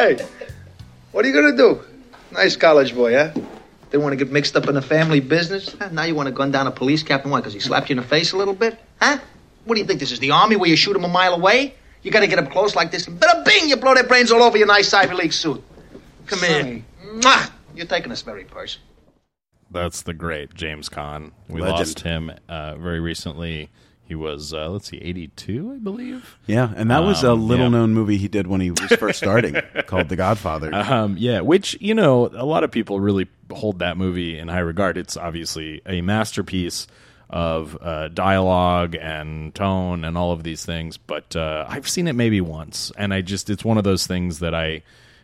hey, what are you gonna do? Nice college boy, huh? Didn't want to get mixed up in the family business? Huh? Now you want to gun down a police captain? Why? Because he slapped you in the face a little bit? Huh? What do you think? This is the army where you shoot him a mile away? You got to get up close like this, and bada bing, you blow their brains all over your nice Ivy League suit. Come here. Mwah! You're taking us very personal. That's the great James Caan. We Legend. lost him uh, very recently. He was, uh, let's see, 82, I believe. Yeah, and that was a Um, little yeah. known movie he did when he was first starting called The Godfather. Um, yeah, which you know, a lot of people really hold that movie in high regard. It's obviously a masterpiece of uh, dialogue and tone and all of these things. But uh, I've seen it maybe once, and I just it's one of those things that I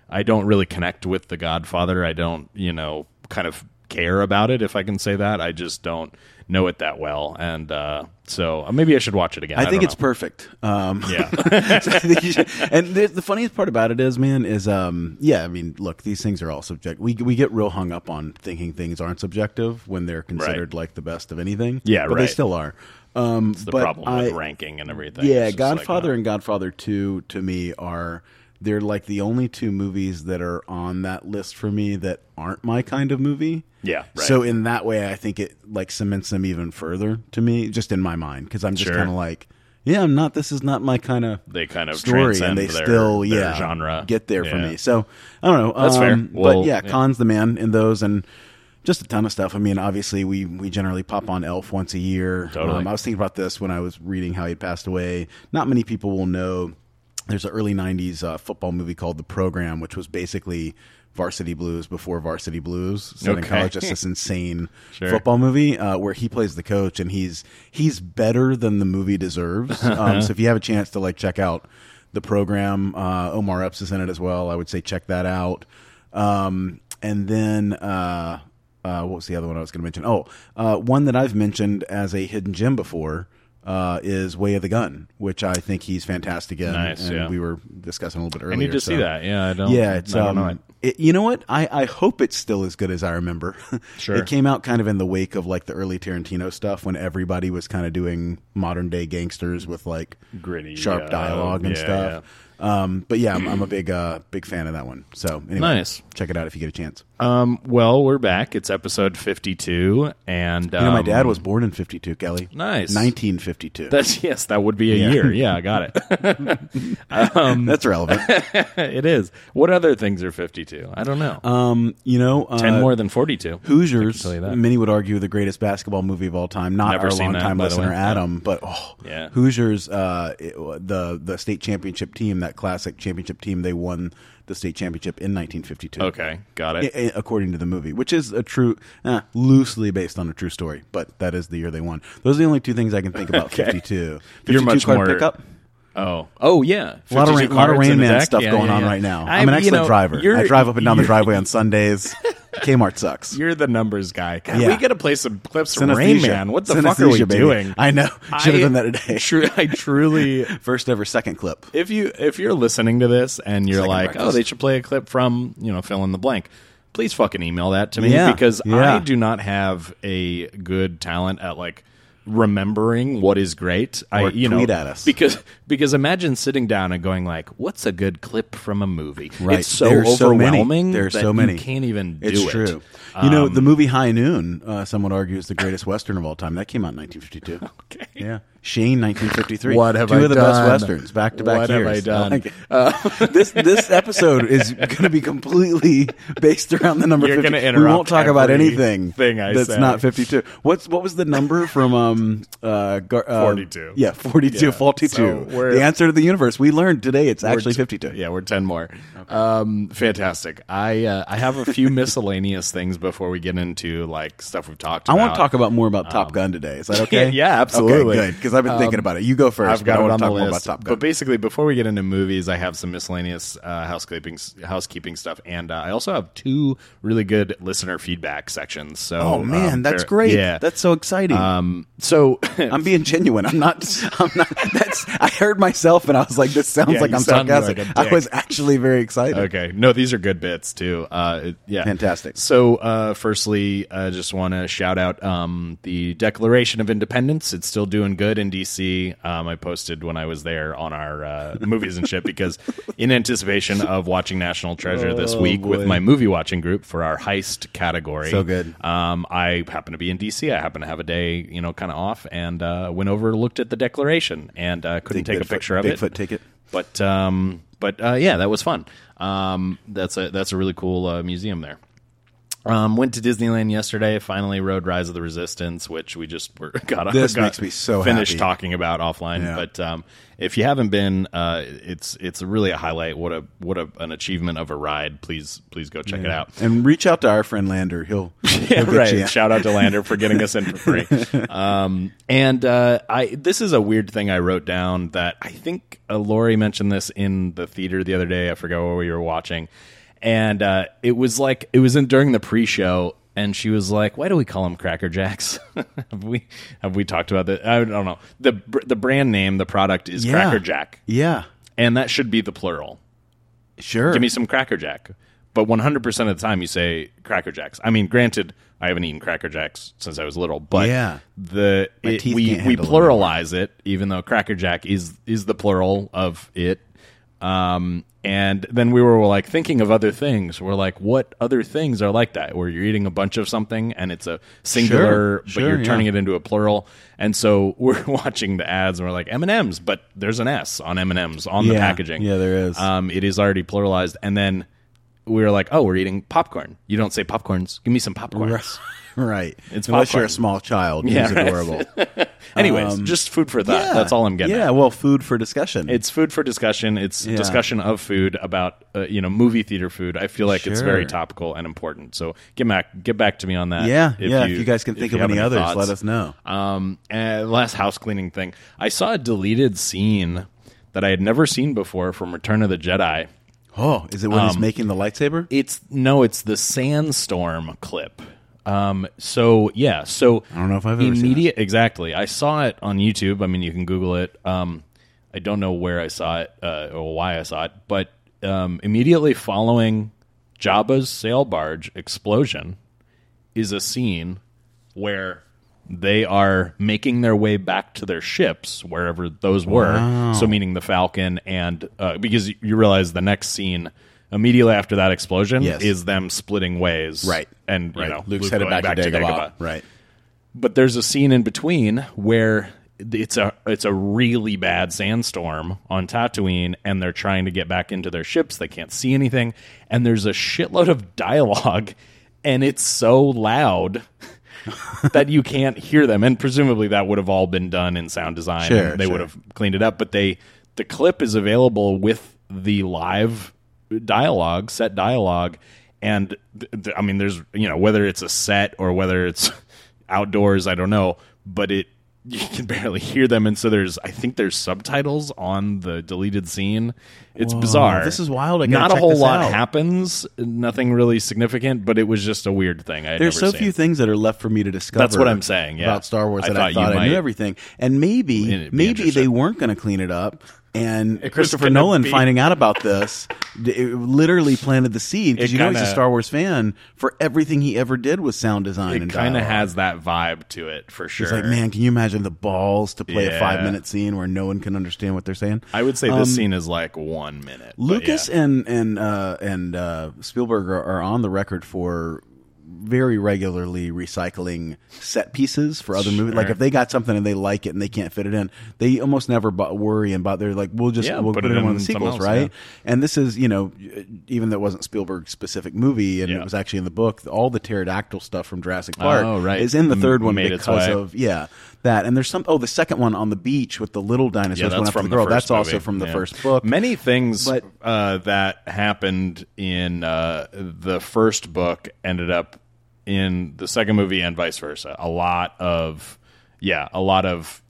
I don't really connect with The Godfather. I don't you know kind of care about it if I can say that. I just don't know it that well, and uh, so uh, maybe I should watch it again. I think it's know. perfect. Um, Yeah. so I think you should- and the, the funniest part about it is, man, is um, yeah. I mean, look, these things are all subjective. We we get real hung up on thinking things aren't subjective when they're considered like the best of anything. Yeah, but they still are. Um, It's the problem I- with ranking and everything. Yeah, like, Godfather uh, and Godfather Two to me are they're like the only two movies that are on that list for me that aren't my kind of movie. Yeah, right. So in that way, I think it like cements them even further to me, just in my mind, because I'm just Sure. kind of like, yeah, I'm not. This is not my kind of They kind of story, and they their- still their yeah genre. get there for me. So I don't know. That's fair. um, Well, but yeah, yeah. Caan's the man in those and. Just a ton of stuff. I mean, obviously, we we generally pop on Elf once a year. Totally. Um, I was thinking about this when I was reading how he passed away. Not many people will know. There's an early '90s uh, football movie called The Program, which was basically Varsity Blues before Varsity Blues. In Okay. college, just this insane Sure. football movie uh, where he plays the coach, and he's he's better than the movie deserves. um, so if you have a chance to like check out the program, uh, Omar Epps is in it as well. I would say check that out. Um, and then uh, uh, what was the other one I was going to mention? Oh, uh, one that I've mentioned as a hidden gem before. Uh, is Way of the Gun, which I think he's fantastic in. Nice, and yeah. we were discussing a little bit earlier. I need to so- see that. Yeah, I don't. yeah, it's I don't um, know it. it- you know what? I, I hope it's still as good as I remember. Sure. it came out kind of in the wake of like the early Tarantino stuff when everybody was kind of doing modern day gangsters with like Gritty, sharp dialogue and yeah, stuff. Um, but yeah, I'm, I'm a big uh, big fan of that one. So anyway, Nice. check it out if you get a chance. Um, well, we're back. It's episode fifty-two, and You know, my um, dad was born in '52, Kelly. Nice. 1952. That's yes, that would be a Yeah. year. Yeah, I got it. um, That's relevant. it is. What other things are fifty-two? I don't know. um, you know, uh, Ten more than forty-two. Hoosiers, tell you that. many would argue the greatest basketball movie of all time. Not Never our longtime listener. Adam, but oh, Yeah. Hoosiers, uh, it- the the state championship team, that classic championship team, they won the state championship in 1952. Okay, got it. I- I- according to the movie, which is a true, eh, loosely based on a true story, but that is the year they won. Those are the only two things I can think about. Okay. 52. 52 You're much card more- pickup. Oh, oh yeah. A lot of rain, lot of Rain Man stuff going on right now. I'm an excellent driver. I drive up and down the driveway on Sundays. Kmart sucks. You're the numbers guy. God, Yeah. We got to play some clips from Rain Man. What the fuck are we baby. doing? I know. Should have done that today. Tru- I truly First ever second clip. if you if you're listening to this and you're Second like, breakfast. oh, they should play a clip from you know fill in the blank, please fucking email that to me Yeah, because yeah. I do not have a good talent at like remembering what is great. I you tweet know at us. because because imagine sitting down and going like, what's a good clip from a movie? Right. It's so There's so many. overwhelming. There's that so many. You can't even do It's it. true. you know, Um, the movie High Noon, uh, someone argues the greatest Western of all time. That came out in 1952. Okay. Yeah. Shane, 1953. What have Two I of the done? best Westerns, back to back What years. have I done? like it. this, this episode is going to be completely based around the number You're gonna interrupt. we won't talk about anything thing I that's say. not 52. What's, what was the number from, um, uh, Gar- uh 42. Yeah, 42, Yeah. 42. So the answer to the universe. We learned today it's actually t- 52. Yeah, we're ten more. Um, fantastic. I uh, I have a few miscellaneous things before we get into like stuff we've talked. I want to talk about more about Top Gun today. Is that okay? Yeah, absolutely. Okay, good. Because I've been thinking Um, about it. You go first. I've got it on the list. about Top Gun. But basically, before we get into movies, I have some miscellaneous uh, housekeeping housekeeping stuff, and uh, I also have two really good listener feedback sections. So, oh man, um, that's great. Yeah. that's so exciting. um. So I'm being genuine. I'm not. I'm not. That's. I heard myself and I was like, "This sounds Yeah, like I'm sound sarcastic." like I was actually very excited. Okay. No, these are good bits too. Uh, it- yeah, Fantastic. So, uh, firstly, I just want to shout out um, the Declaration of Independence. It's still doing good in DC. Um, I posted when I was there on our uh, movies and shit because in anticipation of watching National Treasure this Oh, week with my movie watching group for our heist category. So good. Um, I happen to be in DC. I happen to have a day, you know, kind of off, and uh, went over, looked at the Declaration, and uh, couldn't take a picture of it. Bigfoot ticket. But um, but uh, yeah, that was fun. Um, that's a that's a really cool uh, museum there. Um, went to Disneyland yesterday. Finally rode Rise of the Resistance, which we just were got This got This makes me so happy. finished happy. talking about offline. Yeah. But um, if you haven't been, uh, it's it's really a highlight. What a what a, an achievement of a ride. Please please go check it out. And reach out to our friend Lander. He'll, Yeah, he'll right. Shout out to Lander for getting us in for free. Um, and uh, I this is a weird thing I wrote down that I think uh, Lori mentioned this in the theater the other day. I forgot what we were watching, and uh, it was like it was in during the pre-show. And she was like, "Why do we call them Cracker Jacks? have we have we talked about that? I don't know. the The brand name, the product is Yeah. Cracker Jack, Yeah, and that should be the plural. sure. Give me some Cracker Jack. But 100% of the time you say Cracker Jacks. I mean, granted, I haven't eaten Cracker Jacks since I was little, but Yeah. the it, we we pluralize it, even though Cracker Jack is is the plural of it. Um, and then we were like thinking of other things. We're like, what other things are like that? Where you're eating a bunch of something and it's a singular, Sure, but sure, you're yeah. turning it into a plural. And so we're watching the ads and we're like M and M's, but there's an S on M and M's on the packaging. Yeah, there is. Um, it is already pluralized. And then we were like, oh, we're eating popcorn. You don't say popcorns. Give me some popcorns. right. It's Unless popcorn. you're a small child. Yeah, He's right. adorable. Anyways, just food for thought. That's all I'm getting. Um, Yeah, at. well, food for discussion. It's food for discussion. It's Yeah. discussion of food about uh, you know movie theater food. I feel like it's very topical and important. So get back get back to me on that. yeah, yeah. If you guys can think of have any others, thoughts. let us know. Um, and last house cleaning thing. I saw a deleted scene that I had never seen before from Return of the Jedi. Oh, is it when Um, he's making the lightsaber? It's no, it's the sandstorm clip. Um, so yeah, so I don't know if I've ever seen immediate exactly. I saw it on YouTube. I mean, you can Google it. Um, I don't know where I saw it uh, or why I saw it, but um, immediately following Jabba's sail barge explosion is a scene where they are making their way back to their ships wherever those were. So meaning the Falcon and uh, because you realize the next scene immediately after that explosion Yes. is them splitting ways, Right. And you know, Luke's Luke headed going back, to to Dagobah. Right. but there's a scene in between where it's a it's a really bad sandstorm on Tatooine and they're trying to get back into their ships they can't see anything and there's a shitload of dialogue and it's so loud that you can't hear them and presumably that would have all been done in sound design Sure, and they sure. would have cleaned it up but they the clip is available with the live dialogue set dialogue and th- th- i mean there's you know whether it's a set or whether it's outdoors i don't know but it you can barely hear them. And so there's i think there's subtitles on the deleted scene it's bizarre this is wild. I not a whole lot out. happens nothing really significant but it was just a weird thing I There's so seen. few things that are left for me to discover. That's what I'm saying, yeah. about Star Wars I that I thought you thought I knew everything, and maybe maybe they weren't going to clean it up. And was Christopher Nolan be- finding out about this it literally planted the seed because It you know he's a Star Wars fan. For everything he ever did was sound design. it and kind of has that vibe to it for sure It's like, man, can you imagine the balls to play a five minute scene where no one can understand what they're saying? i would say this um, scene is like one minute Lucas yeah. and and uh, and uh, Spielberg are, are on the record for very regularly recycling set pieces for other movies. Like if they got something and they like it and they can't fit it in, they almost never bu- worry about. They're like, we'll just Yeah, we'll put put, it in one of the sequels, else, right? And this is you know, even though it wasn't Spielberg's specific movie and Yeah. it was actually in the book, all the pterodactyl stuff from Jurassic Park Oh, right. is in the third one Made its because of yeah that. And there's some oh the second one on the beach with the little dinosaurs yeah, that's from the girl. first that's also from the Yeah. first book. Many things But- uh, that happened in uh, the first book ended up in the second movie, and vice versa. A lot of, yeah, a lot of,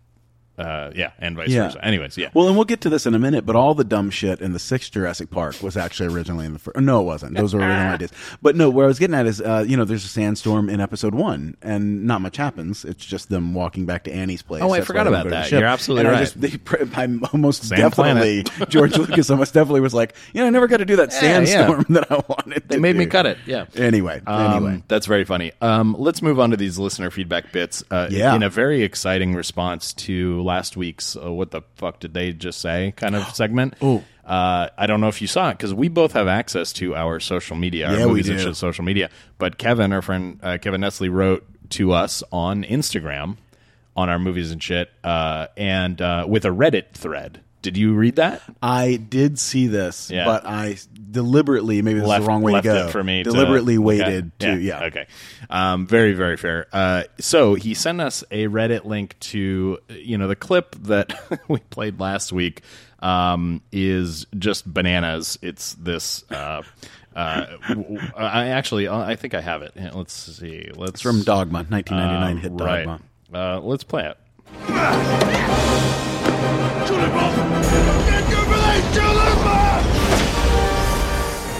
uh, yeah, and vice versa. Anyways, yeah. Well, and we'll get to this in a minute, but all the dumb shit in the sixth Jurassic Park was actually originally in the first. No, it wasn't. Those were original ideas. But no, where I was getting at is, uh, you know, there's a sandstorm in episode one, and not much happens. It's just them walking back to Annie's place. Oh, I That's forgot about go to the that. ship. You're absolutely And I right. just- they I'm almost Same definitely George Lucas almost definitely was like, you know, I never got to do that Yeah, yeah. sandstorm that I wanted. they to made me cut it. Yeah. Anyway, Um, anyway. that's very funny. Um, let's move on to these listener feedback bits. Uh, Yeah. In a very exciting response to last week's uh, "What the fuck did they just say?" kind of segment. Oh, uh, I don't know if you saw it because we both have access to our social media, our Yeah, we movies and do. shit social media. But Kevin, our friend uh, Kevin Nestle, wrote to us on Instagram on our movies and shit, uh, and uh, with a Reddit thread. Did you read that? I did see this, Yeah. but I deliberately maybe this left, is the wrong way to go. it for me. to deliberately waited to yeah. Okay. Um, very very fair. Uh, so he sent us a Reddit link to you know the clip that we played last week um, is just bananas. It's this. Uh, uh, w- w- I actually I think I have it. Let's see. Let's It's from Dogma, 1999 hit Uh, right. Dogma. Uh, let's play it.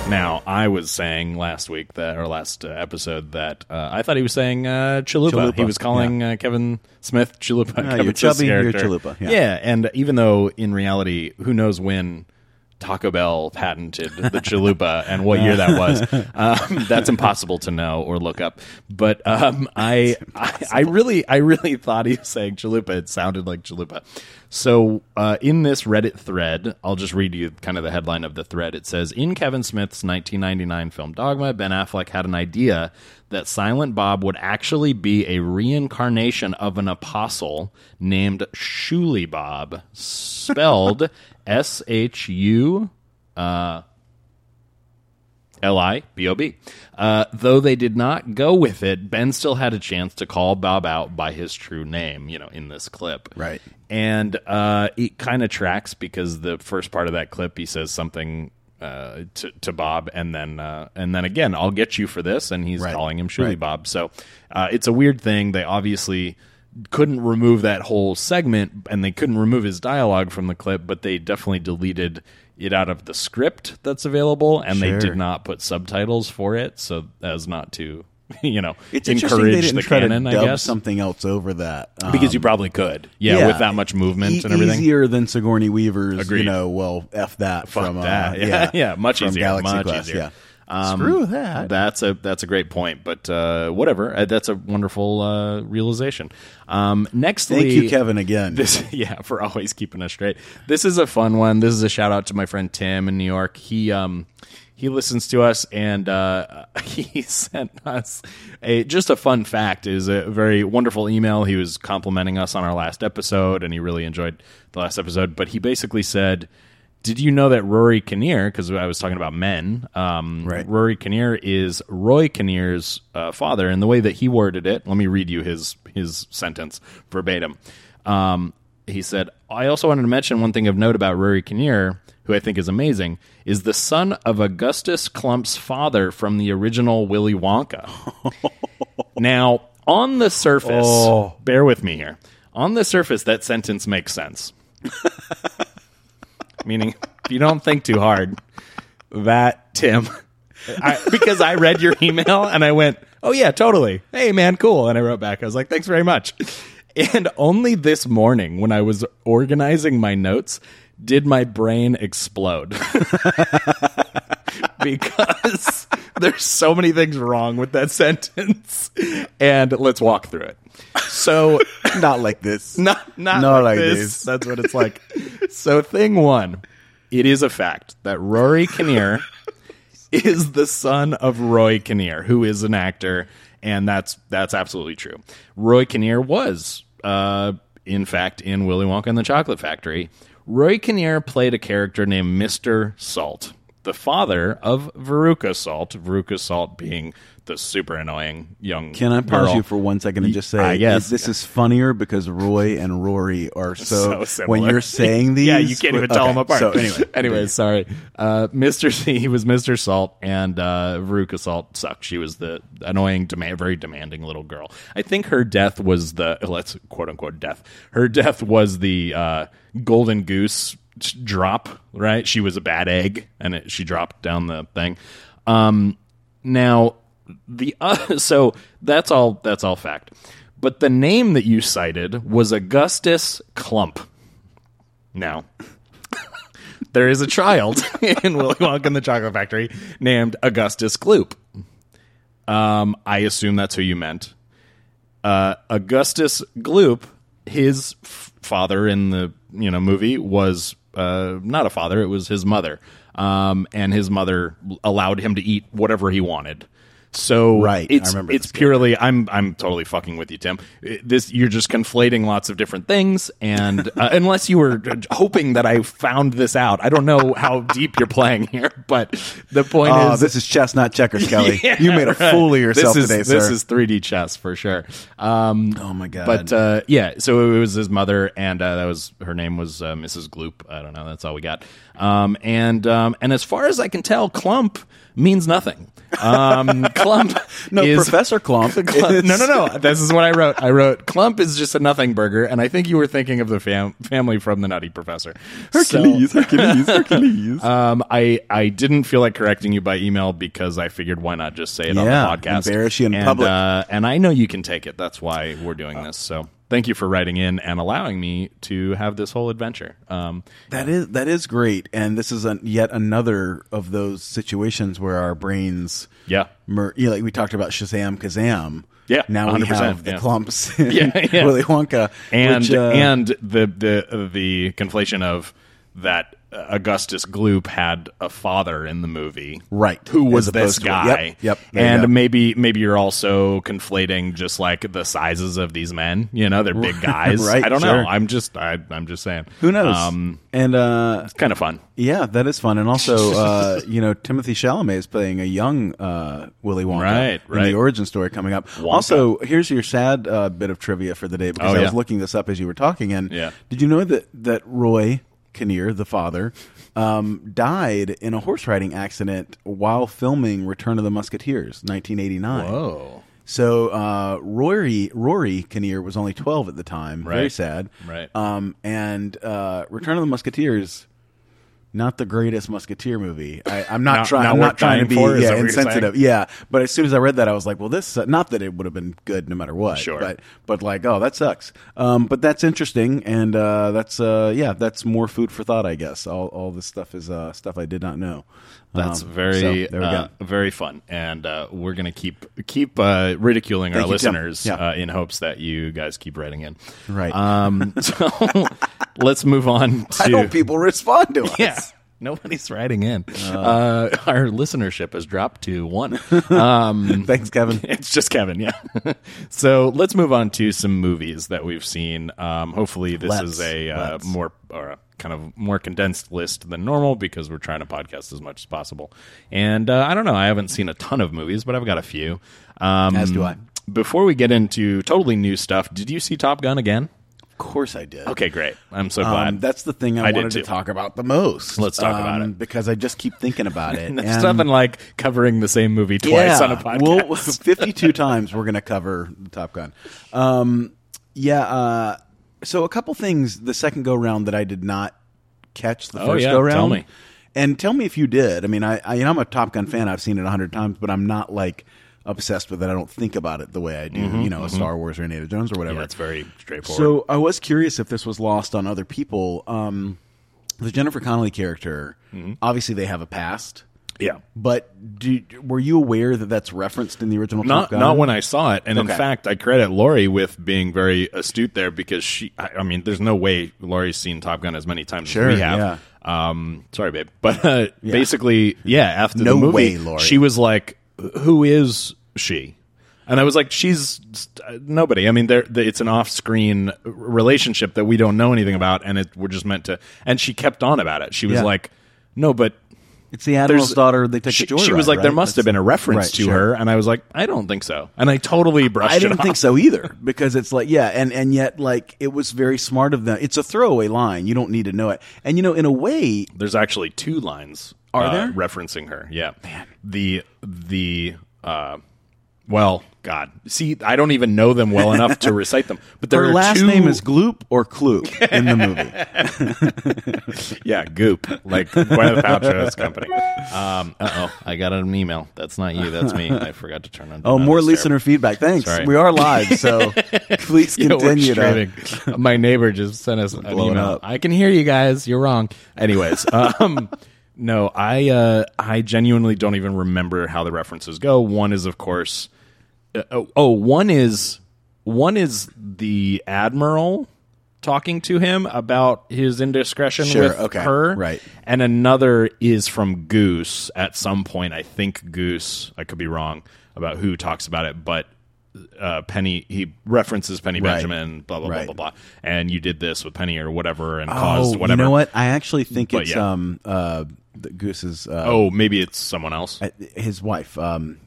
Now, I was saying last week that, or last uh, episode that uh, I thought he was saying uh, Chalupa. Chalupa, He was calling uh, Kevin Smith Chalupa. You're chubby, you're. Chalupa, yeah. and even though in reality, who knows when Taco Bell patented the Chalupa and what year that was, um, that's impossible to know or look up. But um, I, I, I really, I really thought he was saying Chalupa. It sounded like Chalupa. So uh, in this Reddit thread, I'll just read you kind of the headline of the thread. It says In Kevin Smith's 1999 film Dogma, Ben Affleck had an idea that Silent Bob would actually be a reincarnation of an apostle named Shuli Bob, spelled S H U L I B O B. Uh, though they did not go with it, Ben still had a chance to call Bob out by his true name, you know, in this clip. Right. And uh, it kind of tracks because the first part of that clip, he says something uh, to, to Bob, and then uh, and then again, I'll get you for this, and he's Right. calling him Shuli Right. Bob. So uh, it's a weird thing. They obviously couldn't remove that whole segment, and they couldn't remove his dialogue from the clip, but they definitely deleted it out of the script that's available, and they did not put subtitles for it, so as not to you know It's encourage they didn't the try canon, to I guess. something else over that um, because you probably could, yeah, with that much movement e- and everything. Easier than Sigourney Weaver's. Agreed. You know, well, f that Fuck from uh, that. Yeah, yeah, much from easier, Galaxy much Quest. easier. Yeah. Um, Screw that. That's a that's a great point, but uh, whatever. Uh, that's a wonderful uh, realization. Um, next, Thank you, Kevin, again. This, yeah, for always keeping us straight. This is a fun one. This is a shout out to my friend Tim in New York. He um he listens to us and uh, he sent us a just a fun fact. is a very wonderful email. He was complimenting us on our last episode and he really enjoyed the last episode. But he basically said. Did you know that Rory Kinnear, because I was talking about men, um, Right. Rory Kinnear is Roy Kinnear's uh, father, and the way that he worded it, let me read you his his sentence verbatim. Um, he said, "I also wanted to mention one thing of note about Rory Kinnear, who I think is amazing, is the son of Augustus Clump's father from the original Willy Wonka." now, on the surface, Oh. bear with me here. On the surface, that sentence makes sense. Meaning, if you don't think too hard, that Tim, I, because I read your email and I went, "Oh yeah, totally. Hey man, cool." And I wrote back, I was like, "Thanks very much." And only this morning, when I was organizing my notes, did my brain explode because there's so many things wrong with that sentence. And let's walk through it. So Not like this. not not Not like, like this. this. That's what it's like. so thing one, it is a fact that Rory Kinnear is the son of Roy Kinnear, who is an actor, and that's that's absolutely true. Roy Kinnear was, uh, in fact, in Willy Wonka and the Chocolate Factory. Roy Kinnear played a character named Mister Salt, the father of Veruca Salt. Veruca Salt being the super annoying young. Can I pause girl. you for one second and just say, I guess. this is funnier because Roy and Rory are so. so similar. when you're saying these, yeah, you can't even tell okay, them apart. So anyway, anyway, sorry. Uh, Mr. C, he was Mr. Salt, and uh, Veruca Salt sucked. She was the annoying, demand, very demanding little girl. I think her death was the let's quote unquote death. Her death was the uh, golden goose drop. Right? She was a bad egg, and it, she dropped down the thing. Um, now the uh, so that's all that's all fact. But the name that you cited was Augustus Clump. Now, there is a child in Willy Wonka and the Chocolate Factory named Augustus Gloop. Um, I assume that's who you meant. Uh, Augustus Gloop his f- father in the you know movie was uh, not a father; it was his mother, um, and his mother allowed him to eat whatever he wanted. So Right, I it's remember it's purely I'm I'm totally fucking with you, Tim. This you're just conflating lots of different things, and uh, unless you were hoping that I found this out, I don't know how deep you're playing here. But the point Oh, is, this is chess, not checkers, Kelly. Yeah, you made a right. fool of yourself this is, today, This is 3D chess for sure. Um, oh my god! but uh, yeah, so it was his mother, and uh, that was her name was uh, Mrs. Gloop. I don't know. That's all we got. Um, and um, and as far as I can tell, clump means nothing. Um, clump, no, is, Professor Klump. Clump- no, no, no. This is what I wrote. I wrote clump is just a nothing burger, and I think you were thinking of the fam- family from the Nutty Professor. Hercules, So- Hercules, Hercules. um, I I didn't feel like correcting you by email because I figured why not just say it Yeah, on the podcast, embarrass you in and, public. Uh, and I know you can take it. That's why we're doing this. So thank you for writing in and allowing me to have this whole adventure. Um, That is that is great, and this is a, yet another of those situations where our brains, yeah, mer- you know, like we talked about Shazam, Kazam. Yeah, now we 100%, have the yeah. clumps, Yeah, yeah. Willy Wonka, and which, uh, and the the the conflation of that Augustus Gloop had a father in the movie, Right. Who was this guy? yep, yep, you And maybe maybe you're also conflating just like the sizes of these men. You know, they're big guys. Right, I don't sure. know. I'm just I, I'm just saying. who knows? Um, and uh, it's kind of fun. yeah, that is fun, and also, uh, you know, Timothée Chalamet is playing a young uh, Willy Wonka Right, in the origin story coming up. Wonka. Also, here's your sad uh, bit of trivia for the day because Oh, I yeah. was looking this up as you were talking, and Yeah. did you know that that Roy Kinnear, the father, um, died in a horse riding accident while filming Return of the Musketeers, 1989. Whoa. So uh, Rory Rory Kinnear was only 12 at the time. Very sad. Right. Um, and uh, Return of the Musketeers, not the greatest Musketeer movie. I, I'm not Not- trying. I'm not trying to be for, yeah, that what you're insensitive. Yeah, but as soon as I read that, I was like, well, this uh, not that it would have been good no matter what. Sure. But but like, oh, that sucks. Um, but that's interesting, and uh, that's uh, yeah, that's more food for thought, I guess. All all this stuff is uh, stuff I did not know. That's Um, very so, uh, very fun, and uh, we're gonna keep keep uh, ridiculing our Thank you, listeners Yeah. uh, in hopes that you guys keep writing in. Right. Um, so let's move on to. I hope people respond to us. yeah. Nobody's writing in. Uh, our listenership has dropped to one. Um, Thanks, Kevin. it's just Kevin, yeah. so let's move on to some movies that we've seen. Um, hopefully, this Let's. is a uh, more or a kind of more condensed list than normal because we're trying to podcast as much as possible. And uh, I don't know, I haven't seen a ton of movies, but I've got a few. Um, As do I. Before we get into totally new stuff, did you see Top Gun again? Of course, I did. Okay, great. I'm so glad. Um, that's the thing I, I wanted to talk about the most. Let's talk about um, it. because I just keep thinking about it. There's and- nothing like covering the same movie twice yeah, on a podcast. Well, 52 times we're going to cover Top Gun. Um, yeah. Uh, so a couple things the second go round that I did not catch the Oh, first yeah, go round. tell me. And tell me if you did. I mean, I, I you know I'm a Top Gun fan. I've seen it a hundred times, but I'm not like obsessed with it. I don't think about it the way I do. you know, a Star Wars or Indiana Jones or whatever. Mm-hmm, yeah, it's very straightforward. So I was curious if this was lost on other people. Um, the Jennifer Connelly character, Mm-hmm. obviously they have a past, yeah. but do, were you aware that that's referenced in the original not Top Gun? not when I saw it, and in Okay. fact, I credit Lori with being very astute there because she. I, I mean, there's no way Lori's seen Top Gun as many times Sure, as we have. yeah. Um, sorry, babe, but uh, basically, yeah. After No the movie, way, Lori. she was like, "Who is she?" And I was like, "She's uh, nobody." I mean, there it's an off-screen relationship that we don't know anything about, and it, we're just meant to. And she kept on about it. She was Yeah. like, "No, but." It's the Admiral's daughter. They took She, a joyride. she was like, right? there must have been a reference Right, to sure. her, and I was like, I don't think so, and I totally brushed it. I didn't think so either because it's like yeah, and and yet like it was very smart of them. It's a throwaway line. You don't need to know it. And you know, in a way, There's actually two lines. Are uh, there? referencing her? Yeah, the the uh, well, God, see, I don't even know them well enough to recite them, but their last two, name is Gloop or Kloop in the movie. yeah, Goop, like Gwyneth Paltrow's company. Um, uh oh, I got an email. That's not you. That's me. I forgot to turn on. Oh, more listener feedback. Thanks. Sorry. We are live, so please Yeah, continue to. My neighbor just sent us an email. up. I can hear you guys. You're wrong. Anyways, um, no, I uh, I genuinely don't even remember how the references go. One is, of course, uh, oh, oh, one is one is the admiral talking to him about his indiscretion Sure, with okay, her. right. And another is from Goose at some point. I think Goose, I could be wrong about who talks about it, but uh, Penny, he references Penny Right. Benjamin, blah, blah, Right. blah, blah, blah. And you did this with Penny or whatever and caused oh, whatever. you know what? I actually think But it's yeah. um uh Goose's uh, Oh, maybe it's someone else. uh, his wife. Um,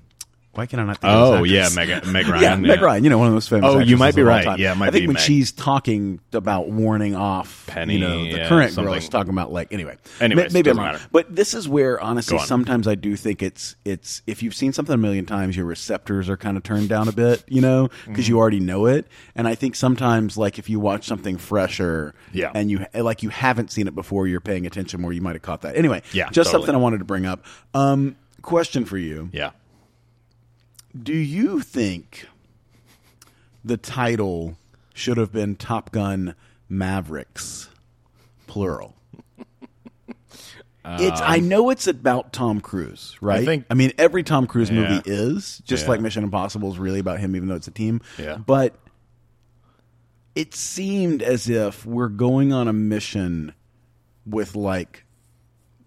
why can I not? Think Oh, of yeah? Meg, Meg yeah, Ryan. Meg Ryan. You know, one of those famous. Oh, you might be right. time. Yeah, I think when Meg. she's talking about warning off Penny, you know, the yeah, current girl, is talking about like anyway. Anyways, maybe I'm wrong. But this is where honestly, sometimes I do think it's it's if you've seen something a million times, your receptors are kind of turned down a bit, you know, because Mm-hmm. you already know it. And I think sometimes, like if you watch something fresher, Yeah. and you like you haven't seen it before, you're paying attention more. You might have caught that. Anyway, Yeah, just totally. something I wanted to bring up. Um, question for you. yeah. Do you think the title should have been Top Gun Mavericks, plural? it's. I know it's about Tom Cruise, right? Um, think- I mean, every Tom Cruise Yeah. movie is just Yeah. like Mission Impossible is really about him, even though it's a team. Yeah. But it seemed as if we're going on a mission with like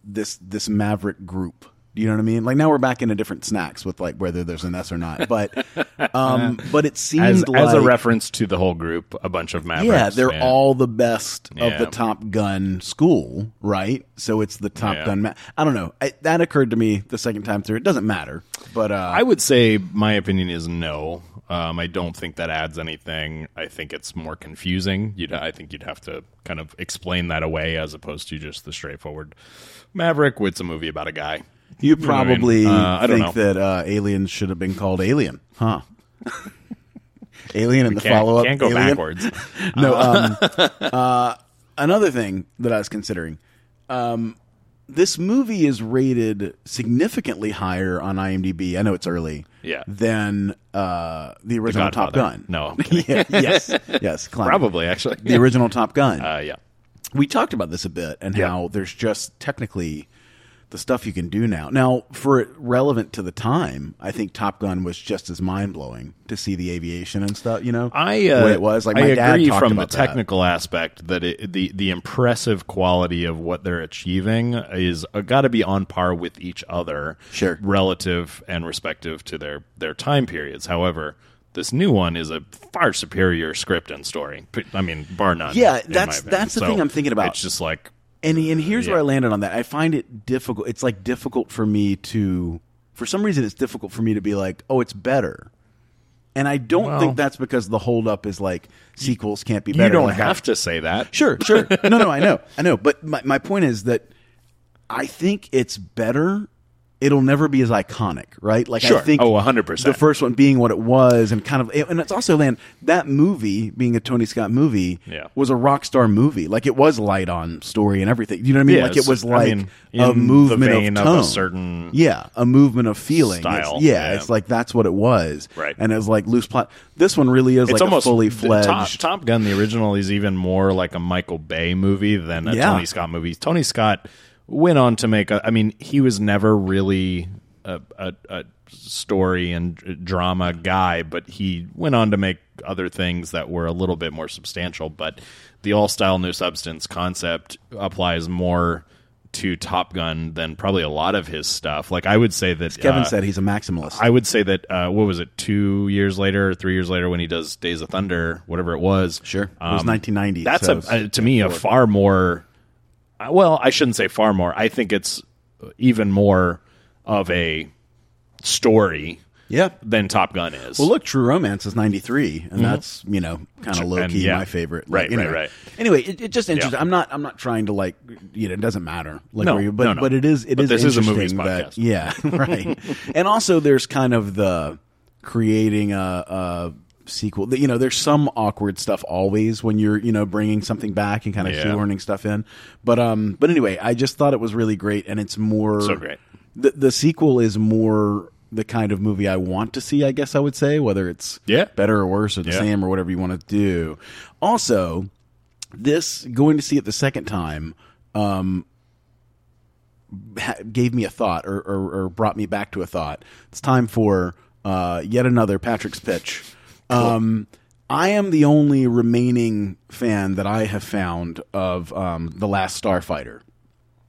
this this maverick group. Do you know what I mean? Like now we're back into different snacks with like whether there's an S or not. But um but it seemed As, like as a reference to the whole group, a bunch of Mavericks. yeah, they're all the best of the Top Gun school, right? So it's the Top Yeah. Gun. Ma- I don't know. I, that occurred to me the second time through. It doesn't matter, but uh, I would say my opinion is no. Um, I don't think that adds anything. I think it's more confusing. You'd, I think you'd have to kind of explain that away as opposed to just the straightforward Maverick. It's a movie about a guy. You know what I mean? probably Uh, I don't think know. that uh, Aliens should have been called Alien, huh? Alien and the Can't, follow up. can't go Alien. backwards. No. Um, uh, another thing that I was considering. Um, this movie is rated significantly higher on IMDb. I know it's early. Yeah. Than uh, the original Top Godfather. Gun. No, I'm kidding. yeah, yes. Yes. Probably actually. The original Top Gun. Uh, yeah. we talked about this a bit and how there's just technically the stuff you can do now. Now, for it relevant to the time, I think Top Gun was just as mind blowing to see the aviation and stuff. You know, I uh, it was like my I agree from the about that. technical aspect that it, the the impressive quality of what they're achieving is uh, got to be on par with each other, Sure. relative and respective to their their time periods. However, this new one is a far superior script and story. I mean, bar none. Yeah, that's- that's the So thing I'm thinking about. It's just like And and here's where I landed on that. I find it difficult. It's like difficult for me to, for some reason, it's difficult for me to be like, oh, it's better. And I don't Well- think that's because the holdup is like sequels can't be better. you don't Like, I- have to say that. Sure, sure. No, no, I know, I know. But my my point is that I think it's better. It'll never be as iconic, right? Like Sure. I think Oh, 100%. The first one being what it was, and kind of, and it's also then that movie being a Tony Scott movie Yeah. was a rock star movie. Like it was light on story and everything. You know what I mean? Yeah, like it was I like mean, a movement of of a tone, certain yeah, a movement of feeling. It's- yeah, yeah. it's like that's what it was, Right. And it was like loose plot. This one really is it's like almost a fully fledged. Top, Top Gun, the original, is even more like a Michael Bay movie than a. Tony Scott movie. Tony Scott went on to make. A, I mean, he was never really a, a, a story and drama guy, but he went on to make other things that were a little bit more substantial. But the all style, no substance concept applies more to Top Gun than probably a lot of his stuff. Like I would say that Kevin uh, said he's a maximalist. I would say that uh, what was it? Two years later, or three years later, when he does Days of Thunder, whatever it was. Sure. It was 1990, Um, That's so a, it's uh, to me a far more. Well, I shouldn't say far more. I think it's even more of a story yeah. than Top Gun is. Well, look, True Romance is '93, and that's you know kind of low Mm-hmm. Key yeah. my favorite. Right, anyway. right, right. Anyway, it, it just interesting. Yeah. I'm not I'm not trying to like you know it doesn't matter like No, you, but no, no. but it is it But is this is a movies that podcast. yeah right, and also there's kind of the creating a. a sequel you know there's some awkward stuff always when you're you know bringing something back and kind of Yeah. shoehorning stuff in but um but anyway i just thought it was really great and it's more So great. the the sequel is more the kind of movie I want to see. I guess I would say whether it's Yeah. better or worse or the Yeah. same or whatever you want to do. Also, this going to see it the second time um, ha- gave me a thought or, or, or brought me back to a thought. It's time for uh, yet another Patrick's pitch. Um, I am the only remaining fan that I have found of um, the Last Starfighter.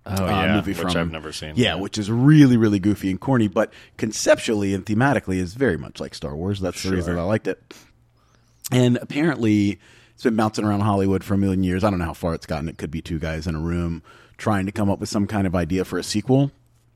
Oh uh, yeah, movie which from I've never seen. Yeah, which is really, really goofy and corny, but conceptually and thematically is very much like Star Wars. That's the reason I liked it. And apparently, it's been bouncing around Hollywood for a million years. I don't know how far it's gotten. It could be two guys in a room trying to come up with some kind of idea for a sequel.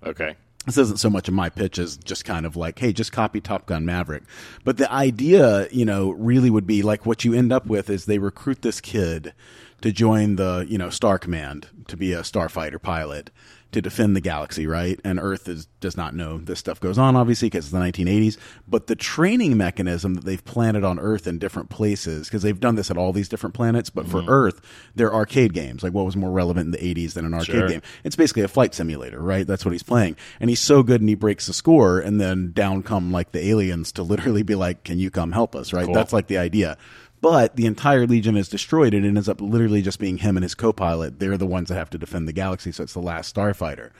Okay. This isn't so much of my pitch as just kind of like, hey, just copy Top Gun Maverick. But the idea, you know, really would be like what you end up with is they recruit this kid to join the, you know, Star Command to be a starfighter pilot to defend the galaxy, right? And Earth is does not know this stuff goes on, obviously, because it's the 1980s. But the training mechanism that they've planted on Earth in different places, because they've done this at all these different planets, but for mm-hmm. Earth, they're arcade games. Like what was more relevant in the 80s than an arcade Sure. game? It's basically a flight simulator, right? That's what he's playing. And he's so good and he breaks the score, and then down come like the aliens to literally be like, Can you come help us, right? Cool. That's like the idea. But the entire Legion is destroyed and it ends up literally just being him and his co pilot. They're the ones that have to defend the galaxy, so it's the last starfighter.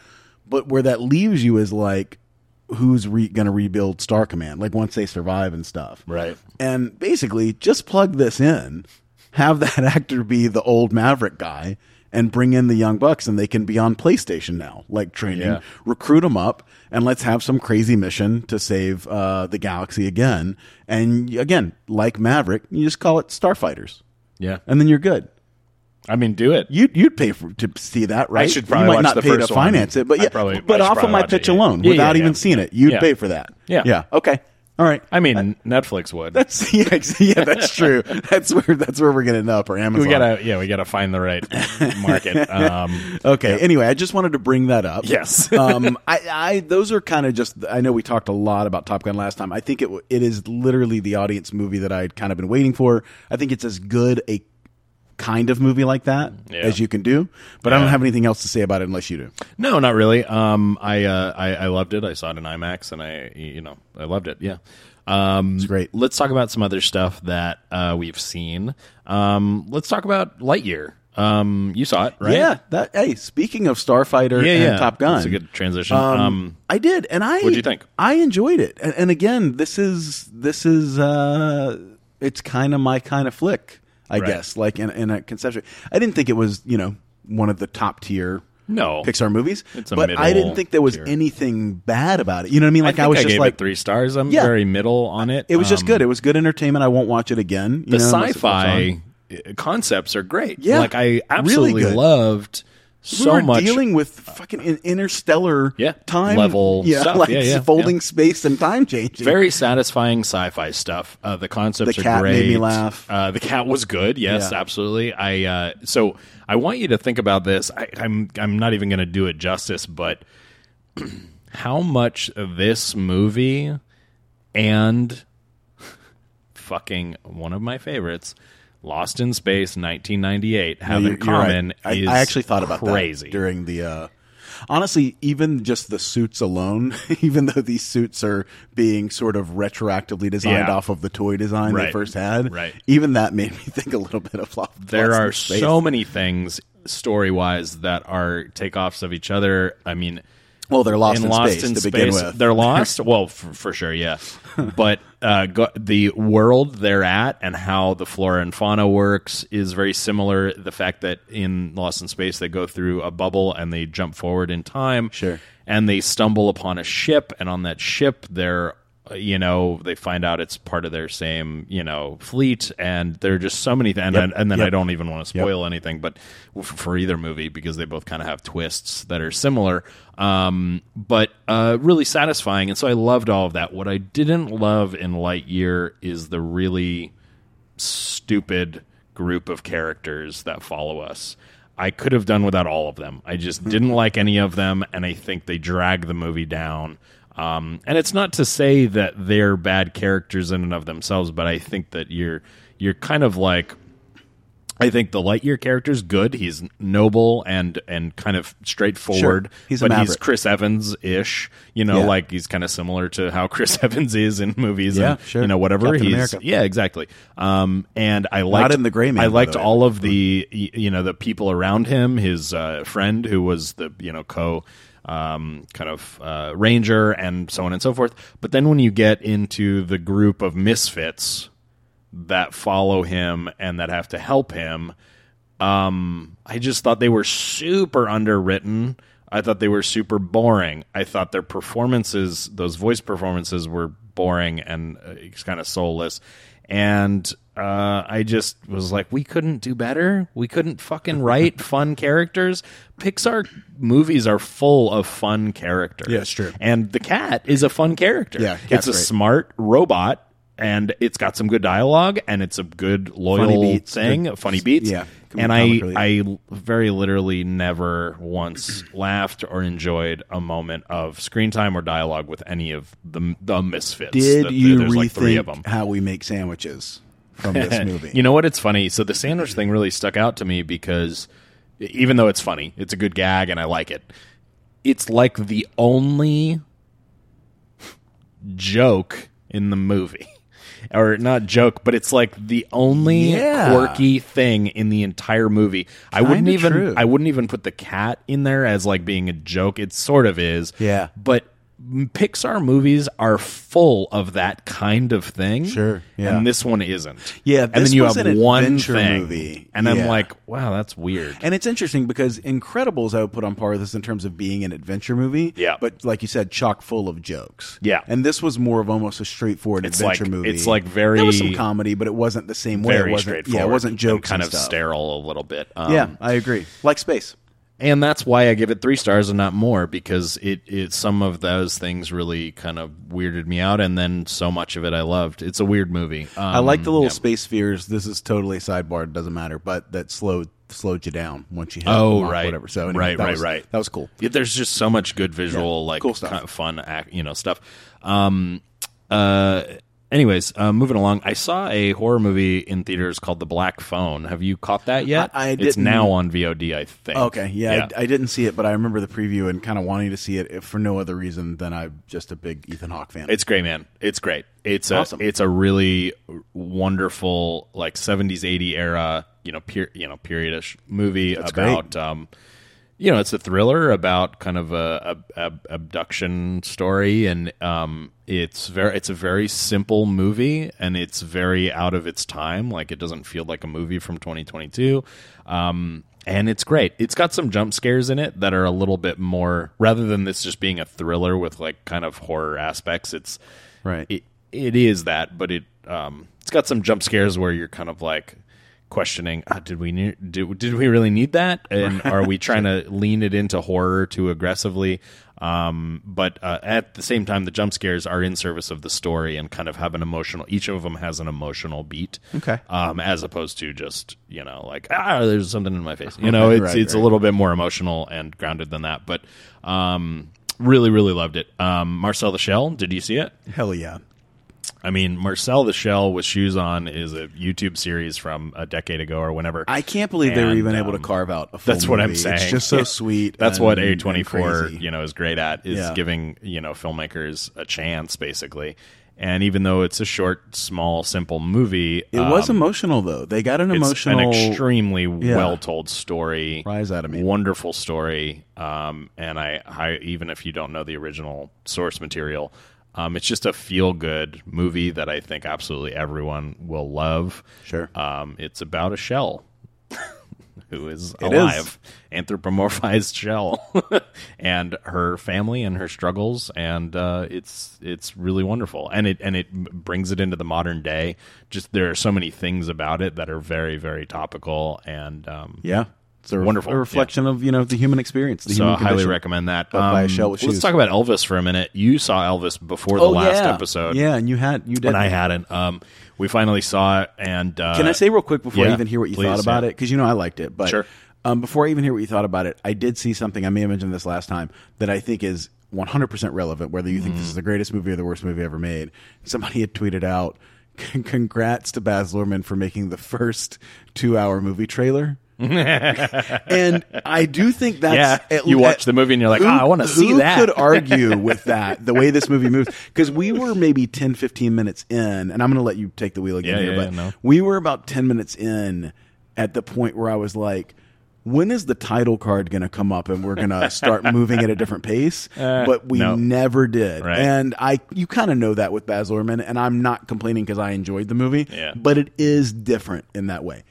But where that leaves you is like, who's re- going to rebuild Star Command? Like once they survive and stuff. Right. And basically, just plug this in, have that actor be the old Maverick guy, and bring in the young bucks, and they can be on PlayStation now, like training, Yeah. recruit them up, and let's have some crazy mission to save uh, the galaxy again. And again, like Maverick, you just call it Starfighters, Yeah. and then you're good. I mean, do it. You'd you'd pay for, to see that, right? I should probably you might not the pay to first one. finance it, but yeah, probably- but off of my pitch it, yeah. alone, Yeah, without even seeing it, you'd pay for that. Yeah. yeah, okay, all right. I mean, Netflix would. That's yeah, yeah, that's true. That's where that's where we're gonna end up, or Amazon. we gotta, yeah, we gotta find the right market. Um, okay. Anyway, I just wanted to bring that up. Yes. um, I, I those are kind of just. I know we talked a lot about Top Gun last time. I think it it is literally the audience movie that I'd kind of been waiting for. I think it's as good a kind of movie like that Yeah. as you can do. But I don't have anything else to say about it unless you do. no, not really. Um, I, uh, I, I loved it. I saw it in IMAX, and I, you know, I loved it. Yeah. Um, It's great. Let's talk about some other stuff that uh, we've seen. Um, let's talk about Lightyear. Um, you saw it, right? Yeah. That. Hey, speaking of Starfighter yeah, and yeah. Top Gun, It's a good transition. Um, Um, I did, and I. What'd you think? I enjoyed it, and, and again, this is this is uh, it's kind of my kind of flick, I Right. guess. Like in, in a conception, I didn't think it was you know one of the top tier no, Pixar movies, It's a but I didn't think there was tier. anything bad about it. You know what I mean? Like I, think was I just gave like it three stars. I'm Yeah. very middle on it. it was just Um, good. It was good entertainment. I won't watch it again. You the know, unless it pops on. sci-fi concepts are great. Yeah, like I absolutely good. loved we so were much. dealing with fucking interstellar Yeah, time level yeah, stuff. like Yeah, yeah, folding space and time changing. very satisfying sci-fi stuff. Uh, the concepts The are cat great. made me laugh. Uh, the cat was good. Yes, absolutely. I uh, so I want you to think about this. I, I'm I'm not even going to do it justice, but how much this movie and fucking one of my favorites. Lost in Space, 1998, have No, in you're right. common I, is I actually thought about crazy. that during the. Uh, honestly, even just the suits alone, even though these suits are being sort of retroactively designed Yeah. off of the toy design they Right. first had, Right. Even that made me think a little bit of. Lost there are so many things story wise that are takeoffs of each other. I mean, Well, they're lost in Lost space in to Space, begin with. they're lost. well, for, for sure, yeah. But uh, go, the world they're at and how the flora and fauna works is very similar. The fact that in Lost in Space they go through a bubble and they jump forward in time, Sure. and they stumble upon a ship, and on that ship they're uh, you know they find out it's part of their same you know fleet and there are just so many things and, Yep. and, and then Yep. i don't even want to spoil anything but for either movie because they both kind of have twists that are similar um, but uh, really satisfying and so i loved all of that what i didn't love in lightyear is the really stupid group of characters that follow us. I could have done without all of them. I just didn't like any of them, and I think they drag the movie down. Um, and it's not to say that they're bad characters in and of themselves, but I think that you're you're kind of like I think the Lightyear character's good. He's noble and and kind of straightforward. Sure. He's a but he's. Chris Evans ish. You know, Yeah. like he's kind of similar to how Chris Evans is in movies. Yeah, and, sure. You know, whatever Captain he's. America. Yeah, exactly. Um, and I liked Not in The Gray Man, I liked all of the you know the people around him. His uh, friend who was the you know co. Um, kind of uh, ranger and so on and so forth. But then when you get into the group of misfits, that follow him and that have to help him. Um, I just thought they were super underwritten. I thought they were super boring. I thought their performances, those voice performances, were boring and uh, kind of soulless. And uh, I just was like, we couldn't do better. We couldn't fucking write fun characters. Pixar movies are full of fun characters. Yeah, it's true. And the cat is a fun character. Yeah, it's cat's a great. smart robot. And it's got some good dialogue, and it's a good loyal Funny beats. thing, Good- funny beats. yeah, com- and I, comic relief. I very literally never once laughed or enjoyed a moment of screen time or dialogue with any of the the misfits. Did you there's rethink like three of them. how we make sandwiches from this movie? You know what? It's funny. So the sandwich thing really stuck out to me because even though it's funny, it's a good gag and I like it. It's like the only joke in the movie. Or not joke, but it's like the only Yeah. quirky thing in the entire movie. I wouldn't even true. I wouldn't even put the cat in there as like being a joke. It sort of is. Yeah. But Pixar movies are full of that kind of thing. Sure, yeah. And this one isn't. Yeah, and then you was have an one thing, movie. and I'm like, wow, that's weird. And it's interesting because Incredibles I would put on par with this in terms of being an adventure movie. Yeah. But like you said, chock full of jokes. Yeah. And this was more of almost a straightforward It's adventure like- movie. it's like very- There was some comedy, but it wasn't the same way. Very it wasn't, straightforward. Yeah, it wasn't jokes kind of stuff. sterile a little bit. Um, Yeah, I agree. Like space. And that's why I give it three stars and not more because it, it some of those things really kind of weirded me out, and then so much of it I loved. It's a weird movie. Um, I like the little yeah. space spheres. This is totally sidebar. It doesn't matter, but that slowed slowed you down once you hit Oh, right. whatever. So anyway, Right, right, was- right. That was cool. Yeah, there's just so much good visual, Yeah, like cool stuff. kind of fun, act, you know, stuff. Um, uh, anyways, uh, moving along, I saw a horror movie in theaters called The Black Phone. Have you caught that yet? I- I It's didn't- now on VOD, I think. Okay, yeah, I, I didn't see it, but I remember the preview and kind of wanting to see it if for no other reason than I'm just a big Ethan Hawke fan. It's great, man. It's great. It's Awesome. a it's a really wonderful like 70s 80 era, you know, per, you know, periodish movie about um you know, it's a thriller about kind of a, a, a abduction story and um it's very it's a very simple movie and it's very out of its time, like it doesn't feel like a movie from 2022. Um and it's great. It's got some jump scares in it that are a little bit more rather than this just being a thriller with like kind of horror aspects. It's right. it it is that, but it um it's got some jump scares where you're kind of like questioning, ah, did we need did, did we really need that? And are we trying to lean it into horror too aggressively? Um, but uh, at the same time, the jump scares are in service of the story and kind of have an emotional. Each of them has an emotional beat. Okay. Um, as opposed to just you know like ah, there's something in my face. You know, it's Right, it's a little bit more emotional and grounded than that. But um, really, really loved it. Um, Marcel the Shell, did you see it? Hell yeah. I mean, Marcel the Shell with Shoes On is a YouTube series from a decade ago or whenever. I can't believe they were And, even able to um, carve out a full That's what I'm saying. It's just so sweet. That's and- what A24 you know is great at is Yeah. giving you know filmmakers a chance basically. And even though it's a short, small, simple movie, It was um, emotional though. They got an it's emotional. an extremely Yeah. well told story. Rise out of me. Wonderful story. Um, and I, I, even if you don't know the original source material, um, it's just a feel good movie that I think absolutely everyone will love. Sure. Um, it's about a shell who is It alive, anthropomorphized shell, and her family and her struggles, and uh, it's it's really wonderful, and it and it brings it into the modern day. Just there are so many things about it that are very very topical, and um, yeah. It's a, Wonderful, a reflection of you know the human experience. The so human I highly recommend that. But by a Um, shell with let's shoes. talk about Elvis for a minute. You saw Elvis before the Oh last yeah. episode, Yeah, and you had you did. and I hadn't. Um, we finally saw it, and uh, Can I say real quick before I even hear what you please, thought about yeah. it? Because you know I liked it, but Sure. um, before I even hear what you thought about it, I did see something. I may have mentioned this last time that I think is 100 percent relevant. Whether you think Mm-hmm. this is the greatest movie or the worst movie ever made, somebody had tweeted out, "Congrats to Baz Luhrmann for making the first two-hour movie trailer." and I do think that's Yeah, at- you watch at- the movie and you're like, who- "Ah, I wanna see that. who that." could argue with that the way this movie moves because we were maybe 10 15 minutes in and i'm going to let you take the wheel again Yeah, here yeah, but no. we were about 10 minutes in at the point where i was like when is the title card going to come up and we're going to start moving at a different pace? but we no. never did. Right. And I, you kind of know that with Baz Luhrmann, and I'm not complaining because I enjoyed the movie. Yeah. But it is different in that way.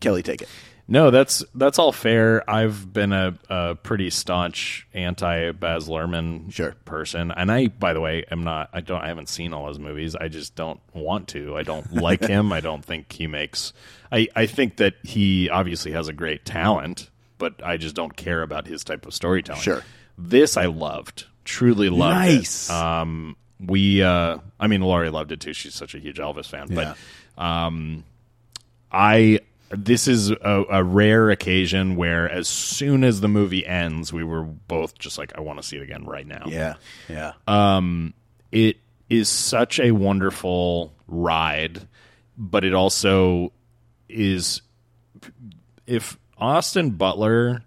Kelly, take it. No, that's that's all fair. I've been a, a pretty staunch anti Baz Luhrmann Sure. person, and I, by the way, am not. I don't. I haven't seen all his movies. I just don't want to. I don't like him. I don't think he makes. I I think that he obviously has a great talent, but I just don't care about his type of storytelling. Sure. This I loved. Truly loved Nice. it. Um, we. Uh, I mean, Laurie loved it too. She's such a huge Elvis fan, Yeah. but. Um, I this is a, a rare occasion where as soon as the movie ends, we were both just like, I want to see it again right now. Yeah. Yeah. Um, it is such a wonderful ride, but it also is if Austin Butler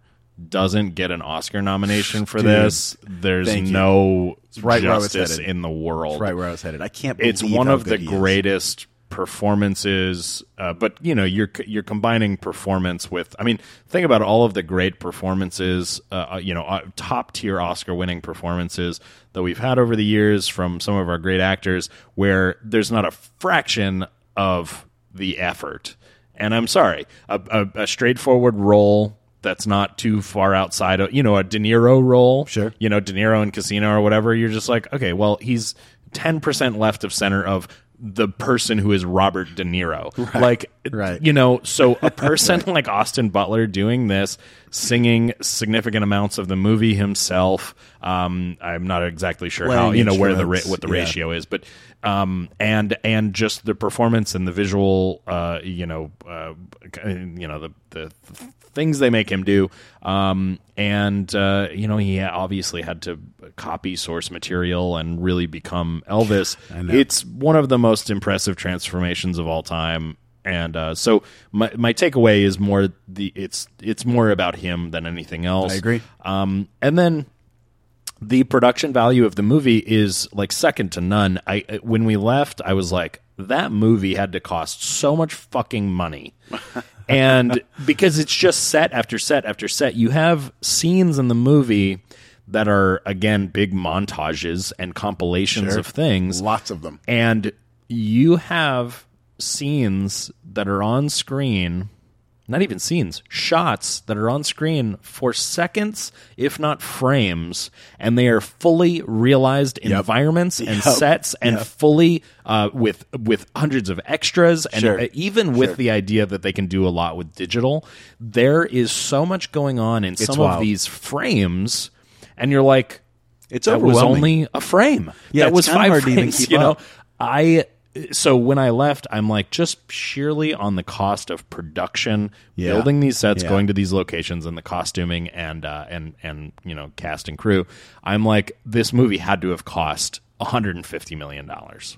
doesn't get an Oscar nomination for Dude, this, there's no right justice in the world. That's right where I was headed. I can't believe it's one of the greatest performances uh, but you know you're you're combining performance with i mean think about all of the great performances uh, you know uh, top tier oscar winning performances that we've had over the years from some of our great actors where there's not a fraction of the effort and i'm sorry a, a, a straightforward role that's not too far outside of you know a De Niro role Sure. you know De Niro in Casino or whatever you're just like okay well he's 10% left of center of the person who is Robert De Niro. Like, Right. you know, so a person like Austin Butler doing this, singing significant amounts of the movie himself. Um, I'm not exactly sure how, you know, where the ra- what the yeah. ratio is, but um, and and just the performance and the visual, uh, you know, uh, you know the the things they make him do. Um, and uh, you know, he obviously had to copy source material and really become Elvis. It's one of the most impressive transformations of all time. And uh, so my my takeaway is more the it's it's more about him than anything else. I agree. Um, and then the production value of the movie is like second to none. I I- when we left, I was like, that movie had to cost so much fucking money. and because it's just set after set after set, you have scenes in the movie that are again big montages and compilations Sure. of things Lots of them. and you have scenes that are on screen not even scenes shots that are on screen for seconds if not frames and they are fully realized environments and Yep. sets and Yep. fully uh, with with hundreds of extras and Sure. uh, even with Sure. the idea that they can do a lot with digital there is so much going on in some of these frames and you're like It's that was only a frame. Yeah, that it's was five hard frames. you know. I so when I left, I'm like just purely on the cost of production, Yeah. building these sets, Yeah. going to these locations, and the costuming and uh, and and you know cast and crew. I'm like this movie had to have cost 150 million dollars.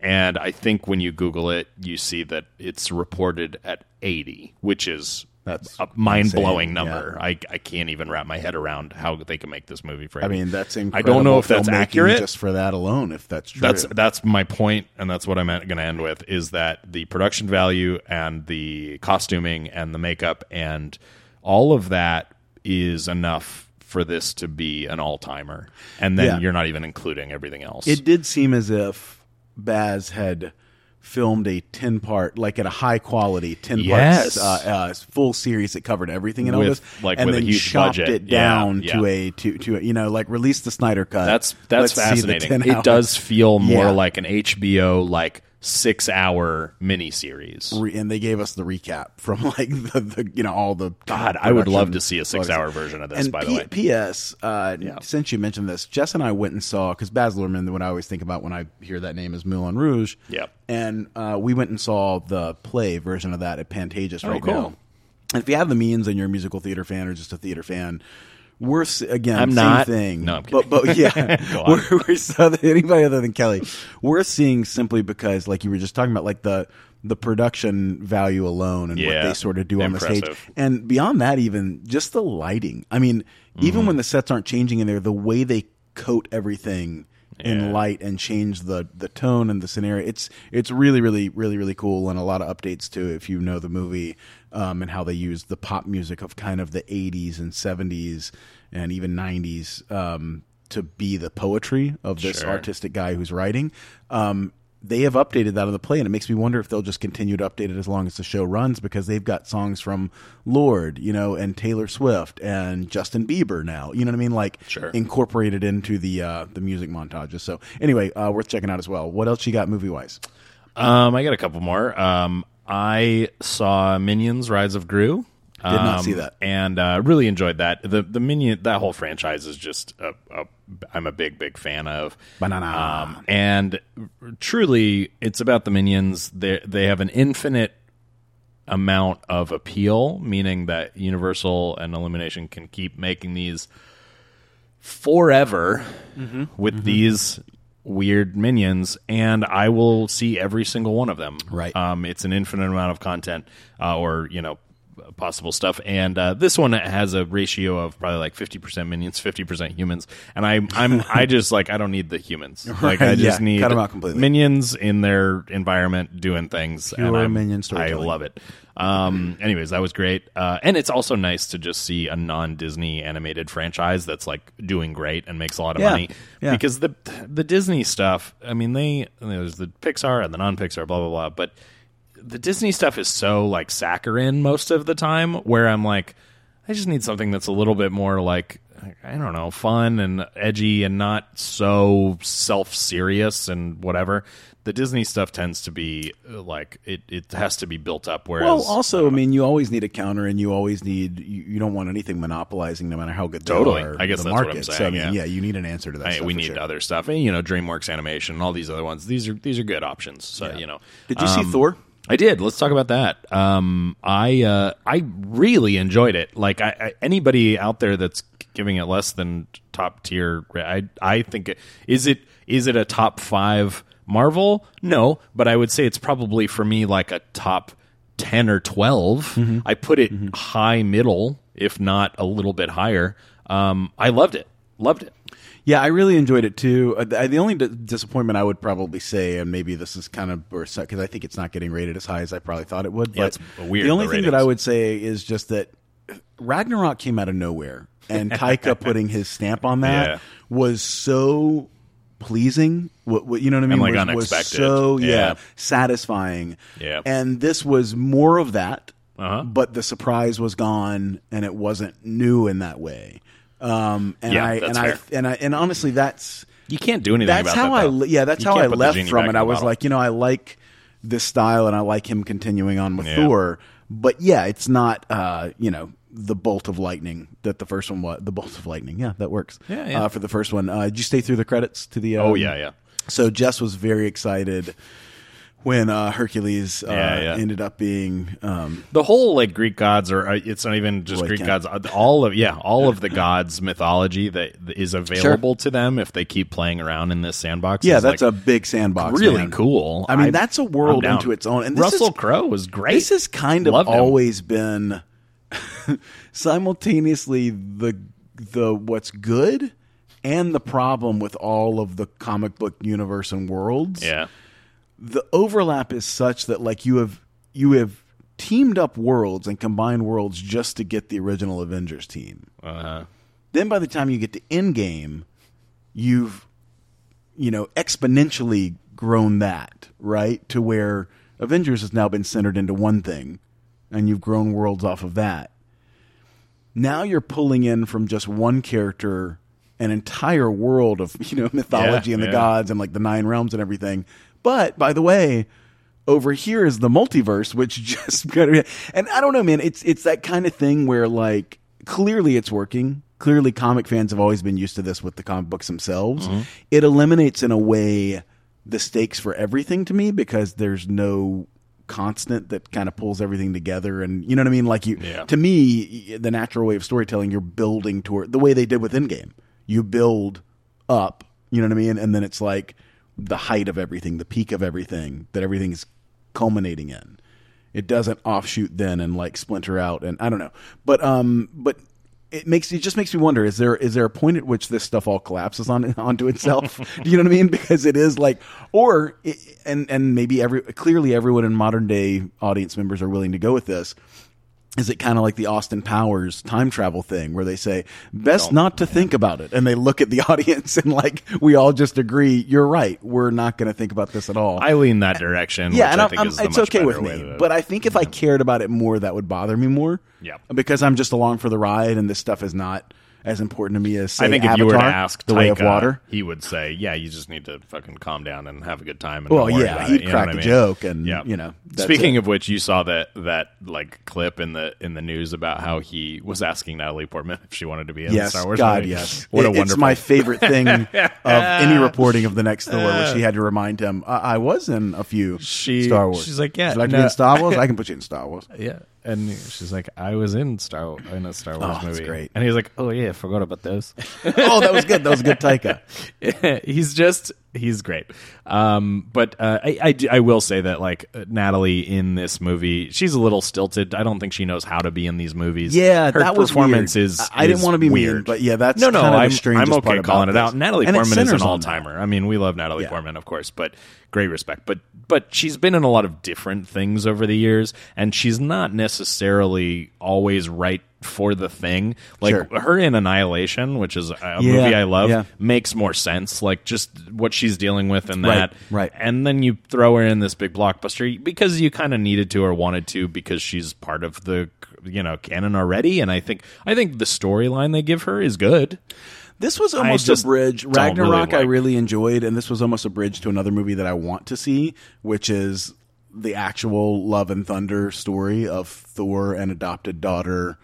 And I think when you Google it, you see that it's reported at 80, which is That's a mind blowing number. I, I can't even wrap my head around how they can make this movie for. I mean, that's I don't know if that's accurate. just for that alone. If that's true, that's that's my point, and that's what I'm going to end with: is that the production value and the costuming and the makeup and all of that is enough for this to be an all timer, and then Yeah. you're not even including everything else. It did seem as if Baz had filmed a 10 part like at a high quality 10 Yes. parts uh, uh, full series that covered everything in With, Elvis like, and with a then huge chopped budget. it down yeah. to a to to a, you know like release the Snyder cut that's that's Let's the fascinating. 10 It hours. does feel more Yeah. like an HBO like six hour miniseries. Re- and they gave us the recap from like the, the you know all the God, I would love to see a six hour version of this. And by P- the way, P.S. Uh, Yeah. Since you mentioned this, Jess and I went and saw because Baz Luhrmann. What I always think about when I hear that name is Moulin Rouge. Yep. And uh, we went and saw the play version of that at Pantages right cool. now. And if you have the means and you're a musical theater fan or just a theater fan, we're again I'm same not. thing. No, I'm kidding. but but yeah, we're, we're so anybody other than Kelly, we're seeing simply because like you were just talking about, like the the production value alone and what they sort of do on the stage, and beyond that, even just the lighting. I mean, Mm-hmm. even when the sets aren't changing in there, the way they coat everything Yeah. in light and change the the tone and the scenario, it's it's really really really really cool and a lot of updates too. If you know the movie, um, and how they use the pop music of kind of the 80s and 70s and even 90s um, to be the poetry of this Sure. artistic guy who's writing. Um, they have updated that on the play, and it makes me wonder if they'll just continue to update it as long as the show runs because they've got songs from Lorde, you know, and Taylor Swift and Justin Bieber now. You know what I mean? Like Sure. incorporated into the uh, the music montages. So anyway, uh, worth checking out as well. What else you got movie wise? Um, I got a couple more. Um, I saw Minions: Rise of Gru. Did not Um, see that. and uh, really enjoyed that. The the Minion that whole franchise is just a, a, I'm a big big fan of. Banana. Um, and truly, it's about the Minions. They they have an infinite amount of appeal, meaning that Universal and Illumination can keep making these forever Mm-hmm. with these weird minions, and I will see every single one of them. Right. Um, it's an infinite amount of content, uh, or you know, possible stuff. And uh, this one has a ratio of probably like fifty percent minions, fifty percent humans. And I, I'm, I just like I don't need the humans. Like I just yeah, need cut 'em out completely. minions in their environment doing things. and Pure I'm- minion I love it. Um, anyways, that was great. Uh, and it's also nice to just see a non Disney animated franchise that's like doing great and makes a lot of Yeah, money. yeah. Because the the Disney stuff, I mean, they there's the Pixar and the non Pixar, blah blah blah. But the Disney stuff is so like saccharine most of the time, where I'm like, I just need something that's a little bit more like I don't know, fun and edgy and not so self serious and whatever. The Disney stuff tends to be uh, like it, it has to be built up. Whereas Well, also, I mean, you always need a counter, and you always need you, you don't want anything monopolizing, no matter how good they Totally. are, I guess the that's what I'm market. so I mean, yeah. yeah, you need an answer to that. I- stuff we need sure. other stuff, and you know, DreamWorks Animation and all these other ones. These are these are good options. So you know, Did you see Um, Thor? I did. Let's talk about that. Um, I uh, I really enjoyed it. Like I, I, anybody out there that's giving it less than top tier, I I think it, is it is it a top five Marvel? No, but I would say it's probably for me like a top ten or 12 I put it high middle, if not a little bit higher. Um, I loved it. Loved it. Yeah, I really enjoyed it too. Uh, the the only d- disappointment I would probably say, and maybe this is kind of because I think it's not getting rated as high as I probably thought it would. Yeah, but it's weird, The only the thing that I would say is just that Ragnarok came out of nowhere, and Taika putting his stamp on that Yeah. was so pleasing. What, what you know what I mean? like, was, unexpected. Was so yeah, Yeah. satisfying. Yeah. and this was more of that. Uh-huh. But the surprise was gone, and it wasn't new in that way. Um, and Yeah, I that's and I and I and honestly, that's You can't do anything that's about how that. I though. yeah that's You how I left from it. I was bottle. like, you know, I like this style and I like him continuing on with Yeah. Thor, but yeah, it's not uh, you know the bolt of lightning that the first one was. The bolt of lightning, yeah, that works. Yeah, yeah. Uh, for the first one, uh, did you stay through the credits to the? Um, oh yeah, yeah. So Jess was very excited when uh, Hercules uh, Yeah, yeah. ended up being. Um, the whole like Greek gods or uh, it's not even just Greek gods uh, all of yeah all of the gods mythology that is available to them if they keep playing around in this sandbox yeah, that's like, a big sandbox. really man. cool I mean, I- that's a world into its own. And this Russell Crowe was great This has kind of Loved him. always been simultaneously the the what's good and the problem with all of the comic book universe and worlds. yeah The overlap is such that like you have you have teamed up worlds and combined worlds just to get the original Avengers team. uh-huh. Then by the time you get to Endgame, you've you know exponentially grown that right to where Avengers has now been centered into one thing, and you've grown worlds off of that. Now you're pulling in from just one character an entire world of you know mythology Yeah, and the yeah. gods and like the nine realms and everything. But by the way, over here is the multiverse, which just and I don't know, man. It's it's that kind of thing where like clearly it's working. Clearly, comic fans have always been used to this with the comic books themselves. Mm-hmm. It eliminates in a way the stakes for everything to me because there's no constant that kind of pulls everything together and you know what I mean like you Yeah. to me the natural way of storytelling you're building toward the way they did with Endgame you build up you know what I mean and then it's like the height of everything the peak of everything that everything's culminating in. It doesn't offshoot then and like splinter out and I don't know. But um but it makes it just makes me wonder is there is there a point at which this stuff all collapses on onto itself? Do you know what I mean? Because it is like or it, and and maybe every clearly everyone in modern day audience members are willing to go with this is it kind of like the Austin Powers time travel thing where they say best not to think about it and they look at the audience and like we all just agree you're right we're not going to think about this at all I lean that direction. yeah which and I think I'm- is it's okay with me to- but I think if I cared about it more that would bother me more Yeah. because I'm just along for the ride and this stuff is not as important to me as say I think Avatar, if you were to ask the way of water he would say, "Yeah, you just need to fucking calm down and have a good time." And Well, yeah, he'd it, crack I a mean? joke and, yeah. you know, Speaking it. of which, you saw that that like clip in the in the news about how he was asking Natalie Portman if she wanted to be in the Yes, Star Wars God, movie. yes. What a It- It's my favorite thing of any reporting of the next Thor, which he had to remind him. I, I was in a few She- Star Wars. she's like, yeah, Would you like to no. be in Star Wars? I can put you in Star Wars. yeah. And she's like, I was in Star in a Star Wars Oh, that's movie. great. And he's like, Oh yeah, I forgot about those. oh, that was good. That was good, Taika. he's just he's great. Um, but uh, I, I I will say that like uh, Natalie in this movie, she's a little stilted. I don't think she knows how to be in these movies. Yeah, her that was performance weird. is. I- I didn't want to be weird. mean, but yeah, that's no, no. kind of I'm, I'm okay calling it this. out. Natalie And Portman is an all timer. I mean, we love Natalie Yeah. Portman, of course, but great respect. But but she's been in a lot of different things over the years, and she's not necessarily always right for the thing. Like Sure. her in Annihilation, which is a Yeah, movie I love, yeah. makes more sense. Like just what she's dealing with in Right, that, right. And then you throw her in this big blockbuster because you kind of needed to or wanted to because she's part of the you know canon already. And I think I think the storyline they give her is good. This was almost a bridge. don't really Ragnarok, I really enjoyed, and this was almost a bridge to another movie that I want to see, which is the actual Love and Thunder story of Thor and adopted daughter.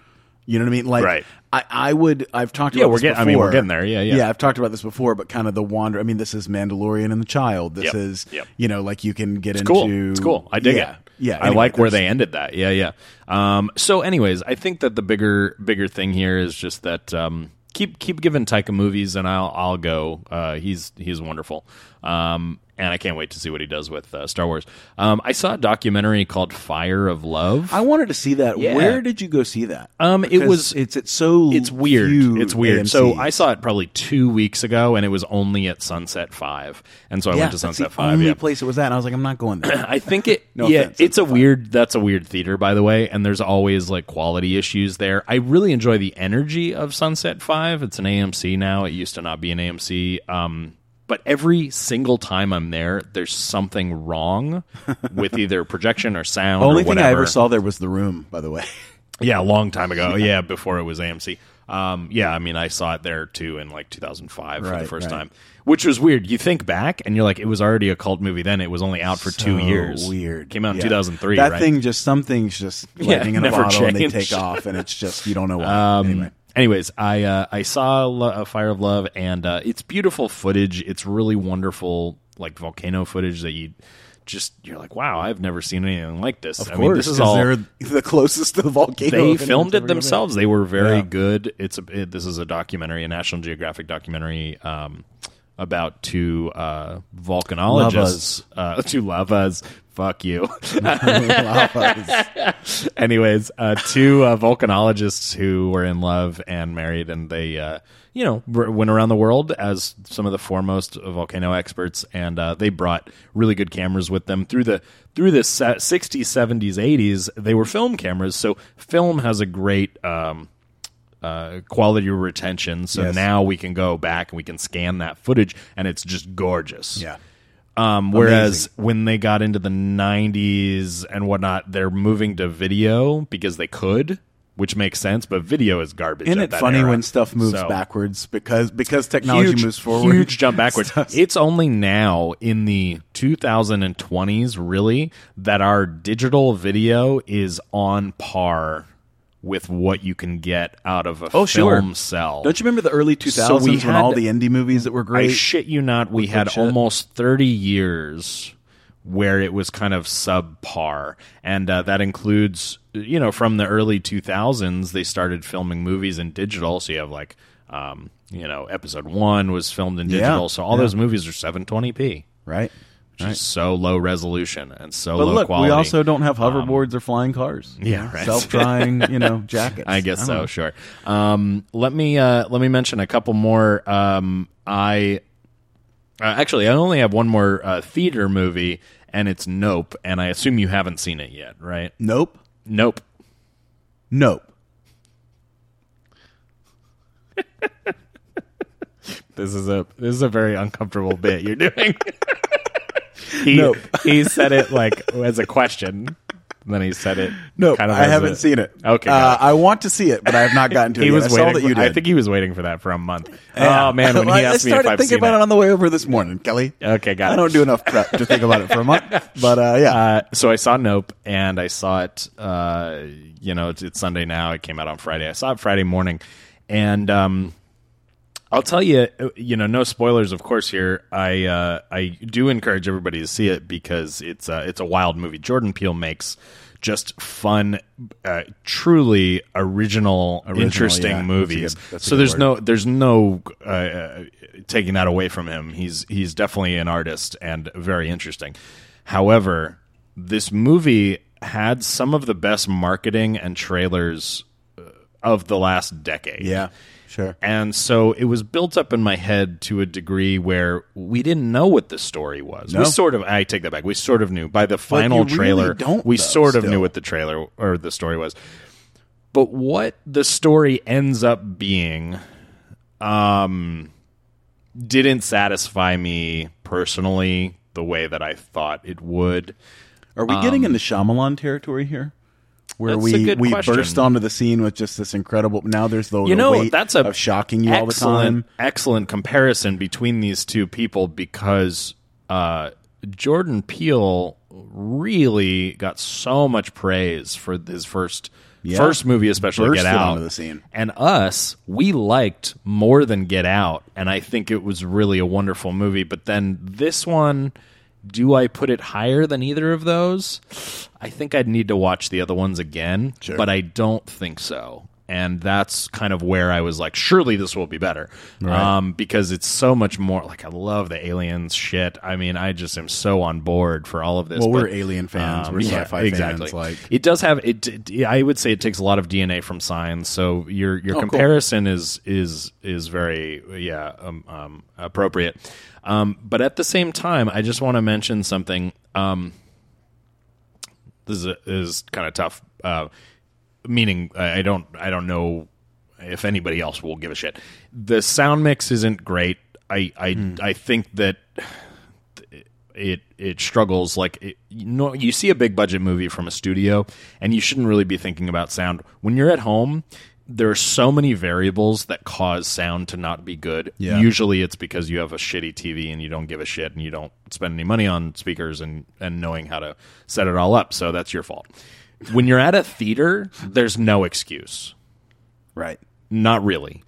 You know what I mean? Like, Right. I, I would. I've talked Yeah, about we're this getting- I before. mean, we're getting there. Yeah, yeah. Yeah, I've talked about this before, but kind of the wander. I mean, this is Mandalorian and the Child. This Yep, is, yep. you know, like you can get It's into. cool. It's cool. I dig yeah, it. Yeah, I like where they ended that. Yeah, yeah. Um, so, anyways, I think that the bigger bigger thing here is just that um, keep keep giving Taika movies, and I'll I'll go. Uh, he's he's wonderful. Um, and I can't wait to see what he does with uh, Star Wars. Um, I saw a documentary called Fire of Love. I wanted to see that. Yeah. Where did you go see that? Um, it was- It's it's so. it's weird. It's weird. So I saw it probably two weeks ago, and it was only at Sunset Five, and so I yeah, went to Sunset Five. only Yeah. place it was at. And I was like, I'm not going there. I think it. No yeah, offense, it's a weird. That's a weird theater, by the way, and there's always like quality issues there. I really enjoy the energy of Sunset Five. It's an AMC now. It used to not be an AMC. Um, but every single time I'm there, there's something wrong with either projection or sound. The only or thing I ever saw there was the room. By the way, Yeah, a long time ago. Yeah, before it was AMC. Um, yeah, I mean, I saw it there too in like 2005 for the first right. time, which was weird. You think back and you're like, it was already a cult movie then. It was only out for two years. Weird. Came out in Yeah. 2003. That right? thing just some things just Yeah, in a bottle and they take off and it's just you don't know why. Um, anyway, Anyways, I uh, I saw Lo- uh, Fire of Love, and uh, it's beautiful footage. It's really wonderful, like volcano footage that you just you're like, wow, I've never seen anything like this. of I course, mean, this is all they're the closest to the volcano. they filmed it ever gonna be. themselves. They were very Yeah. good. It's a it, this is a documentary, a National Geographic documentary um, about two uh, volcanologists, uh, two lavas. Fuck you. Anyways, uh, two uh, volcanologists who were in love and married, and they, uh, you know, r- went around the world as some of the foremost volcano experts, and uh, they brought really good cameras with them through the through the se- 60s, 70s, 80s. They were film cameras, so film has a great. Um, uh, quality retention. So Yes. now we can go back and we can scan that footage, and it's just gorgeous. Yeah. Um, whereas when they got into the 90s and whatnot, they're moving to video because they could, which makes sense. But video is garbage. Isn't it funny era. when stuff moves So, backwards because because technology huge, moves forward? Huge jump backwards. it's only now in the 2020s, really, that our digital video is on par with what you can get out of a Oh, sure. film cell. Don't you remember the early 2000s So we when had- all the indie movies that were I great? shit you not, we had shit. almost 30 years where it was kind of subpar. And uh, that includes, you know, from the early 2000s, they started filming movies in digital. So you have like, um, you know, episode one was filmed in Yeah. digital. So all Yeah. those movies are 720p. right. Is so low resolution and so But low look, quality. we also don't have hoverboards or flying cars. yeah, right. Self-drying, you know, jackets. I guess don't so. know. Sure. Um, let me uh, let me mention a couple more. Um, I uh, actually I only have one more uh, theater movie, and it's Nope. And I assume you haven't seen it yet, right? Nope. Nope. Nope. This is a this is a very uncomfortable bit you're doing. he Nope. he said it like as a question. Then he said it. Nope. kind of I haven't a- seen it. Okay, Uh. I want to see it, but I have not gotten to it. he yet. was I saw that you did. I think he was waiting for that for a month. Yeah. Oh man, when Well, he asked me if I've thinking seen about it. it. on the way over this morning, Kelly. Okay, got I it. don't do enough prep to think about it for a month, but uh, yeah. Uh, so I saw Nope, and I saw it. Uh, you know, it's, it's Sunday now. It came out on Friday. I saw it Friday morning, and um, I'll tell you, uh, you know, no spoilers, of course. Here, I uh, I do encourage everybody to see it because it's uh, it's a wild movie. Jordan Peele makes just fun, uh, truly original, Original, interesting yeah. That's movies. good- that's so there's word. no there's no uh, uh, taking that away from him. He's he's definitely an artist and very interesting. However, this movie had some of the best marketing and trailers uh, of the last decade. yeah, sure. And so it was built up in my head to a degree where we didn't know what the story was. No. We sort of, I take that back. We sort of knew by the final really trailer. don't, we though, sort of still. knew what the trailer or the story was. But what the story ends up being, um, didn't satisfy me personally the way that I thought it would. Are we getting into Shyamalan territory here? Where That's we we question. burst onto the scene with just this incredible. Now there's the, you the know that's a of shocking you all the time. Excellent comparison between these two people because uh, Jordan Peele really got so much praise for his first Yeah. first movie, especially Bursted Get Out. onto the scene. And us, we liked more than Get Out, and I think it was really a wonderful movie. But then this one. Do I put it higher than either of those? I think I'd need to watch the other ones again, Sure. but I don't think so. And that's kind of where I was like, surely this will be better. Um, because it's so much more like I love the aliens shit. I mean, I just am so on board for all of this. Well, we're alien fans. um, we're yeah, sci-fi exactly. fans. Like it does have it, it- I would say it takes a lot of DNA from Signs. So your your Oh, cool. comparison is is is very yeah um, um, appropriate. Um, but at the same time, I just want to mention something. Um, this is, is kind of tough. Uh, meaning, I don't I don't know if anybody else will give a shit. The sound mix isn't great. I I Hmm. I think that it it struggles like it, you know you see a big budget movie from a studio and you shouldn't really be thinking about sound when you're at home there are so many variables that cause sound to not be good Yeah. usually it's because you have a shitty tv and you don't give a shit and you don't spend any money on speakers and and knowing how to set it all up so that's your fault when you're at a theater there's no excuse right. not really.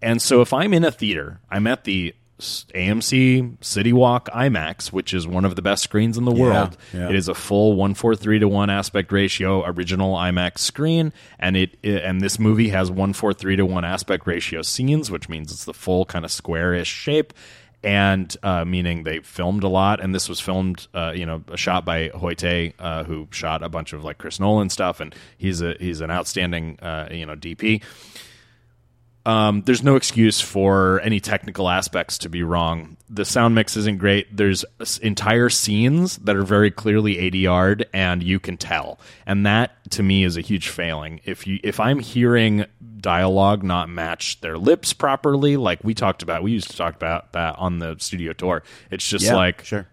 And so if I'm in a theater, I'm at the AMC City Walk IMAX, which is one of the best screens in the world. yeah. It is a full 143 to 1 aspect ratio original IMAX screen and it, it and this movie has 143 to 1 aspect ratio scenes, which means it's the full kind of squarish shape and uh, meaning they filmed a lot and this was filmed uh, you know shot by Hoyte uh, who shot a bunch of like Chris Nolan stuff and he's a he's an outstanding uh, you know DP um, there's no excuse for any technical aspects to be wrong. The sound mix isn't great. There's entire scenes that are very clearly ADR'd, and you can tell. And that, to me, is a huge failing. If you if I'm hearing dialogue not match their lips properly, like we talked about, we used to talk about that on the studio tour. It's just Yeah, like sure.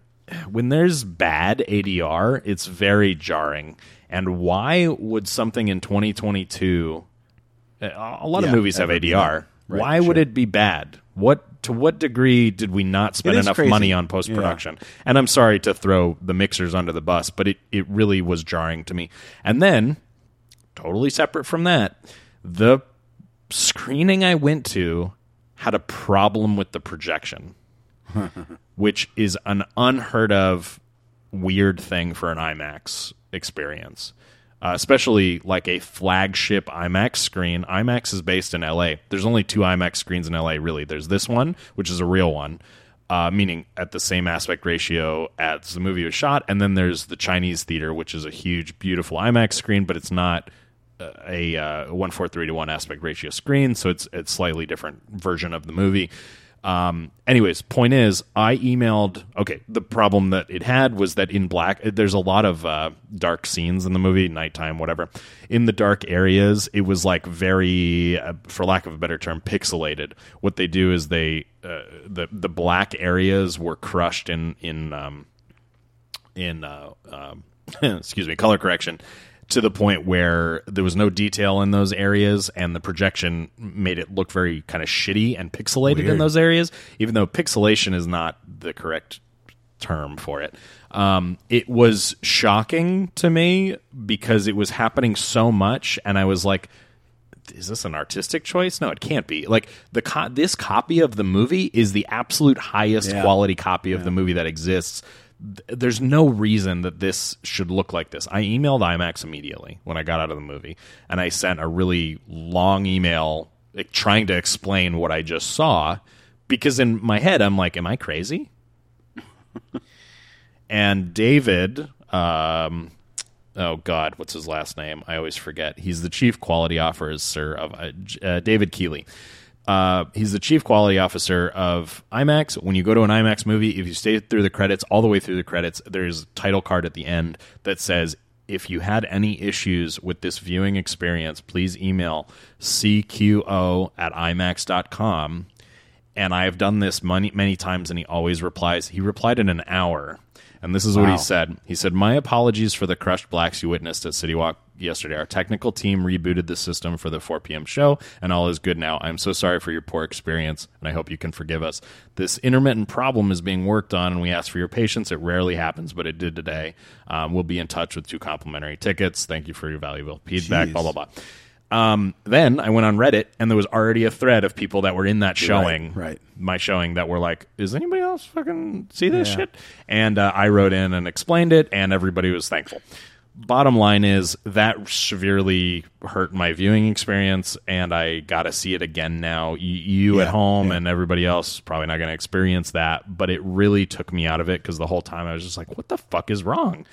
when there's bad ADR, it's very jarring. And why would something in 2022? A lot of Yeah, movies have ADR. Right, why would it be bad? What to what degree did we not spend enough crazy. money on post production? And I'm sorry to throw the mixers under the bus, but it it really was jarring to me. And then, totally separate from that, the screening I went to had a problem with the projection, which is an unheard of weird thing for an IMAX experience. Uh, especially like a flagship IMAX screen. IMAX is based in LA. There's only two IMAX screens in LA, really. There's this one, which is a real one, uh, meaning at the same aspect ratio as the movie was shot. And then there's the Chinese theater, which is a huge, beautiful IMAX screen, but it's not a uh, one four three to one aspect ratio screen, so it's it's slightly different version of the movie. Um, anyways, point is, I emailed. Okay, the problem that it had was that in black, there's a lot of uh, dark scenes in the movie, nighttime, whatever. In the dark areas, it was like very, uh, for lack of a better term, pixelated. What they do is they uh, the the black areas were crushed in in um, in uh, um, excuse me color correction to the point where there was no detail in those areas and the projection made it look very kind of shitty and pixelated in those areas even though pixelation is not the correct term for it um, it was shocking to me because it was happening so much and i was like is this an artistic choice? No, it can't be. Like the co- this copy of the movie is the absolute highest Yeah. quality copy of the movie that exists. Th- There's no reason that this should look like this. I emailed IMAX immediately when I got out of the movie, and I sent a really long email like, trying to explain what I just saw because in my head I'm like, am I crazy? and David, um, oh God, what's his last name? I always forget. He's the chief quality officer of uh, uh, David Keighley. Uh, he's the chief quality officer of IMAX. When you go to an IMAX movie, if you stay through the credits, all the way through the credits, there's a title card at the end that says, if you had any issues with this viewing experience, please email cqo at imax.com and I have done this many many times, and he always replies. He replied in an hour, and this is what Wow. he said. He said, "My apologies for the crushed blacks you witnessed at City Walk yesterday. Our technical team rebooted the system for the 4 p.m. show, and all is good now. I'm so sorry for your poor experience, and I hope you can forgive us. This intermittent problem is being worked on, and we ask for your patience. It rarely happens, but it did today. Um, we'll be in touch with two complimentary tickets. Thank you for your valuable feedback. Jeez. Blah blah blah." Um, then I went on Reddit, and there was already a thread of people that were in that showing, right. my showing, that were like, "Is anybody else fucking see this Yeah. shit?" And uh, I wrote in and explained it, and everybody was thankful. Bottom line is that severely hurt my viewing experience, and I got to see it again now. You, you at home yeah. and everybody else probably not going to experience that, but it really took me out of it because the whole time I was just like, "What the fuck is wrong?"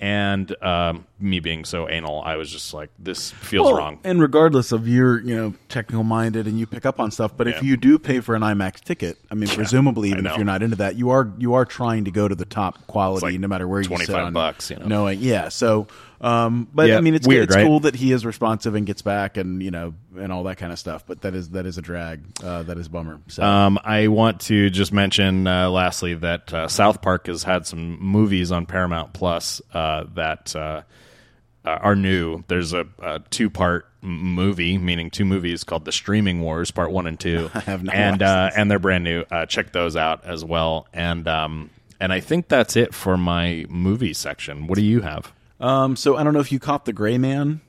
And um, me being so anal, I was just like, "This feels Well, wrong." And regardless of you're, you know, technical minded and you pick up on stuff, but if you do pay for an IMAX ticket, I mean, presumably, even if you're not into that, you are you are trying to go to the top quality, like no matter where you sit 25 bucks, you know. knowing, yeah. So, um, but Yeah, I mean, it's weird, it's right? cool that he is responsive and gets back and you know and all that kind of stuff. But that is that is a drag. Uh, that is a bummer. So. Um, I want to just mention, uh, lastly, that uh, South Park has had some movies on Paramount Plus uh, that uh, uh, are new. There's a, a two part movie, meaning two movies, called The Streaming Wars, Part One and Two. I have not and uh, and they're brand new. Uh, check those out as well. And um, and I think that's it for my movie section. What do you have? Um, so I don't know if you caught the Gray Man.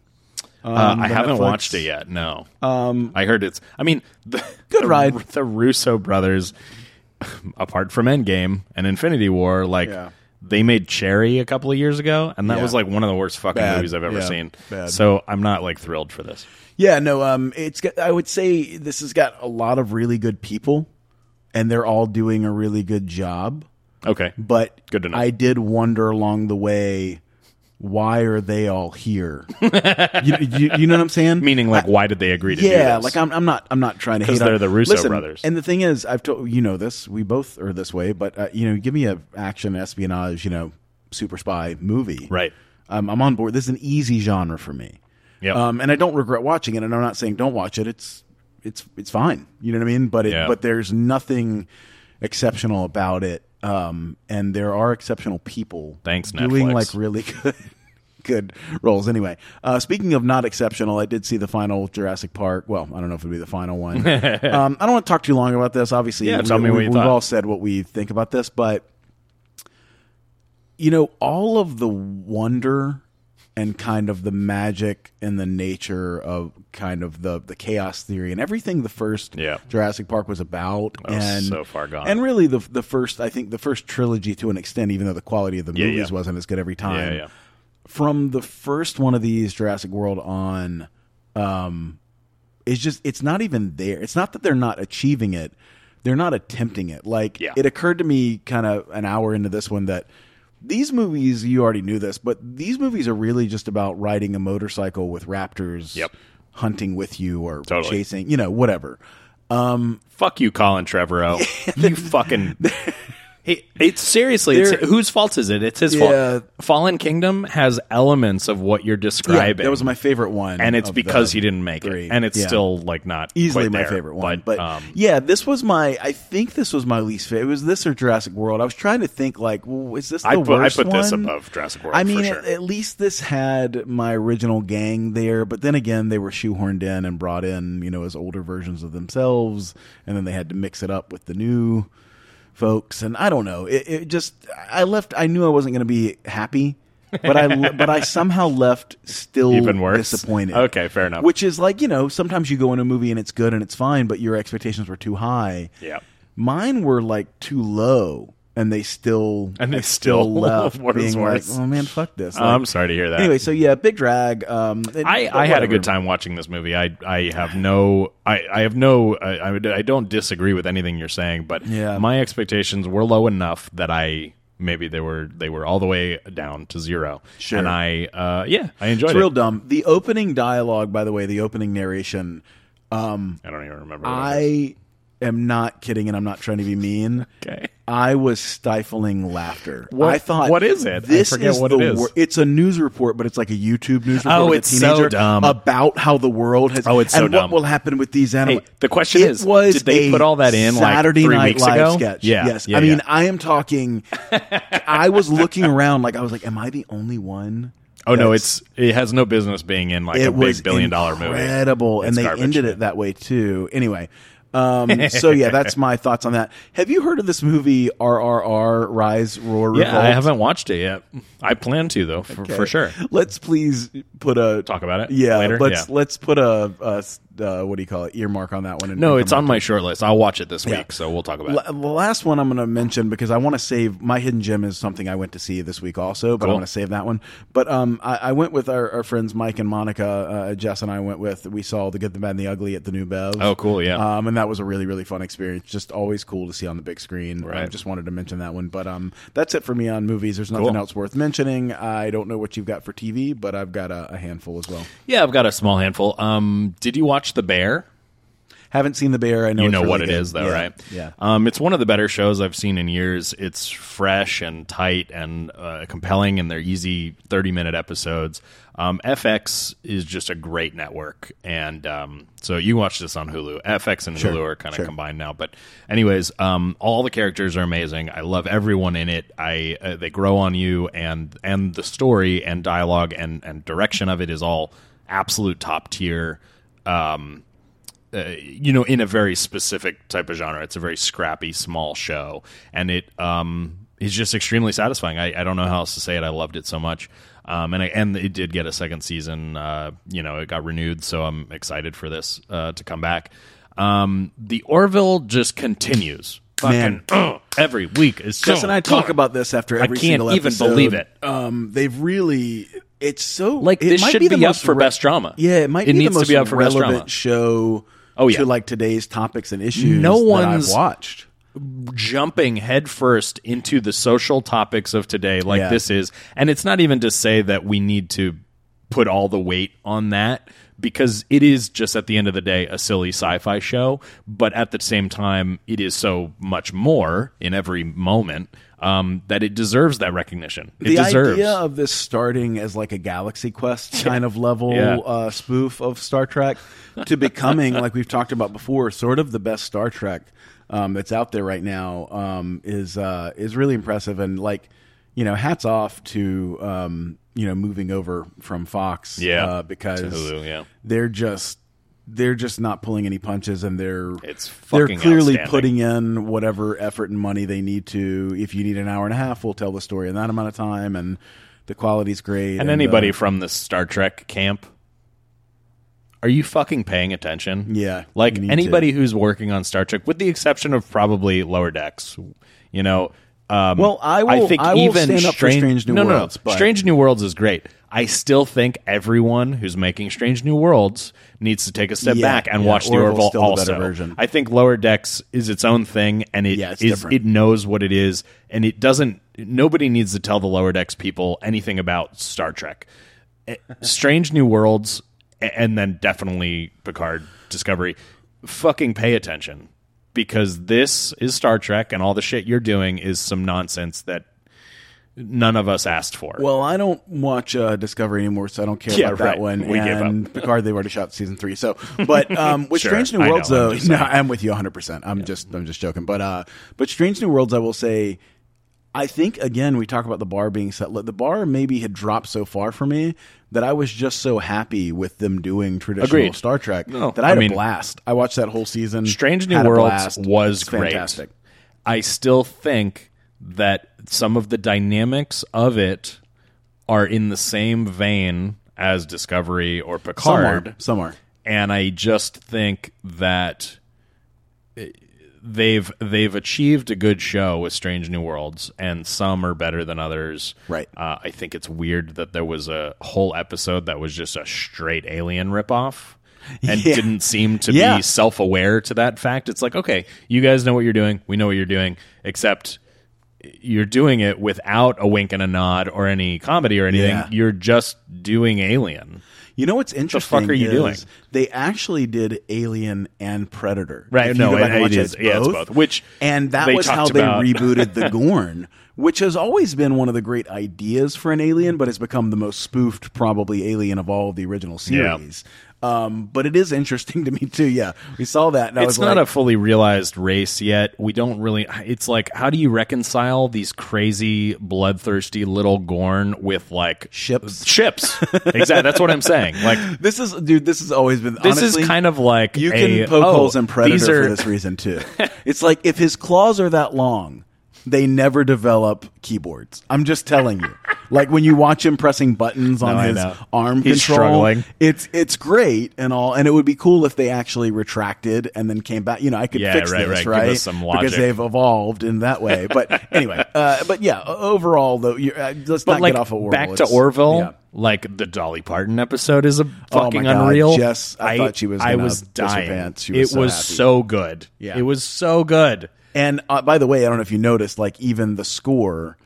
Uh, I haven't Netflix. watched it yet. No, um, I heard it's. I mean, the, Good the, ride. The Russo brothers, apart from Endgame and Infinity War, like Yeah. they made Cherry a couple of years ago, and that Yeah. was like one of the worst fucking Bad. movies I've ever Yeah. seen. Bad. So I'm not like thrilled for this. Yeah, no, um, it's got, I would say this has got a lot of really good people, and they're all doing a really good job. Okay, But Good to know. I did wonder along the way, why are they all here? you, you, you know what I'm saying? meaning like, why did they agree to do yeah, like I'm, I'm not, I'm not trying to 'Cause hate on- they're the Russo Listen, brothers. And the thing is, I've told you know this. We both are this way, but uh, you know, give me a action espionage, you know, super spy movie. Right. Um, I'm on board. This is an easy genre for me. Yep. Um, and I don't regret watching it. And I'm not saying don't watch it. It's it's it's fine. You know what I mean? But it, Yeah. but there's nothing exceptional about it. Um, and there are exceptional people Thanks, doing Netflix. like really good good roles. Anyway, uh, speaking of not exceptional, I did see the final Jurassic Park. Well, I don't know if it'd be the final one. um, I don't want to talk too long about this. Obviously, Yeah, we, tell me what we, you we've thought. all said what we think about this, but you know, all of the wonder and kind of the magic and the nature of kind of the the chaos theory and everything the first Yeah. Jurassic Park was about Oh, and so far gone. and really the the first I think the first trilogy to an extent even though the quality of the Yeah, movies yeah. wasn't as good every time yeah, yeah. from the first one of these Jurassic World on, um, it's just it's not even there. It's not that they're not achieving it; they're not attempting it. Like it occurred to me kind of an hour into this one that these movies you already knew this, but these movies are really just about riding a motorcycle with raptors, Yep. hunting with you or Totally. chasing, you know, whatever. Um, Fuck you, Colin Trevorrow. you fucking. It, it's seriously, it's, whose fault is it? It's his Yeah. fault. Fallen Kingdom has elements of what you're describing. that was my favorite one, and it's because he didn't make three. it, and it's Yeah. still like not easily quite my there. favorite one. But, um, yeah, this was my. I think this was my least favorite. It was this or Jurassic World. I was trying to think like, well, is this the I put, I worst put this above Jurassic World. I mean, for sure. at, at least this had my original gang there, but then again, they were shoehorned in and brought in, you know, as older versions of themselves, and then they had to mix it up with the new folks. And I don't know. It, it just, I left. I knew I wasn't going to be happy, but I, but I somehow left still Even worse? disappointed. Okay, fair enough. Which is like, you know, sometimes you go in a movie and it's good and it's fine, but your expectations were too high. yeah. Mine were like too low, and they still And they still left worse, being like, oh man, fuck this. Oh, I'm sorry to hear that. Anyway, so yeah, big drag. Um, it- I, I had a good time watching this movie. I I have no I, I have no I, I don't disagree with anything you're saying, but Yeah. my expectations were low enough that I maybe they were they were all the way down to zero. Sure. And I uh yeah I enjoyed It's it. real dumb. The opening dialogue, by the way, the opening narration. Um, I don't even remember. what it is. I am not kidding, and I'm not trying to be mean. okay. I was stifling laughter. What- I thought, what is it? I This forget is what it is. wor- it's a news report, but it's like a YouTube news report. Oh, it's so dumb. about how the world has. Oh, it's so and dumb. what will happen with these animals? Hey, the question It is, was did they put all that in, like, Saturday three Night Live ago? sketch? Yeah, yes. yeah, I mean, yeah. I am talking. I was looking around like I was like, "Am I the only one?" Oh no, it's it has no business being in like a it big billion dollar movie. incredible, and they garbage. ended it that way too. Anyway, um, so yeah, that's my thoughts on that. Have you heard of this movie RRR Rise Roar Revolt? Yeah, I haven't watched it yet. I plan to though, for, Okay. for sure. Let's please put a Talk about it Yeah, later? let's Yeah. let's put a, a uh, what do you call it earmark on that one. And No, and it's on my short list. I'll watch it this Yeah. week, so we'll talk about La- it. The last one I'm going to mention because I want to save my hidden gem is something I went to see this week also, but I want to save that one. But um, I, I went with our, our friends Mike and Monica. Uh, Jess and I went with. We saw the Good, the Bad, and the Ugly at the New Bev. Oh, cool, yeah. Um, and that was a really really fun experience. Just always cool to see on the big screen. I just wanted to mention that one. But um, that's it for me on movies. There's nothing Cool. else worth mentioning. I don't know what you've got for TV, but I've got a, a handful as well. Yeah, I've got a small handful. Um, did you watch The Bear? Haven't seen the bear. I know you know really what it good. is, though, Yeah, right? Yeah. Um, it's one of the better shows I've seen in years. It's fresh and tight and uh, compelling, and they're easy thirty-minute episodes. Um, FX is just a great network, and um, so you watch this on Hulu. FX and Sure, Hulu are kind of sure. combined now, but anyways, um, all the characters are amazing. I love everyone in it. I uh, they grow on you, and and the story and dialogue and and direction of it is all absolute top tier. Um, uh, you know, in a very specific type of genre. It's a very scrappy, small show, and it um, is just extremely satisfying. I, I don't know how else to say it. I loved it so much, um, and I, and it did get a second season. Uh, you know, it got renewed, so I'm excited for this uh, to come back. Um, the Orville just continues. Man. Fucking, ugh, every week is so Jess and I talk about this after I every can't single even episode. believe it. Um, they've really. It's so Like, it this might should be, the be up most for best drama. Yeah, it might It be needs the to most be up for best drama. show. Oh, yeah. to like today's topics and issues. No that one's- I've watched. jumping headfirst into the social topics of today like Yeah. this is and it's not even to say that we need to put all the weight on that because it is just at the end of the day a silly sci-fi show but at the same time it is so much more in every moment um, that it deserves that recognition it the deserves idea of this starting as like a Galaxy Quest kind of level Yeah. uh, spoof of Star Trek to becoming, like we've talked about before, sort of the best Star Trek um, that's out there right now um, is uh, is really impressive. And like, you know, hats off to um, you know moving over from Fox, Yeah, uh, because Hulu, yeah. they're just they're just not pulling any punches, and they're It's they're clearly putting in whatever effort and money they need to. If you need an hour and a half, we'll tell the story in that amount of time, and the quality's great. and anybody uh, from the Star Trek camp are you fucking paying attention? Yeah, Like anybody who's working on Star Trek, with the exception of probably Lower Decks, you know. Um, Well, I will- think I will even stand up for Strange New no, no, no. Worlds, but- Strange New Worlds is great. I still think everyone who's making Strange New Worlds needs to take a step Yeah, back and yeah, watch the Orville also. I think Lower Decks is its own thing, and it Yeah, is- it knows what it is, and it doesn't. Nobody needs to tell the Lower Decks people anything about Star Trek. Eh, Strange New Worlds, and then definitely Picard Discovery fucking pay attention because this is Star Trek and all the shit you're doing is some nonsense that none of us asked for. Well, I don't watch uh, Discovery anymore, so I don't care Yeah, about that one. We gave and up. Picard, they've already shot season three. So, but um, with Sure. Strange New I know, Worlds, I'm though, no. I'm with you 100. percent I'm just, I'm just joking. But, uh, but Strange New Worlds, I will say, I think again we talk about the bar being set. The bar maybe had dropped so far for me that I was just so happy with them doing traditional Agreed. Star Trek No, that I had I a mean- blast. I watched that whole season. Strange New a Worlds was great. fantastic. I still think that some of the dynamics of it are in the same vein as Discovery or Some Picard. are, some are. and I just think that they've they've achieved a good show with Strange New Worlds, and some are better than others. Right. Uh, I think it's weird that there was a whole episode that was just a straight Alien ripoff. And Yeah. didn't seem to Yeah. be self aware to that fact. It's like, okay, you guys know what you're doing. We know what you're doing, except you're doing it without a wink and a nod or any comedy or anything. Yeah. You're just doing Alien. You know what's interesting? The fuck are you doing? They actually did Alien and Predator. Right, If no, it- it is- yeah, it's both, which and that was how talked they rebooted the Gorn, which has always been one of the great ideas for an Alien, but has become the most spoofed probably Alien of all of the original Yeah. Um, but it is interesting to me too. Yeah, we saw that. It's not like, a fully realized race yet. We don't really. It's like, how do you reconcile these crazy, bloodthirsty little Gorn with like Ships. Ships. exactly. That's what I'm saying. Like This is, dude. This has always been. this honestly, is kind of like You a, can poke oh, holes in Predator are- for this reason too. it's like if his claws are that long, they never develop keyboards. I'm just telling you. Like when you watch him pressing buttons on No, his arm He's control, struggling. it's it's great and all, and it would be cool if they actually retracted and then came back. You know, I could Yeah, fix right, this, right. Right? because they've evolved in that way. But anyway, uh, but yeah, overall though, you're, uh, let's But not like get off of Orville. back to It's- Orville, yeah. like the Dolly Parton episode is a Oh fucking God, unreal. Jess, I thought she was I was dying. She was it so was happy. so good. Yeah. it was so good. And uh, by the way, I don't know if you noticed, like even the score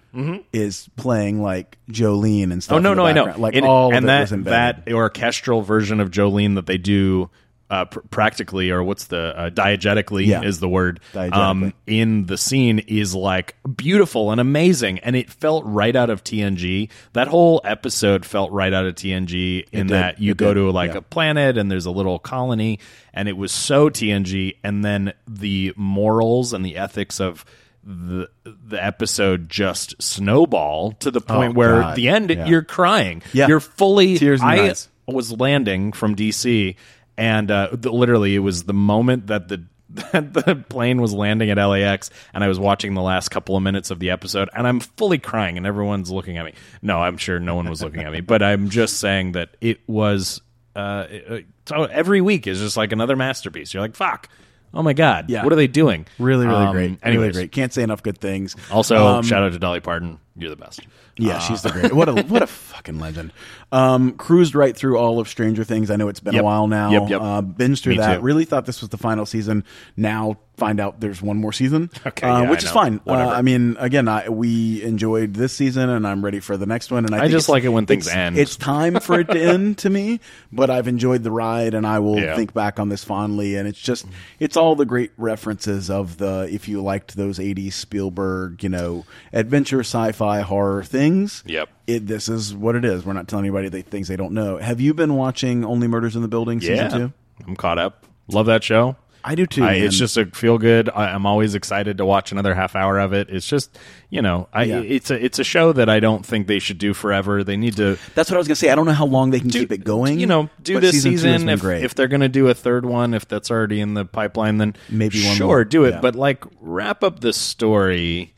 is playing like Jolene and stuff. Oh no, no, I know. Like And- all and it that that orchestral version of Jolene that they do uh, pr- practically, or what's the uh, diegetically Yeah. is the word um, in the scene is like beautiful and amazing, and it felt right out of TNG. That whole episode felt right out of TNG in that you It go did. to like Yeah. a planet and there's a little colony, and it was so TNG, and then the morals and the ethics of the the episode just snowball to the point Oh, where God. the end Yeah. you're crying. Yeah. You're fully Tears I eyes. was landing from DC and uh, literally it was the moment that the that the plane was landing at LAX and I was watching the last couple of minutes of the episode and I'm fully crying and everyone's looking at me. No, I'm sure no one was looking at me, but I'm just saying that it was uh, it- so every week is just like another masterpiece. You're like, fuck. Oh my god. Yeah. What are they doing? really, really Um, great. Really great. Can't say enough good things. Also, Um, shout out to Dolly Parton. You're the best. Yeah, she's the great. What a what a fucking legend. Um, cruised right through all of Stranger Things. I know it's been Yep. a while now. Yep, yep. Uh, binged through Me that. too. Really thought this was the final season. Now find out there's one more season. Okay, uh, yeah, which I is know. fine. Uh, Whatever. I mean, again, I, we enjoyed this season, and I'm ready for the next one. And I, I just like it when things it's- end. It's time for it to end to me, but I've enjoyed the ride, and I will Yeah. think back on this fondly. And it's just, it's all the great references of the if you liked those '80s Spielberg, you know, adventure, sci-fi, horror things Yep. it, this is what it is. We're not telling anybody the things they don't know. Have you been watching Only Murders in the Building season Yeah. two? I'm caught up. Love that show. I do too. I, it's just a feel good. I, I'm always excited to watch another half hour of it. It's just you know, I Yeah. it's a it's a show that I don't think they should do forever. They need to that's what I was gonna say. I don't know how long they can keep it going. You know, do this season, season. If, if they're going to do a third one, if that's already in the pipeline, then Maybe one sure more. do it. Yeah. But like wrap up the story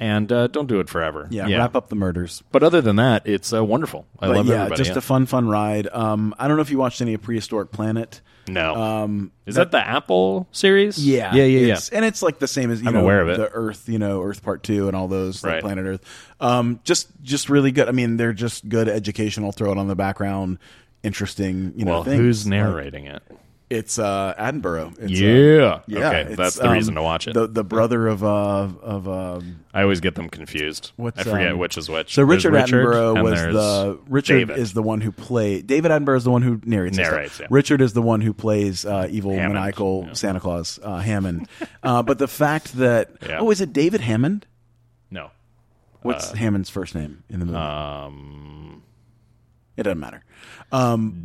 and uh, don't do it forever. yeah, wrap up the murders. But other than that, it's uh, wonderful. I But love yeah, everybody. just a fun, fun ride. Um, I don't know if you watched any of Prehistoric Planet. no. Um, Is that, the Apple series? Yeah, yeah, yeah, yeah. And it's like the same as you I'm know, aware of it. the Earth, you know, Earth Part Two and all those, like Right. Planet Earth. Um, just, just really good. I mean, they're just good educational. Throw it on the background, interesting. You know, Well, things. who's narrating it? It's uh, Attenborough. It's, uh, yeah. yeah. Okay, that's the um, reason to watch it. The the brother of uh of um, I always get them confused. What's, I forget um, which is which. So There's Richard, Attenborough was the Richard David. is the one who played David Attenborough is the one who narrates. Narrates, yeah. Richard is the one who plays uh, evil Hammond, maniacal yeah. Santa Claus uh, Hammond. uh, but the fact that Yeah. oh, is it David Hammond? no. What's Hammond's first name in the movie? Um, it doesn't matter.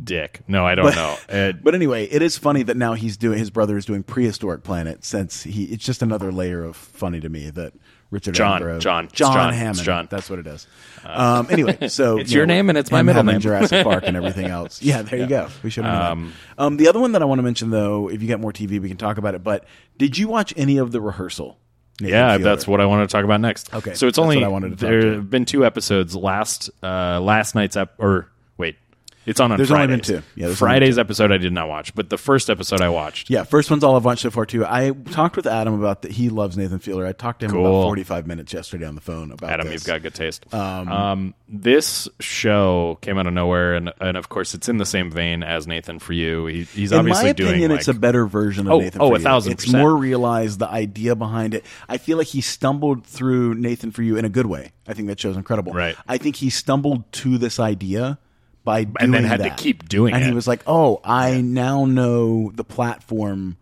Dick. No, I don't know. It, But anyway, it is funny that now he's doing his brother is doing prehistoric planet since he it's just another layer of funny to me that Richard John, Attenborough, John, John, John, Hammond John. That's what it is. Um, anyway, so It's you your name and it's my middle name. Jurassic Park and everything else. Yeah, there you go. We should have. Um. Um, the other one that I want to mention though, if you get more TV, we can talk about it. But did you watch any of the rehearsal? Nathan yeah, Fielder? that's what I wanted to talk about next. Okay, so it's only I wanted to talk there have been two episodes. Last uh, last night's ep or it's on on There's only Fridays. been two. Yeah, there's only Friday's episode I did not watch, but the first episode I watched. Yeah, first one's all I've watched so far too. I talked with Adam about that. He loves Nathan Fielder. I talked to him about 45 minutes yesterday on the phone about Adam, this. you've got good taste. Um, this show came out of nowhere, and and of course, it's in the same vein as Nathan for you. He, he's In obviously my doing opinion, like it's a better version of Oh, Nathan oh, for a You. thousand It's percent. more realized. The idea behind it. I feel like he stumbled through Nathan for You in a good way. I think that show's incredible. Right. I think he stumbled to this idea by doing And then had to keep doing and it. And he was like, "Oh, I now know the platform."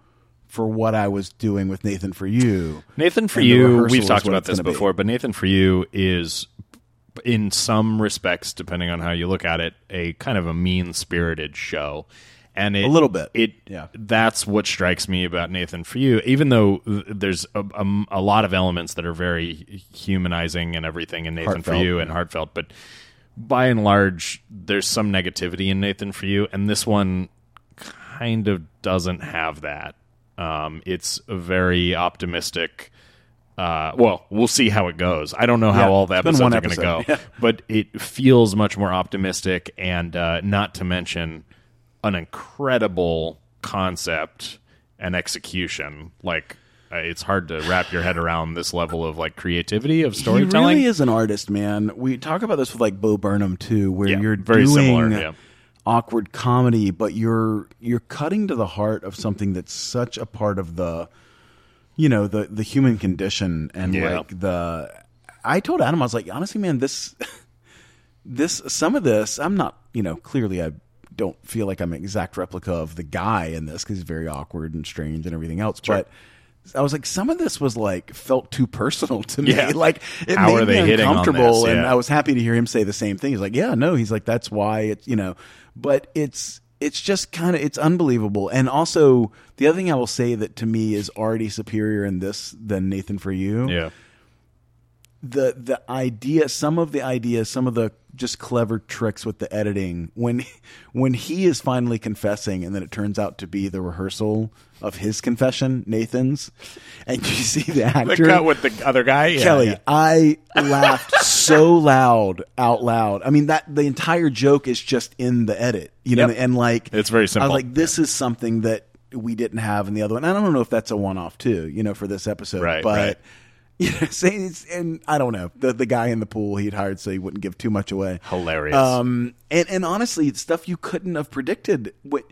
For what I was doing with Nathan for You, Nathan for you. We've talked about this gonna be. before, but Nathan for you is, in some respects, depending on how you look at it, a kind of a mean spirited show. And it, A little bit. It Yeah. That's what strikes me about Nathan for you. Even though there's a, a, a lot of elements that are very humanizing and everything in Nathan for you and heartfelt, but by and large, there's some negativity in Nathan for you, and this one kind of doesn't have that. Um, it's a very optimistic. Uh, well, we'll see how it goes. I don't know how Yeah, all the episodes are going to go. Yeah. but it feels much more optimistic, and uh, not to mention an incredible concept and execution. Like it's hard to wrap your head around this level of like creativity of storytelling. He really is an artist, man. We talk about this with like Bo Burnham too, where Yeah, you're very doing similar, yeah. awkward comedy, but you're you're cutting to the heart of something that's such a part of the, you know, the the human condition and Yeah. like the. I told Adam, I was like, honestly, man, this, this, some of this, I'm not, you know, clearly I don't feel like I'm an exact replica of the guy in this because he's very awkward and strange and everything else, Sure. but. I was like, some of this was like felt too personal to me. Yeah. Like it How made me uncomfortable, this? and I was happy to hear him say the same thing. He's like, yeah, no, he's like, that's why it's you know, but it's it's just kind of it's unbelievable. And also the other thing I will say that to me is already superior in this than Nathan for you yeah. The the idea some of the ideas some of the just clever tricks with the editing when when he is finally confessing and then it turns out to be the rehearsal of his confession Nathan's and you see the actor The cut with the other guy, yeah, Kelly, yeah. I laughed so loud out loud. I mean that the entire joke is just in the edit, you know, Yep. and like It's very I simple. was like, this is something that we didn't have in the other one. I don't know if that's a one-off too, you know, for this episode, Right, but. right. You know, saying it's, and I don't know the the guy in the pool he'd hired so he wouldn't give too much away. Hilarious. Um, and and honestly, it's stuff you couldn't have predicted. What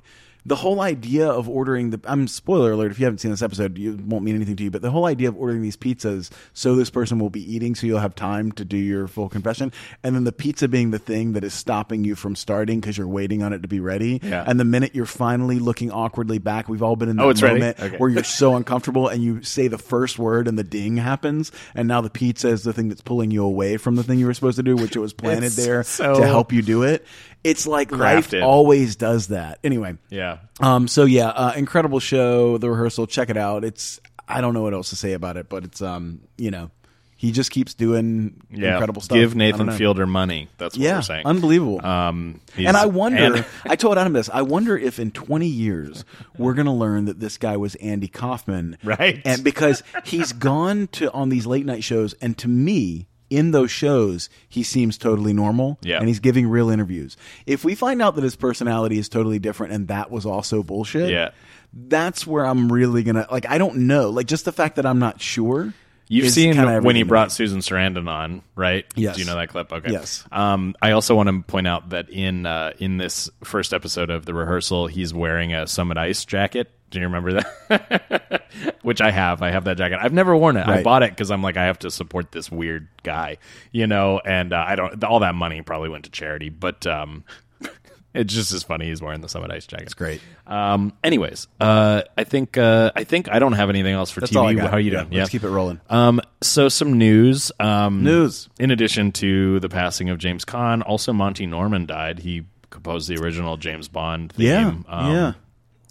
the whole idea of ordering the I'm spoiler alert if you haven't seen this episode, you won't mean anything to you. But the whole idea of ordering these pizzas so this person will be eating, so you'll have time to do your full confession, and then the pizza being the thing that is stopping you from starting because you're waiting on it to be ready. Yeah. And the minute you're finally looking awkwardly back, we've all been in that Oh, moment Okay. where you're so uncomfortable and you say the first word and the ding happens, and now the pizza is the thing that's pulling you away from the thing you were supposed to do, which it was planted It's there so to help you do it. It's like life always does that. Anyway, yeah. um, so yeah, uh, incredible show. The rehearsal, check it out. It's I don't know what else to say about it, but it's um, you know, he just keeps doing Yeah. incredible stuff. Give Nathan. Fielder money. That's what yeah, we're saying. unbelievable. Um, and I wonder. and- I told Adam this. I wonder if in 20 years we're going to learn that this guy was Andy Kaufman, Right. And because he's gone to on these late night shows, and to me, in those shows, he seems totally normal, Yeah. and he's giving real interviews. If we find out that his personality is totally different, and that was also bullshit, Yeah. that's where I'm really gonna like. I don't know, like just the fact that I'm not sure. You've seen when he brought. Susan Sarandon on, right? Yes. Do you know that clip? Okay. Yes. Um, I also want to point out that in uh, in this first episode of the rehearsal, he's wearing a Summit Ice jacket. Do you remember that? Which I have. I have that jacket. I've never worn it. I bought it because I'm like, I have to support this weird guy, you know. And uh, I don't. All that money probably went to charity, but um, it's just as funny. He's wearing the Summit Ice jacket. It's great. Um, anyways, uh, I think uh, I think I don't have anything else for That's TV. all I got. How are you Yeah, doing? let's keep it rolling. Um, so some news. Um, News. In addition to the passing of James Caan, also Monty Norman died. He composed the original James Bond theme. Yeah, Um, yeah.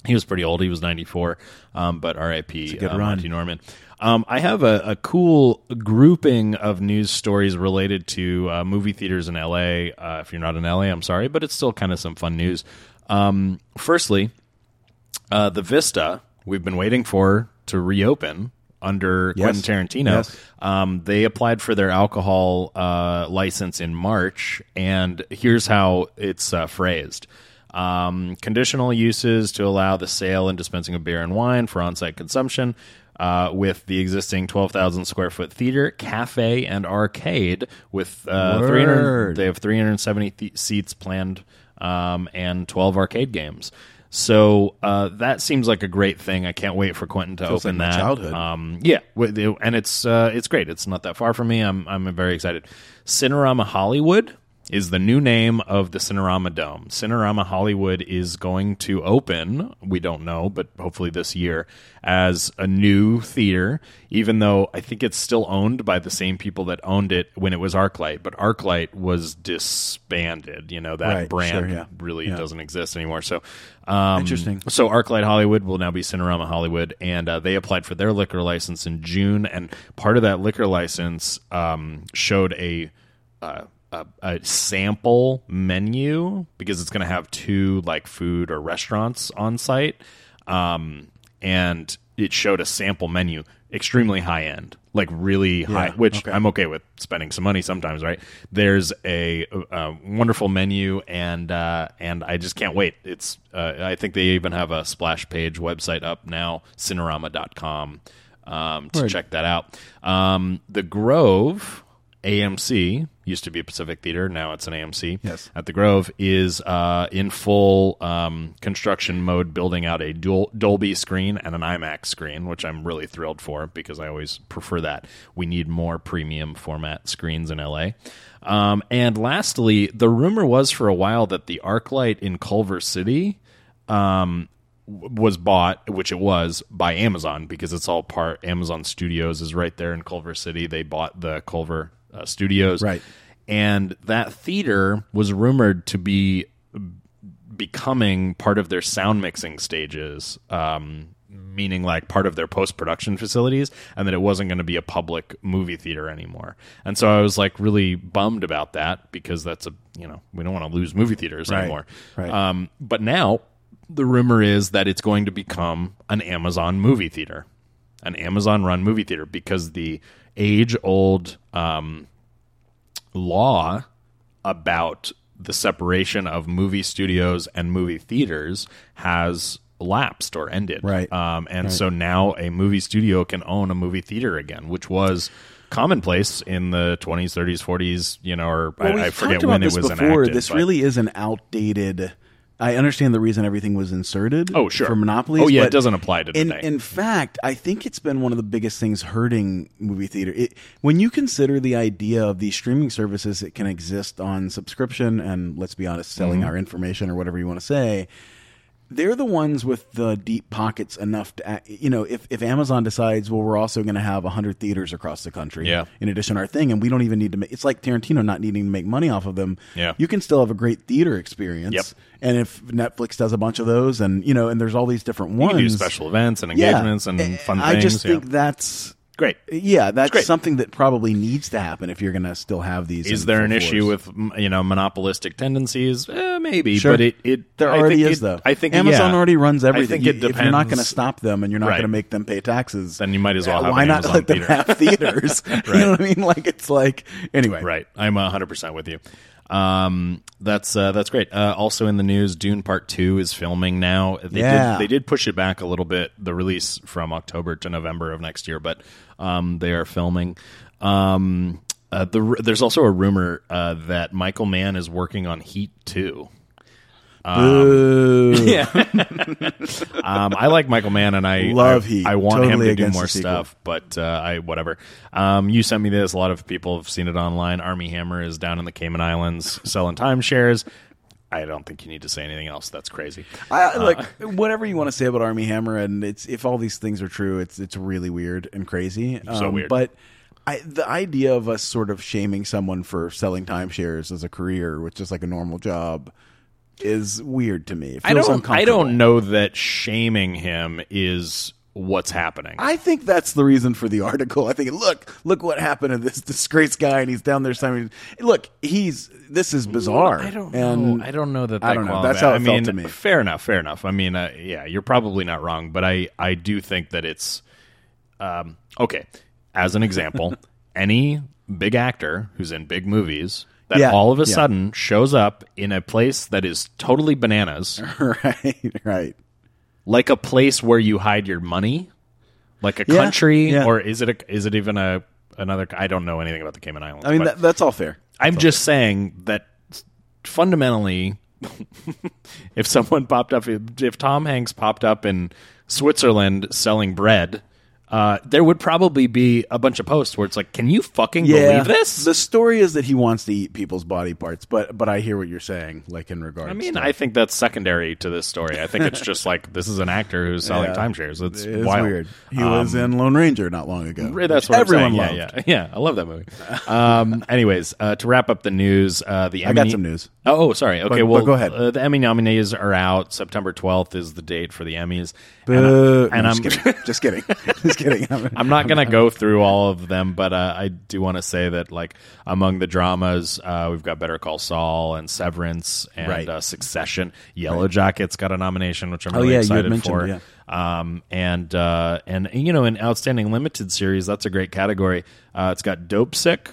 He was pretty old. He was 94. Um, but R.I.P. Uh. Monty Norman. Um, I have a, a cool grouping of news stories related to uh, movie theaters in L.A. Uh, if you're not in L.A., I'm sorry, but it's still kind of some fun news. Um, firstly, uh, the Vista we've been waiting for to reopen under Yes. Quentin Tarantino. Yes. Um, they applied for their alcohol uh, license in March, and here's how it's uh, phrased. Um, conditional uses to allow the sale and dispensing of beer and wine for on-site consumption uh, with the existing 12,000 square foot theater, cafe, and arcade with uh, 300, they have 370 th- seats planned um, and 12 arcade games. So uh, that seems like a great thing. I can't wait for Quentin to Feels open like that. childhood. Um, yeah, and it's uh, it's great. It's not that far from me. I'm I'm very excited. Cinerama Hollywood is the new name of the Cinerama Dome. Cinerama Hollywood is going to open. We don't know, but hopefully this year as a new theater. Even though I think it's still owned by the same people that owned it when it was ArcLight, but ArcLight was disbanded. You know that Right, brand sure, yeah. really Yeah. doesn't exist anymore. So um, Interesting. So ArcLight Hollywood will now be Cinerama Hollywood, and uh, they applied for their liquor license in June. And part of that liquor license um, showed a, uh, a a sample menu because it's going to have two like food or restaurants on site, um, and it showed a sample menu, extremely high end, like really high, which okay. I'm okay with spending some money sometimes, right? There's a, a wonderful menu, and uh, and I just can't wait. It's uh, I think they even have a splash page website up now, cinerama.com, um, to check that out. Um, the Grove AMC used to be a Pacific Theater, now it's an AMC. Yes. At the Grove is uh, in full um, construction mode, building out a dual Dolby screen and an IMAX screen, which I'm really thrilled for because I always prefer that. We need more premium format screens in LA. Um, and lastly, the rumor was for a while that the ArcLight in Culver City um, was bought, which it was by Amazon because it's all part. Amazon Studios is right there in Culver City. They bought the Culver uh, Studios, Right. And that theater was rumored to be becoming part of their sound mixing stages. Um, meaning like part of their post production facilities, and that it wasn't going to be a public movie theater anymore. And so I was like really bummed about that because that's a you know we don't want to lose movie theaters Right, anymore. right. Um, but now the rumor is that it's going to become an Amazon movie theater, an Amazon run movie theater because the age old um, law about the separation of movie studios and movie theaters has lapsed or ended. Right. Um, and so now a movie studio can own a movie theater again, which was commonplace in the 20s, 30s, 40s, you know, or Well, I, I forget when it was before. enacted. This but- really is an outdated. I understand the reason everything was inserted. Oh, sure. for monopolies. Oh, yeah, it doesn't apply to in. In fact, I think it's been one of the biggest things hurting movie theater. It, when you consider the idea of these streaming services that can exist on subscription and let's be honest, selling Mm-hmm. our information or whatever you want to say, they're the ones with the deep pockets enough to, you know, if, if Amazon decides, well, we're also going to have 100 theaters across the country Yeah. in addition to our thing, and we don't even need to make, it's like Tarantino not needing to make money off of them. Yeah. You can still have a great theater experience. Yep. And if Netflix does a bunch of those and, you know, and there's all these different you ones. can do special events and Yeah. engagements and Eh, fun I things. I just yeah. think that's, Great. yeah, that's great. something that probably needs to happen if you're going to still have these. Is there full an issue with you know monopolistic tendencies? Eh, maybe, Sure. but it it There I already think is it- though. I think Amazon yeah. already runs everything. I think You- it depends. If you're not going to stop them and you're not Right. going to make them pay taxes, Then you might as well uh, have why an not Amazon let them have theaters? You know what I mean? Like it's like anyway. Right. I'm 100% with you. Um, that's uh, that's great. Uh, also in the news, Dune Part Two is filming now. They Yeah. did, they did push it back a little bit, the release from October to November of next year, but um, they are filming. Um, uh, the, there's also a rumor uh, that Michael Mann is working on Heat Two. Boo. Yeah. um, I like Michael Mann, and I Love I, Heat. I want Totally him to do more stuff, but uh, I whatever. Um, you sent me this. A lot of people have seen it online. Armie Hammer is down in the Cayman Islands selling timeshares. I don't think you need to say anything else. That's crazy. I, like whatever you want to say about Armie Hammer, and it's if all these things are true, it's it's really weird and crazy. So Um, weird. But I, the idea of us sort of shaming someone for selling timeshares as a career, which is like a normal job, is weird to me. It I don't. I don't know that shaming him is what's happening. I think that's the reason for the article. I think look, look what happened to this disgraced guy, and he's down there signing. Look, he's this is bizarre. I don't and know. I don't know that. I don't know. That's how it I felt mean, to me. Fair enough. Fair enough. I mean, uh, yeah, you're probably not wrong, but I I do think that it's um, okay. As an example, any big actor who's in big movies that Yeah, all of a yeah. sudden shows up in a place that is totally bananas, right, right. like a place where you hide your money, like a Yeah, country, or is it a, is it even a another? I don't know anything about the Cayman Islands. I mean, that, that's all fair. I'm just saying that fundamentally, if someone popped up, if, if Tom Hanks popped up in Switzerland selling bread, uh, there would probably be a bunch of posts where it's like, "Can you fucking believe this?" The story is that he wants to eat people's body parts, but but I hear what you're saying, like in regards. I mean, to, I think that's secondary to this story. I think it's just like this is an actor who's selling Yeah. timeshares. It's, wild. weird. He was in Lone Ranger not long ago. Right, That's which what everyone I'm loved. Yeah, yeah, yeah. I love that movie. Um, anyways, uh, to wrap up the news, uh, the I got some news. Oh, oh, sorry. Okay, But- well, but go ahead. Uh, the Emmy nominees are out. September 12th is the date for the Emmys. And, I, and No, I'm just kidding. just kidding. just kidding. I'm not going to go through all of them, but uh, I do want to say that, like, among the dramas, uh, we've got Better Call Saul and Severance and Right. uh, Succession. Yellowjackets got a nomination, which I'm Oh, really yeah, excited for. yeah. Um, and uh, and you know, an outstanding limited series. That's a great category. Uh, it's got Dopesick,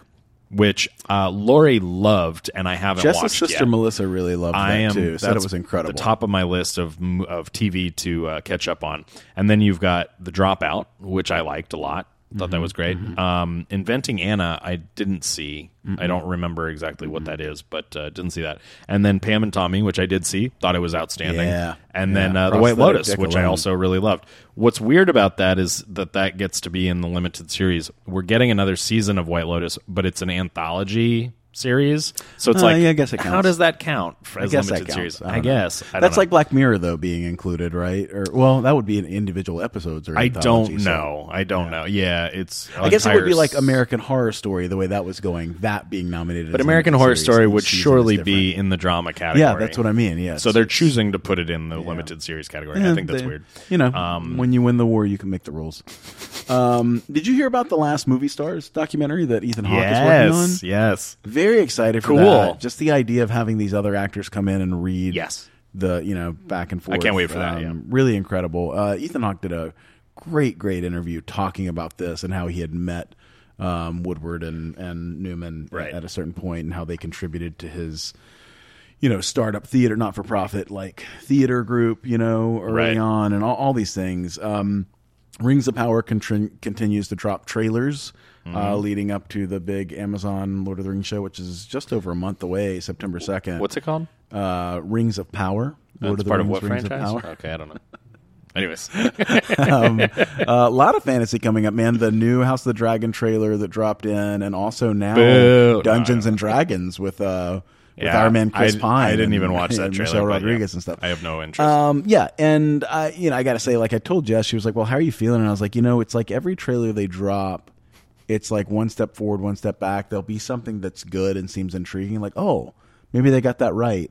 which uh, Lori loved, and I haven't Jess's watched sister yet. Melissa really loved I that am too. It was incredible. The top of my list of of TV to uh, catch up on, and then you've got The Dropout, which I liked a lot. Thought Mm-hmm, that was great. Um, Inventing Anna, I didn't see. I don't remember exactly what that is, but uh, didn't see that. And then Pam and Tommy, which I did see, thought it was outstanding. Yeah. And Yeah. then uh, The White Lotus, which I also really loved. What's weird about that is that that gets to be in the limited series. We're getting another season of White Lotus, but it's an anthology series. So it's Uh, like, yeah, I guess it how counts. does that count for I as guess that limited counts. series? I I, don't know. guess I don't That's know. like Black Mirror though being included, right? Or well, that would be in individual episodes or I don't so- know. I don't know. Yeah, it's. I guess it would be like American Horror Story the way that was going. That being nominated, But as a American limited Horror series, Story each would season is surely different. be in the drama category. Yeah, that's what I mean. Yeah. So they're choosing to put it in the limited series category. I think that's weird. You know, Um, when you win the war, you can make the rules. Um, did you hear about the last movie stars documentary that Ethan Hawke is working on? Yes, yes. Very excited for Cool. that. Just the idea of having these other actors come in and read. Yes. The you know back and forth. I can't wait for that, Um, yeah. Really incredible. Uh, Ethan Hawke did a great, great interview talking about this and how he had met um, Woodward and and Newman Right. at a certain point and how they contributed to his you know startup theater, not for profit like theater group. You know early Right. on and all, all these things. Um, Rings of Power continues to drop trailers uh, Mm-hmm. leading up to the big Amazon Lord of the Rings show, which is just over a month away, September 2nd. What's it called? uh, Rings of Power? Lord That's of the part of what Rings franchise? Of Power. Okay, I don't know. Anyways, um, a lot of fantasy coming up, man. The new House of the Dragon trailer that dropped in, and also now Boo. Dungeons No, and Dragons with uh, with Yeah, our man Chris I- Pine. I didn't and- even watch that trailer, Michelle but yeah. Rodriguez and stuff. I have no interest. Um, yeah, and I, you know, I got to say, like I told Jess, she was like, "Well, how are you feeling?" And I was like, "You know, it's like every trailer they drop, it's like one step forward, one step back. There'll be something that's good and seems intriguing, like, oh, maybe they got that right."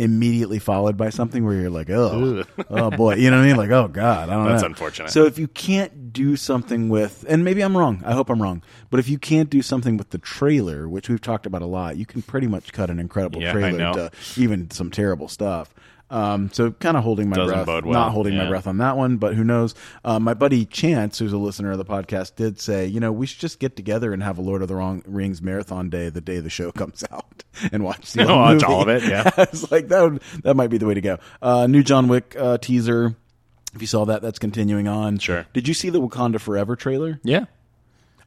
Immediately followed by something where you're like, oh, oh boy, you know what I mean? Like, oh god, I don't know. That's unfortunate. So if you can't do something with, and maybe I'm wrong, I hope I'm wrong, but if you can't do something with the trailer, which we've talked about a lot, you can pretty much cut an incredible Yeah, I trailer know. to even some terrible stuff. Um, so kind of holding my Doesn't breath, bode well, not holding my breath on that one, but who knows? Um, my buddy Chance, who's a listener of the podcast, did say, you know, we should just get together and have a Lord of the Wrong Rings marathon day the day the show comes out and watch the whole Watch movie. all of it, yeah. I was like, that would, that might be the way to go. Uh, new John Wick uh, teaser. If you saw that, that's continuing on. Sure. Did you see the Wakanda Forever trailer? Yeah.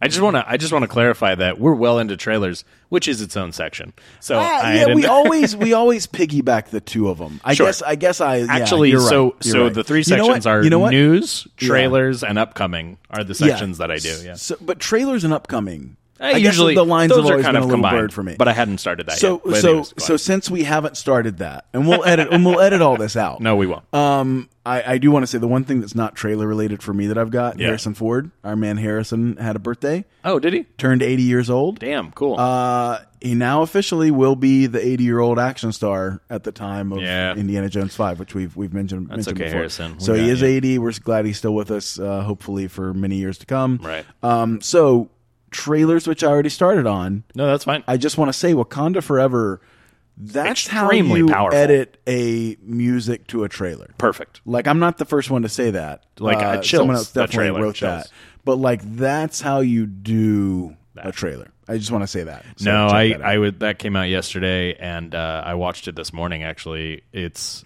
I just want to. I just want to clarify that we're well into trailers, which is its own section. So I yeah, we always we always piggyback the two of them. I Sure. guess I guess I yeah, actually. right. so You're so right. the three You know sections are you know news, Yeah. trailers, and upcoming are the Yeah. sections that I do. Yeah. So, but trailers and upcoming. I I usually the lines those have are always kind been of a little combined blurred for me. but I hadn't started that so yet. So anyways, so since we haven't started that, and we'll edit and we'll edit all this out. no, we won't. Um, I, I do want to say the one thing that's not trailer related for me that I've got Yeah. Harrison Ford, our man Harrison, had a birthday, oh, did he? turned 80 years old. Damn, cool. Uh, he now officially will be the 80 year old action star at the time of Yeah. Indiana Jones 5, which we've we've mentioned. That's mentioned okay, before. Harrison. We So he is you. 80. We're glad he's still with us, uh, hopefully for many years to come. Right. Um, so trailers, which I already started on. no, that's fine. I just want to say Wakanda Forever. That's Extremely how you powerful. edit a music to a trailer. Perfect. Like I'm not the first one to say that. Like, uh, uh, chills, someone else definitely trailer, wrote chills. that. But like that's how you do a trailer. I just want to say that. So no, check I, that out. I would that came out yesterday, and uh, I watched it this morning. Actually, it's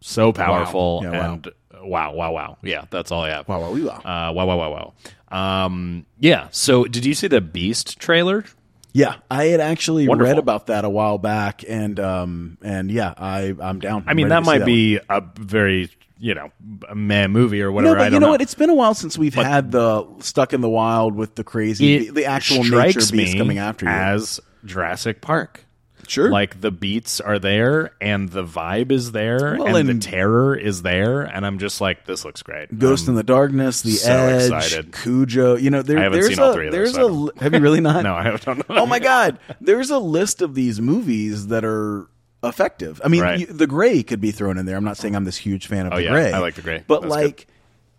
so powerful Yeah, wow. and wow, wow, wow. Yeah, that's all I have. Wow, wow, wow. Uh, wow, wow, wow, wow. Um, yeah. So, did you see the Beast trailer? Yeah, I had actually Wonderful. read about that a while back, and um, and yeah, I I'm down. I mean, that might be a very you know a meh movie or whatever. No, but you know, know what? It's been a while since we've had the stuck in the wild with the crazy, the, the actual nature beast coming after you. as Jurassic Park. Sure, Like the beats are there, and the vibe is there, Well, and, and- the terror is there, and I'm just like, this looks great. Ghost Um, in the Darkness, The so Edge, excited. Cujo. You know, there, I haven't there's seen a, all three of those, There's I a. Have you really not? no, I don't know. oh my god, there's a list of these movies that are effective. I mean, Right. you, The Grey could be thrown in there. I'm not saying I'm this huge fan of Oh, The yeah, Grey. I like The Grey. but That's like,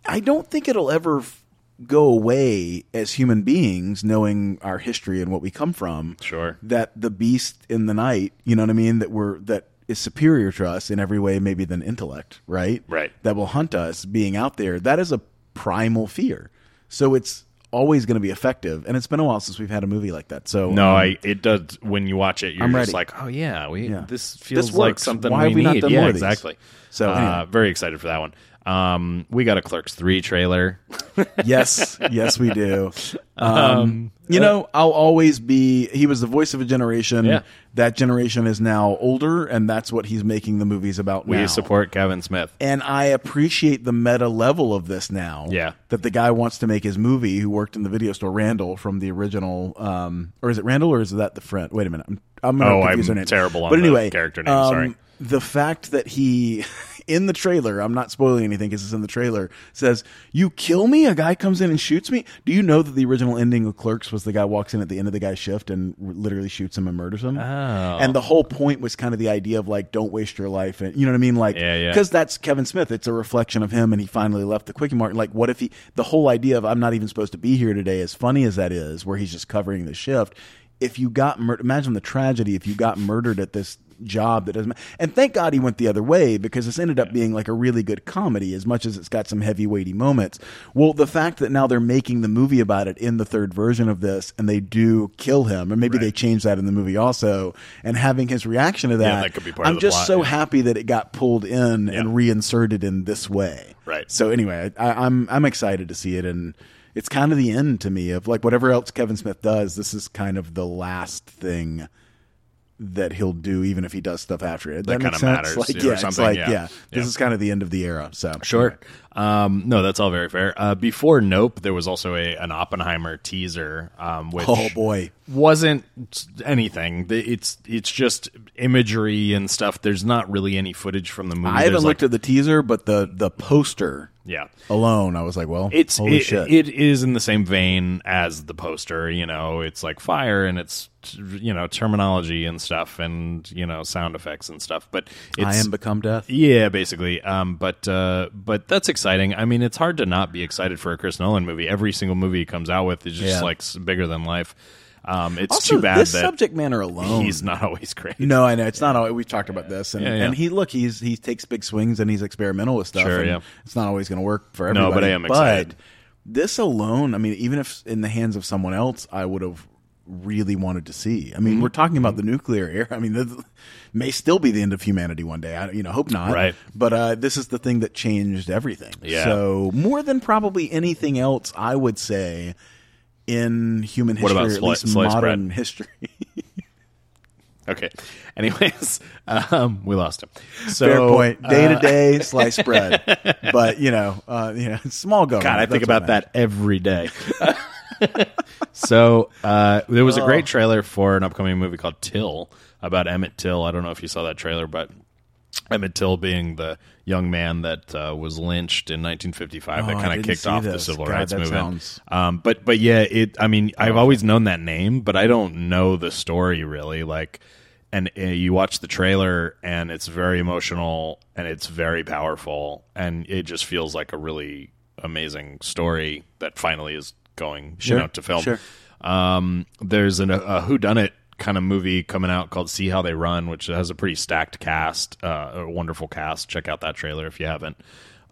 I don't think it'll ever f- go away as human beings, knowing our history and what we come from. Sure. that the beast in the night, you know what I mean, that we're that is superior to us in every way, maybe than intellect, right? Right. That will hunt us being out there. That is a primal fear. So it's always going to be effective, and it's been a while since we've had a movie like that. So No, um, I it does when you watch it. You're I'm just ready. like, oh yeah, we Yeah. this feels This like something Why we we not need. done yeah, more exactly. So, uh, anyway. very excited for that one. Um, we got a Clerks three trailer. yes, yes, we do. Um, you know, I'll always be. He was the voice of a generation. Yeah. That generation is now older, and that's what he's making the movies about We now. support Kevin Smith. and I appreciate the meta level of this now. Yeah. that the guy wants to make his movie. Who worked in the video store, Randall from the original, um, or is it Randall or is that the friend? Wait a minute, I'm, I'm gonna Oh, confuse I'm their names. terrible on but the anyway, character names, um, sorry. The fact that he. In the trailer, I'm not spoiling anything because it's in the trailer. Says, "You kill me." A guy comes in and shoots me. Do you know that the original ending of Clerks was the guy walks in at the end of the guy's shift and literally shoots him and murders him? Oh. And the whole point was kind of the idea of like, don't waste your life, and you know what I mean? Like, Yeah, yeah. because that's Kevin Smith. It's a reflection of him, and he finally left the quickie mark. Like, what if he? The whole idea of I'm not even supposed to be here today, as funny as that is, where he's just covering the shift. If you got mur- imagine the tragedy if you got murdered at this job that doesn't. ma- And thank God he went the other way because this ended up being like a really good comedy, as much as it's got some heavy weighty moments. Well, the fact that now they're making the movie about it in the third version of this, and they do kill him, and maybe they change that in the movie also, and having his reaction to that, that could be part I'm just plot, so yeah. happy that it got pulled in Yeah. and reinserted in this way. Right. So anyway, I, I'm I'm excited to see it, and it's kind of the end to me of like whatever else Kevin Smith does. This is kind of the last thing that he'll do, even if he does stuff after it. That makes kinda matters, Like, yeah, it's like yeah. yeah, this is kind of the end of the era. So Sure. Um, no, that's all very fair. Uh, before Nope, there was also a an Oppenheimer teaser, um, which Oh boy, wasn't anything. It's it's just imagery and stuff. There's not really any footage from the movie. I haven't There's, looked like, at the teaser, but the the poster yeah. alone, I was like, well, It's holy it, shit. it is in the same vein as the poster. You know, it's like fire and it's you know terminology and stuff and you know sound effects and stuff. But it's, I am become death. Yeah, basically. Um, but uh, but that's exciting. I mean, it's hard to not be excited for a Chris Nolan movie. Every single movie he comes out with is just Yeah. like s- bigger than life. Um, it's Also, too bad this that subject matter alone. he's not always great. No, I know it's not. Always, we've talked about this, and, Yeah, yeah. and he look he's he takes big swings and he's experimental with stuff. Sure, and yeah. It's not always going to work for No, everybody. but I am excited. this alone, I mean, even if in the hands of someone else, I would have really wanted to see. I mean, Mm-hmm. we're talking about the nuclear era. I mean, this may still be the end of humanity one day. I you know hope not. Right. But uh, this is the thing that changed everything. Yeah. So more than probably anything else, I would say. In human history, or at sli- least modern bread? history, Okay. Anyways, um, we lost him. So Fair point. Day to uh, day sliced bread, but you know, uh, you know, small government. God, I think about that every day. so uh, there was a Oh. great trailer for an upcoming movie called Till about Emmett Till. I don't know if you saw that trailer, but Emmett Till being the young man that uh, was lynched in 1955 Oh, that kind of kicked off the civil God, rights movement. sounds- Um, but but yeah, it. I mean, I've always known that name, but I don't know the story really. Like, and uh, you watch the trailer, and it's very emotional, and it's very powerful, and it just feels like a really amazing story that finally is going, Sure, you know, to film. sure. Um, there's an, a Who Done It kind of movie coming out called See How They Run, which has a pretty stacked cast, uh, a wonderful cast. Check out that trailer if you haven't.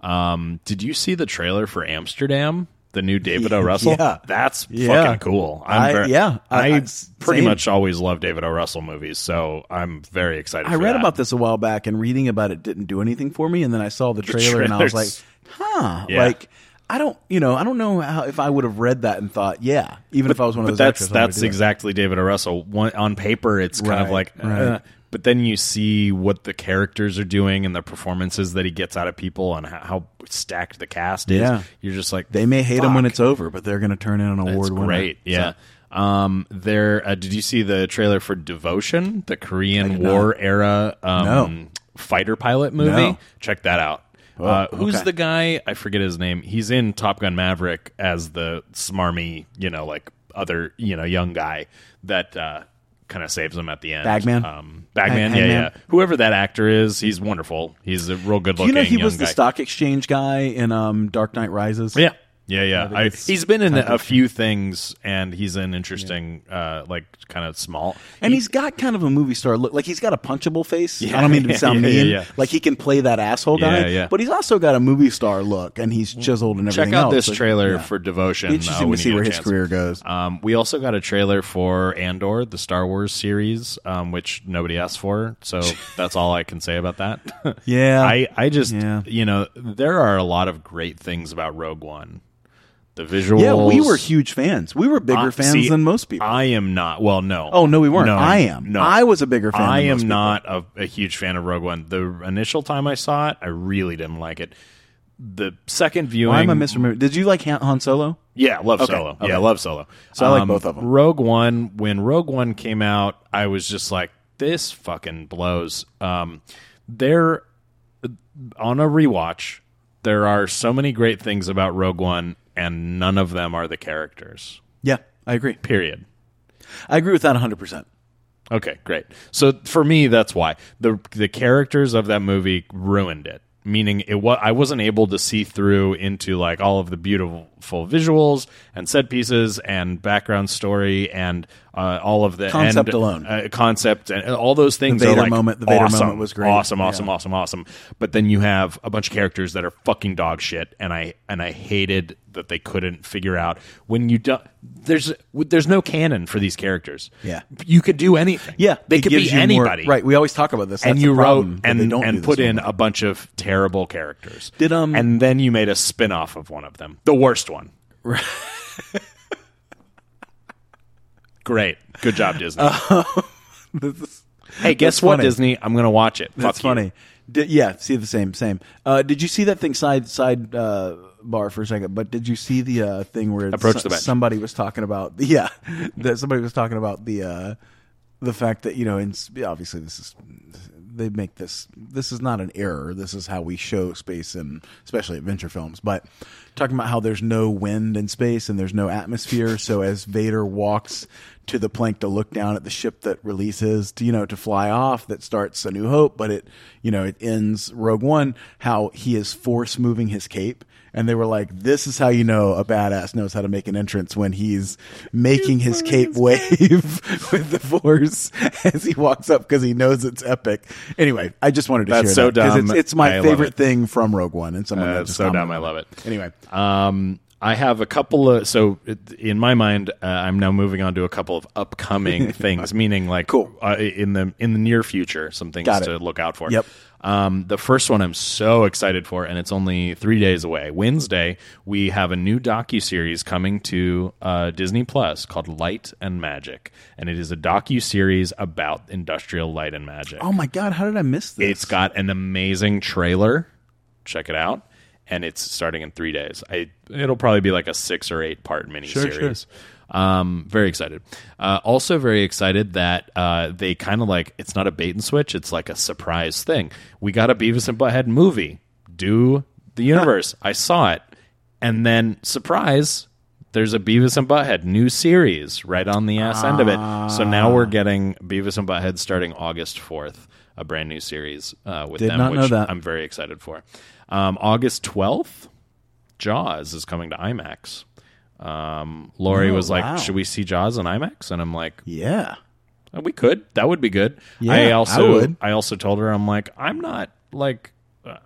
Um, did you see the trailer for Amsterdam? The new David O. Russell. Yeah. that's Yeah. fucking cool. I'm I- yeah, I- I, I- pretty same. much always love David O. Russell movies, so I'm very excited. I read that. about this a while back, and reading about it didn't do anything for me. And then I saw the trailer, and I was like, "Huh." Yeah. Like, I don't, you know, I don't know how if I would have read that and thought, "Yeah," even if I was one of but those that's actors, that's exactly David O. Russell. One, on paper, it's kind of Right, like, uh, right. but then you see what the characters are doing and the performances that he gets out of people and how, how stacked the cast is. Yeah. You're just like, They may hate him when it's over, but they're going to turn in an award winner. great. Yeah. Um, there. Uh, did you see the trailer for Devotion, the Korean War era um, No. fighter pilot movie? No. Check that out. Uh, who's okay. the guy? I forget his name. He's in Top Gun Maverick as the smarmy, you know, like other, you know, young guy that uh, kind of saves him at the end. Bagman? Um, Bagman. Hang- yeah, Hangman? yeah. Whoever that actor is, he's wonderful. He's a real good Do you know he was guy. the stock exchange guy in um, Dark Knight Rises? Yeah. Yeah, yeah. I, he's been in a few things, and he's an interesting, uh, like, kind of small. And He- he's got kind of a movie star look. Like he's got a punchable face. Yeah, I don't mean to yeah, sound yeah, mean. yeah, yeah. Like he can play that asshole guy. Yeah, yeah. But he's also got a movie star look, and he's chiseled and everything check out else. this So, trailer yeah. for Devotion. Be uh, interesting when to see where his chance. career goes. Um, we also got a trailer for Andor, the Star Wars series, um, which nobody asked for. So that's all I can say about that. Yeah. I, I just, Yeah. you know, there are a lot of great things about Rogue One. The visuals. Yeah, we were huge fans. We were bigger Uh, fans see, than most people. I am not. Well, no. oh no, we weren't. No, I am. No, I was a bigger fan. I am not a, a huge fan of Rogue One. The initial time I saw it, I really didn't like it. The second viewing, I'm a misremembering? Did you like Han Han Solo? yeah, love Okay, Solo. okay. Yeah, love Solo. So I like both of them. Rogue One. When Rogue One came out, I was just like, this fucking blows. Um, there on a rewatch, there are so many great things about Rogue One, and none of them are the characters. Yeah, I agree. Period. I agree with that 100. percent Okay, great. So for me, that's why the the characters of that movie ruined it. Meaning, it wa- I wasn't able to see through into like all of the beautiful visuals and set pieces and background story and uh, all of the Concept end- alone. uh, concept and all those things. The Vader like moment- the Vader awesome, moment was great. Awesome, awesome, Yeah. awesome, awesome. But then you have a bunch of characters that are fucking dog shit, and I and I hated that they couldn't figure out when you do. There's there's no canon for these characters. Yeah. you could do anything. Yeah, they could be you more- anybody. right, we always talk about this. And you wrote and and put in one. a bunch of terrible characters. Did, um, and then you made a spin off of one of them, the worst one. Great, good job, Disney. Is- hey, guess what, funny. Disney? I'm going to watch it. That's Fuck funny. Did, yeah, see the same, same. Uh, did you see that thing side side uh, bar for a second? But did you see the uh, thing where Approach so- the bench. somebody was talking about? Yeah, that somebody was talking about the uh, the fact that you know, in, obviously this is they make this. This is not an error. This is how we show space and especially adventure films. But talking about how there's no wind in space and there's no atmosphere. So as Vader walks to the plank to look down at the ship that releases, to, you know, to fly off, that starts A New Hope, but it, you know, it ends Rogue One. How he is force moving his cape. And they were like, "This is how you know a badass knows how to make an entrance when he's making his cape wave with the force as he walks up because he knows it's epic." Anyway, I just wanted to That's share so that 'cause dumb. It's, it's my I love favorite it. thing from Rogue One, and someone Uh, just so dumb. I love it. it. Anyway, Um, I have a couple of so in my mind, uh, I'm now moving on to a couple of upcoming things, meaning like Cool. uh, in the in the near future, some things Got it. to look out for. Yep. Um, the first one I'm so excited for, and it's only three days away. Wednesday, we have a new docu series coming to uh, Disney Plus called Light and Magic, and it is a docu series about industrial light and magic. oh my god, how did I miss this? It's got an amazing trailer. Check it out. And it's starting in three days. I it'll probably be like a six or eight part mini miniseries. Um, very excited. Uh, also very excited that uh, they kind of like it's not a bait and switch. It's like a surprise thing. We got a Beavis and Butthead movie. Do the universe. I saw it, and then surprise. There's a Beavis and Butthead new series right on the ass end of it. So now we're getting Beavis and Butthead starting August 4th, a brand new series uh, with Did them, not which know that. I'm very excited for. Um, August 12th, Jaws is coming to IMAX. Um, Lori Oh, was like, wow. "Should we see Jaws on IMAX?" And I'm like, yeah. "Uh, "We could. That would be good." Yeah, I I also, would. I also told her, I'm like, I'm not like uh,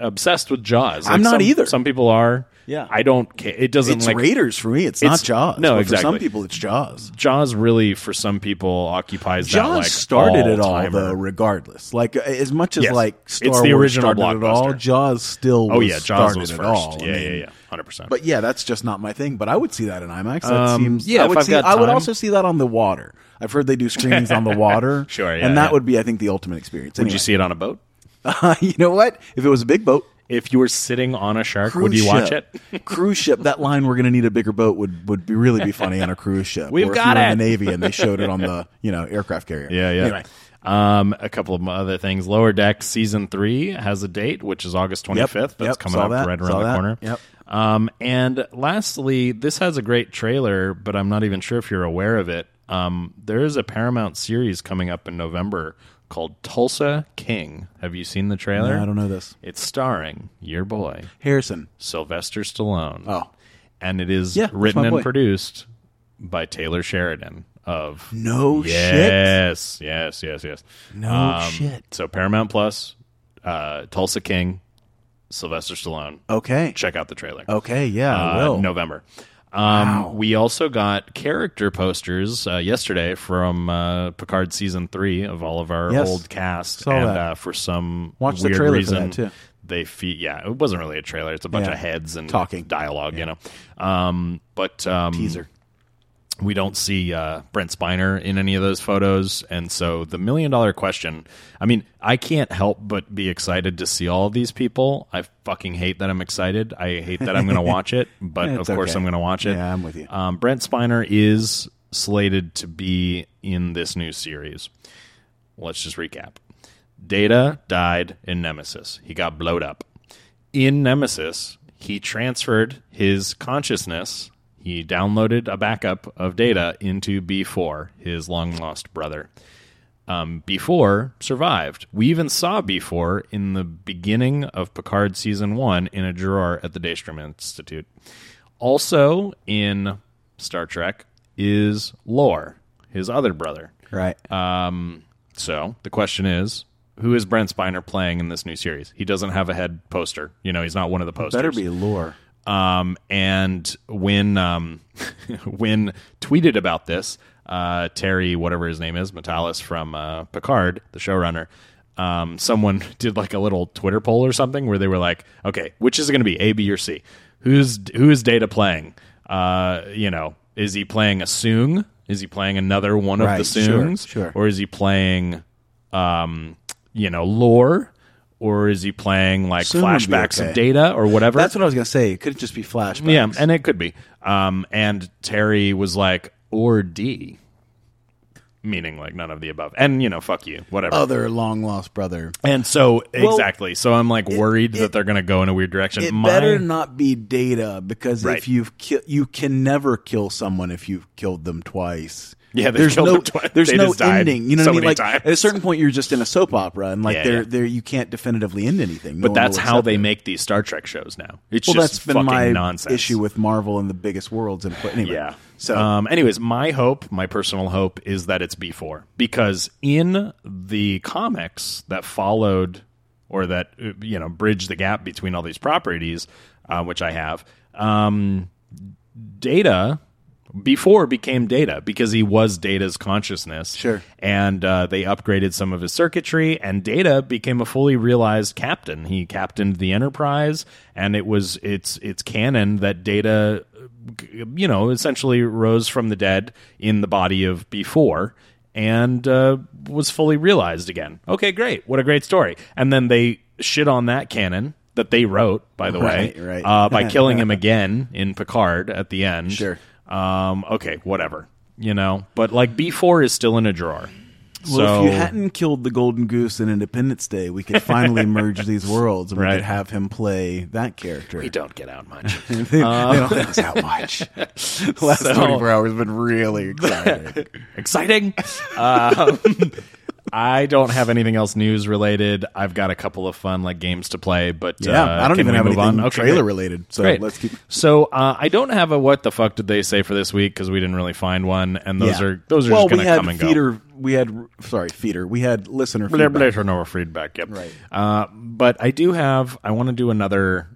obsessed with Jaws. I'm not some- either. Some people are. Yeah. I don't care. It doesn't It's like Raiders for me. It's, not Jaws. no, But For exactly. some people, it's Jaws. Jaws. Really, for some people, occupies that Jaws like started it all though. Regardless, like uh, as much as Yes. like It's Star the Wars original started it all. Jaws still. Oh yeah, Jaws was first. all. I Yeah, mean, yeah, yeah, hundred percent. But yeah, that's just not my thing. But I would see that in IMAX. That Um, seems. yeah, I would see. I would also see that on the water. I've heard they do screenings on the water. Sure, yeah, and that yeah. would be, I think, the ultimate experience. would you see it on a boat? you know what? If it was a big boat, If you were sitting on a shark, cruise would you watch it? cruise ship. That line, "We're going to need a bigger boat," would would be really be funny on a cruise ship. We've or got it. in the Navy and they showed it on the you know aircraft carrier. Yeah, yeah. Anyway, Um, a couple of other things. Lower Decks season three has a date, which is August twenty fifth. That's yep, coming up that, right around the that. corner. Yep. Um, and lastly, this has a great trailer, but I'm not even sure if you're aware of it. Um, there is a Paramount series coming up in November called Tulsa King. Have you seen the trailer? No, I don't know this. It's starring your boy Harrison. Sylvester Stallone. Oh. and it is Yeah, written and produced by Taylor Sheridan of No shit. yes, yes, yes, yes. No Um, shit. So Paramount Plus, uh, Tulsa King, Sylvester Stallone. Okay. Check out the trailer. Okay. Yeah, Uh. November. Um, Wow. We also got character posters uh, yesterday from uh, Picard season three of all of our Yes. old cast, Saw and. Uh, for some Watched the weird reason, they fe- yeah, it wasn't really a trailer; it's a bunch Yeah. of heads and Talking. dialogue, you know. Um, but um, Teaser. We don't see uh, Brent Spiner in any of those photos, and so the million dollar question. I mean, I can't help but be excited to see all of these people. I fucking hate that I'm excited. I hate that I'm going to watch it, but of course okay. I'm going to watch it. Yeah, I'm with you. Um, Brent Spiner is slated to be in this new series. Let's just recap. Data died in Nemesis. He got blowed up. In Nemesis, he transferred his consciousness. He downloaded a backup of data into B4, his long lost brother. Um, B4 survived. We even saw B4 in the beginning of Picard season one in a drawer at the Daystrom Institute. Also in Star Trek is Lore, his other brother. Right. Um, so the question is, who is Brent Spiner playing in this new series? He doesn't have a head poster. You know, he's not one of the posters. Better be lore. Um, and when um, when tweeted about this, uh, Terry, whatever his name is, Matalas from uh, Picard, the showrunner, um, someone did like a little Twitter poll or something where they were like, "Okay, which is it going to be, A, B, or C? Who's who is Data playing? Uh, you know, is he playing a Soong? Is he playing another one of Right, the sure, sure. Or is he playing, um, you know, Lore? Or is he playing like be flashbacks okay. of data or whatever? That's what I was going to say. It could just be flashbacks. Yeah, and it could be. Um, and Terry was like, or D, meaning like none of the above. And, you know, fuck you, whatever. Other long lost brother. and so, Well, exactly. So I'm like worried that they're going to go in a weird direction. It My- better not be data because Right. if you've ki- you can never kill someone if you've killed them twice. Yeah, there's no there's They no ending. You know so what I mean? Like times. at a certain point, you're just in a soap opera, and like Yeah, there yeah. there you can't definitively end anything. No But that's how they it. make these Star Trek shows now. It's Well, just that's been fucking my nonsense. issue with Marvel and the biggest worlds. And anyway, Yeah. So um, anyways, my hope, my personal hope, is that it's B4 because in the comics that followed or that uh, you know bridge the gap between all these properties, uh, which I have, um, Data B4 became Data because he was Data's consciousness. Sure. And uh, they upgraded some of his circuitry, and Data became a fully realized captain. He captained the Enterprise, and it was it's it's canon that Data, you know, essentially rose from the dead in the body of B4. And uh, was fully realized again. Okay, great. What a great story. And then they shit on that canon that they wrote, by the Right, way, right. Uh, by killing him again in Picard at the end. Sure. Um, okay, whatever. You know, but like B four is still in a drawer. Well, so if you hadn't killed the Golden Goose in Independence Day, we could finally merge these worlds and we Right. could have him play that character. we don't get out much. they, they don't think it's that much. the last So- 24 hours have been really exciting. Exciting. um, I don't have anything else news related. I've got a couple of fun like games to play, but yeah, uh, I don't even have anything on? Okay, trailer great. related. So Great. let's keep. So uh, I don't have a what the fuck did they say for this week because we didn't really find one, and those Yeah. are those are well, just going we to had come and go. feeder. We had sorry, feeder. We had listener feedback. No feedback. Yep. Right. Uh, but I do have. I want to do another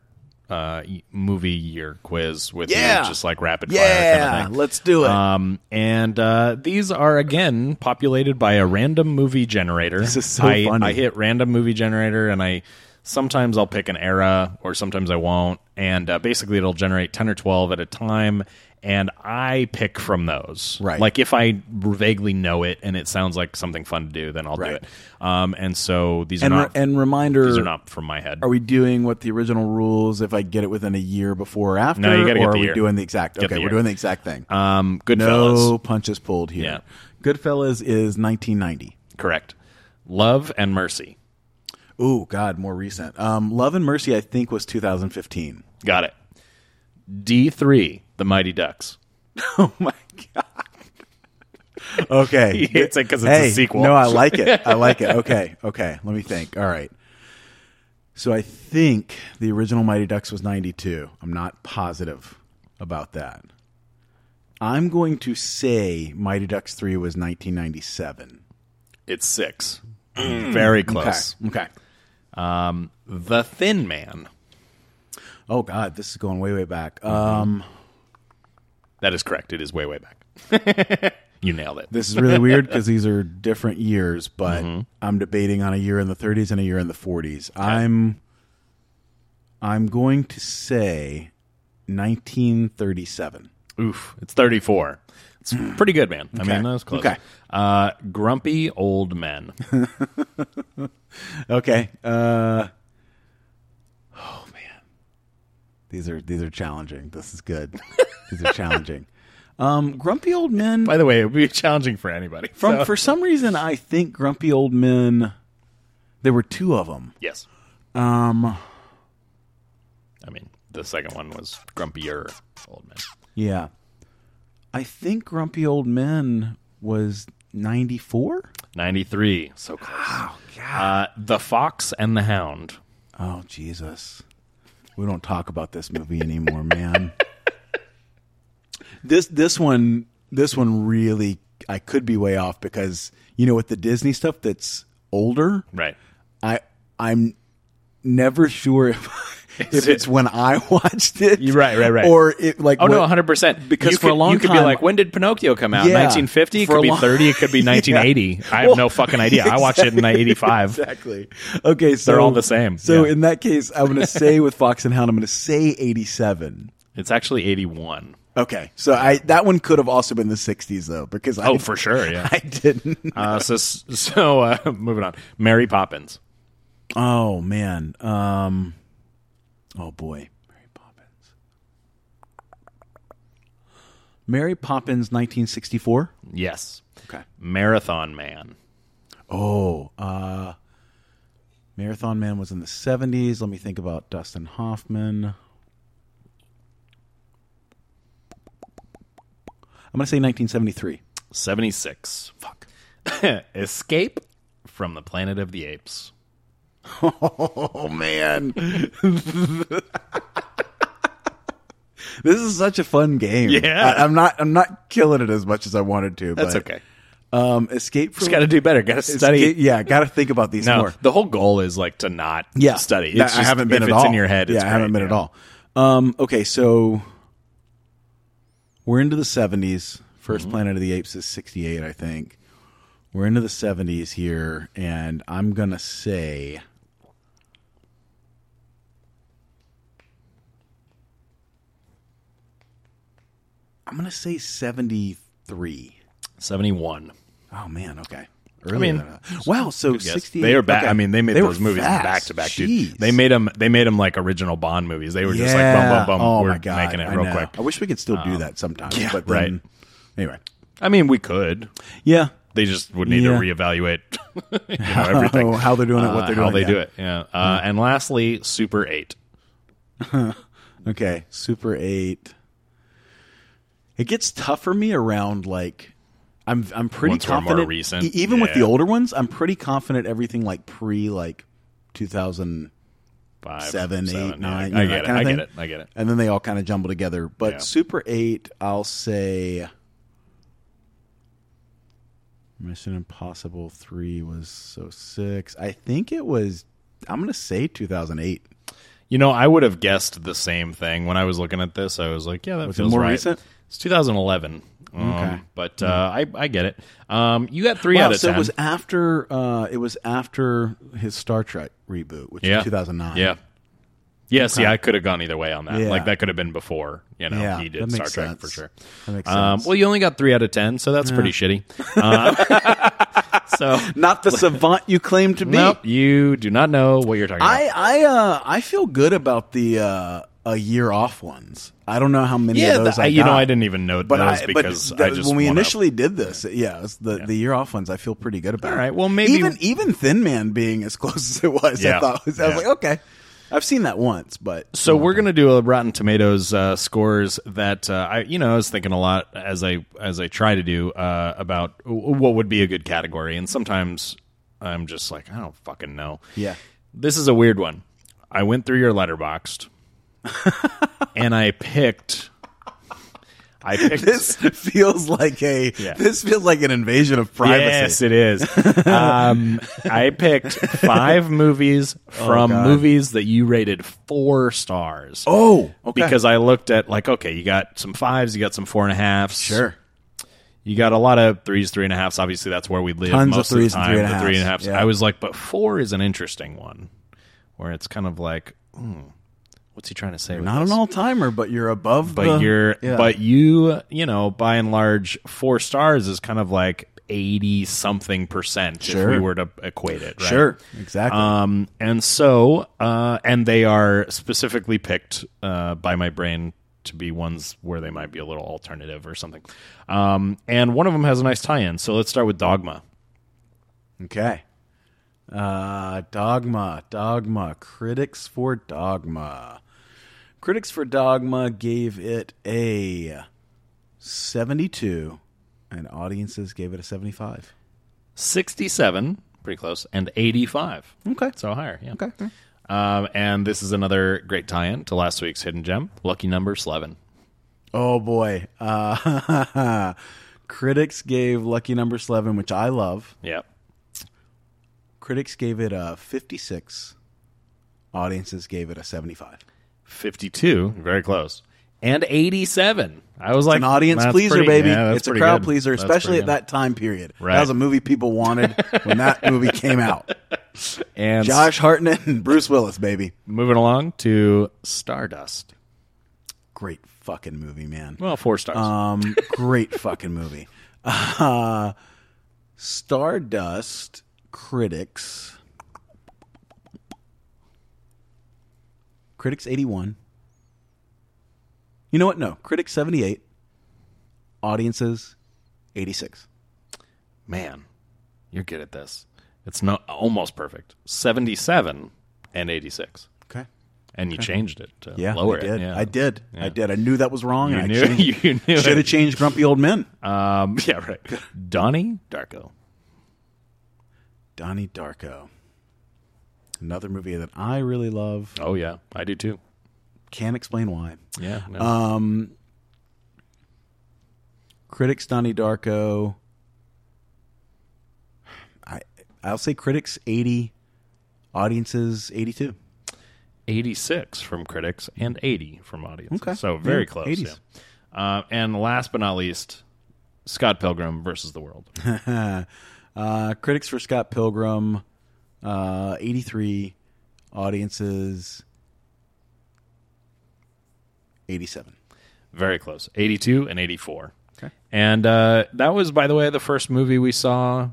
uh, movie year quiz with Yeah. you, just like rapid fire Yeah, kind of let's do it. Um, and uh, these are again populated by a random movie generator. This is so I, funny. I hit random movie generator, and I sometimes I'll pick an era, or sometimes I won't. And uh, basically, it'll generate ten or twelve at a time, and I pick from those. Right. Like if I vaguely know it and it sounds like something fun to do, then I'll do it. Um, and so these and are re- not. and reminder, these are not from my head. Are we doing what the original rules? If I get it within a year before or after, No, you gotta or get are the we year. doing the exact? Get okay, the we're doing the exact thing. um, Goodfellas. no punches pulled here. Yeah. Goodfellas is 1990. Correct. Love and Mercy. Ooh, God, more recent. Um, Love and Mercy, I think, was 2015. Got it. D three. The Mighty Ducks. Oh my God. Okay, He hates it 'cause it's a sequel. No, I like it. I like it. Okay, okay. Let me think. All right. So I think the original Mighty Ducks was 92. I'm not positive about that. I'm going to say Mighty Ducks 3 was 1997. It's six. Very close. Okay. Um, the Thin Man. Oh God, this is going way way back. Um, That is correct. It is way way back. you nailed it. this is really weird because these are different years, but Mm-hmm. I'm debating on a year in the 30s and a year in the 40s. I'm I'm going to say 1937. Oof. It's thirty four. It's pretty good, man. I mean, that was close. Okay. Uh, grumpy old men. Okay. Uh, oh man, these are these are challenging. This is good. these are challenging. Um, grumpy old men. By the way, it would be challenging for anybody. From So- for some reason, I think grumpy old men. There were two of them. yes. Um, I mean, the second one was grumpier old men. yeah, I think grumpy old men was ninety four. 93. So close. Uh, the Fox and the Hound. Oh Jesus, we don't talk about this movie anymore, man. this this one this one really I could be way off because you know with the Disney stuff that's older, Right. I I'm never sure if if it- it's when I watched it, You're right, right, right. or it like Oh no, 100%. because you for a could, long you could be like, when did Pinocchio come out? Yeah, 1950? It could be long- 30. It could be 1980. I have Well, no fucking idea. I watched it in 85. exactly. Okay, so They're all the same, So yeah. in that case, I'm going to say with Fox and Hound, I'm going to say 87. It's actually 81. Okay, so I that one could have also been the '60s though, because I, Oh, for sure, yeah. I didn't. Uh, so, so uh, moving on. Mary Poppins. Oh man, um, oh boy, Mary Poppins. Mary Poppins, 1964. Yes. Okay. Marathon Man. Oh, uh, Marathon Man was in the 70s. Let me think about Dustin Hoffman. I'm going to say 1973. 76. Fuck. Escape from the Planet of the Apes. Oh man. this is such a fun game. Yeah. I, am not I'm not killing it as much as I wanted to. That's but, okay. Um Escape from Just got to do better. Got to study. Escape- yeah, gotta think about these no, more. the whole goal is like to not yeah, study. It's I just- haven't been if at it's all. in your head. Yeah, I haven't great, been yeah. at all. Um, okay, so we're into the 70s. 1st Mm-hmm. Planet of the Apes is 68, I think. We're into the 70s here, and I'm going to say. I'm going to say 73. 71. Oh, man, okay. I mean, wow. So. 68. They are back. okay. I mean, they made They those movies fast. back to back, dude. Jeez. They made them. They made them like original Bond movies. They were just like Yeah. boom, boom, boom. Oh we're my god, making it real quick. I wish we could still do that sometimes. yeah, but then, right. Anyway, I mean, we could. yeah. They just would need Yeah. to reevaluate you know, everything. How, how they're doing it, what Uh, they're doing, how they yeah. do it. Yeah. Uh, And lastly, Super Eight. Okay, Super Eight. It gets tough for me around like I'm I'm pretty Ones that are more confident. recent. even with the older ones, I'm pretty confident everything like pre like 2007, Five, eight, seven, yeah. nine. I you know, get it. I get it. I get it. And then they all kind of jumble together. But Yeah. Super Eight, I'll say. Mission Impossible Three was so six. I think it was. I'm gonna say 2008. You know, I would have guessed the same thing when I was looking at this. I was like, yeah, that Was feels more right. recent? It's 2011. Um, Okay. But uh, I, I get it. Um, you got three Wow, out of so 10. it was after uh, it was after his Star Trek reboot, which yeah. was 2009. Yeah. Yeah, see, I could have gone either way on that. Yeah. Like, that could have been before, you know, Yeah, he did Star Trek sense. for sure. That makes Um, sense. well, you only got three out of 10, so that's pretty shitty. Uh, so, Not the savant you claim to be. nope, you do not know what you're talking about. I I uh I feel good about the uh, a year off ones. I don't know how many yeah, of those the- I you know. I didn't even know But those I, because but I just when we initially did this, yeah, the the year off ones. I feel pretty good about. All right, well, maybe- even even Thin Man being as close as it was, I thought was, I was like, okay, I've seen that once, but So we're gonna do a Rotten Tomatoes uh, scores that uh, I, you know, I was thinking a lot as I as I try to do uh, about what would be a good category, and sometimes I'm just like I don't fucking know. yeah, This is a weird one. I went through your Letterboxd, and I picked. I picked this feels like a Yeah. this feels like an invasion of privacy. Yes, it is. um, I picked five movies from God. movies that you rated four stars. Oh, okay. because I looked at like, okay, you got some fives, you got some four and a halves. sure. You got a lot of threes, three and a halfs. Obviously, that's where we live Tons of threes of the time. three and three and a halves. Yeah. I was like, but four is an interesting one, where it's kind of like, hmm, what's he trying to say? with Not this? an all timer, but you're above. but the- you're, yeah. but you, you know, by and large, four stars is kind of like eighty something percent Sure. if we were to equate it. Right? sure, exactly. Um, and so, uh, and they are specifically picked uh, by my brain to be ones where they might be a little alternative or something. Um, and one of them has a nice tie-in. So let's start with Dogma. Okay. Uh, Dogma, Dogma. Critics for Dogma. Critics for Dogma gave it a 72, and audiences gave it a 75. Sixty-seven, pretty close, and eighty-five. Okay. So higher, yeah. Okay. Um, and this is another great tie-in to last week's hidden gem, lucky number eleven. Oh, boy. Uh, critics gave Lucky Number 11, which I love. Yep. Critics gave it a 56. Audiences gave it a 75. Fifty-two, very close, and eighty-seven. I was like an audience that's pleaser, pretty- baby. yeah, that's it's a pretty crowd good. pleaser, That's especially pretty at good. that time period. Right. That was a movie people wanted when that movie came out. And Josh Hartnett and Bruce Willis, baby. moving along to Stardust. Great fucking movie, man. Well, four stars. Um, great fucking movie. Uh, Stardust critics. Critics 81. You know what? No. Critics 78. Audiences 86. Man, you're good at this. It's not almost perfect. 77 and 86. Okay. and you changed it to Yeah, lower I did. it. Yeah. I did. Yeah. I did. I knew that was wrong. You and knew- I changed, you knew should have changed Grumpy Old Men. Um, yeah, right. Donnie Darko. Donnie Darko. Another movie that I really love. Oh yeah, I do too. Can't explain why. Yeah. no. Um, critics Donnie Darko. I I'll say critics eighty, audiences eighty two. 86 from critics and 80 from audiences. Okay. So very Yeah, close. 80s. Yeah. Uh, and last but not least, Scott Pilgrim versus the World. uh, critics for Scott Pilgrim, uh, eighty three, audiences eighty seven. Very close. 82 and 84. Okay. And uh, that was, by the way, the first movie we saw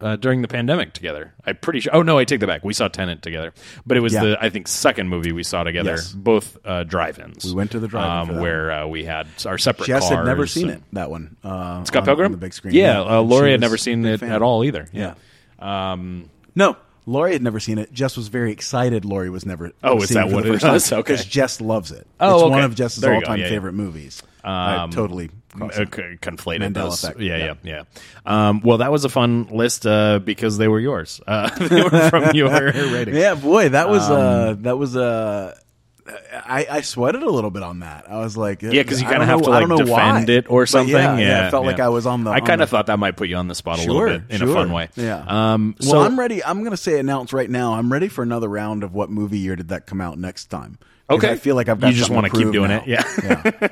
uh, during the pandemic together. I'm pretty sure. Oh no, I take that back. We saw Tenet together, but it was Yeah. the I think second movie we saw together. Yes. Both uh, drive-ins. We went to the drive-in um, where uh, we had our separate. Jess had never seen it. That one, uh, Scott on- Pilgrim on the big screen. Yeah, uh, and Lori had never seen it fan. at all either. Yeah. Um, No, Lori had never seen it. Jess was very excited. Lori was never. Oh, is that what the it time was? Okay. because Jess loves it. Oh, it's okay. one of Jess's go. all-time Yeah, yeah. favorite movies. I Um, totally uh, it. c- conflated those. Yeah, yeah, Yeah. yeah. Um, well, that was a fun list uh, because they were yours. Uh, they were from your rating. Yeah, boy, that was uh, Um, that was uh, I, I sweated a little bit on that. I was like, Yeah, because you kind of have know- to I like defend why. it or something. Yeah, yeah, yeah, it felt like. I was on the. I kind of thought that might put you on the spot a Sure, little bit in sure. a fun way. Yeah. Um, well, I'm ready. I'm going to say announce right now. I'm ready for another round of what movie year did that come out next time? Okay. I feel like I've got. You just want to keep doing now. it.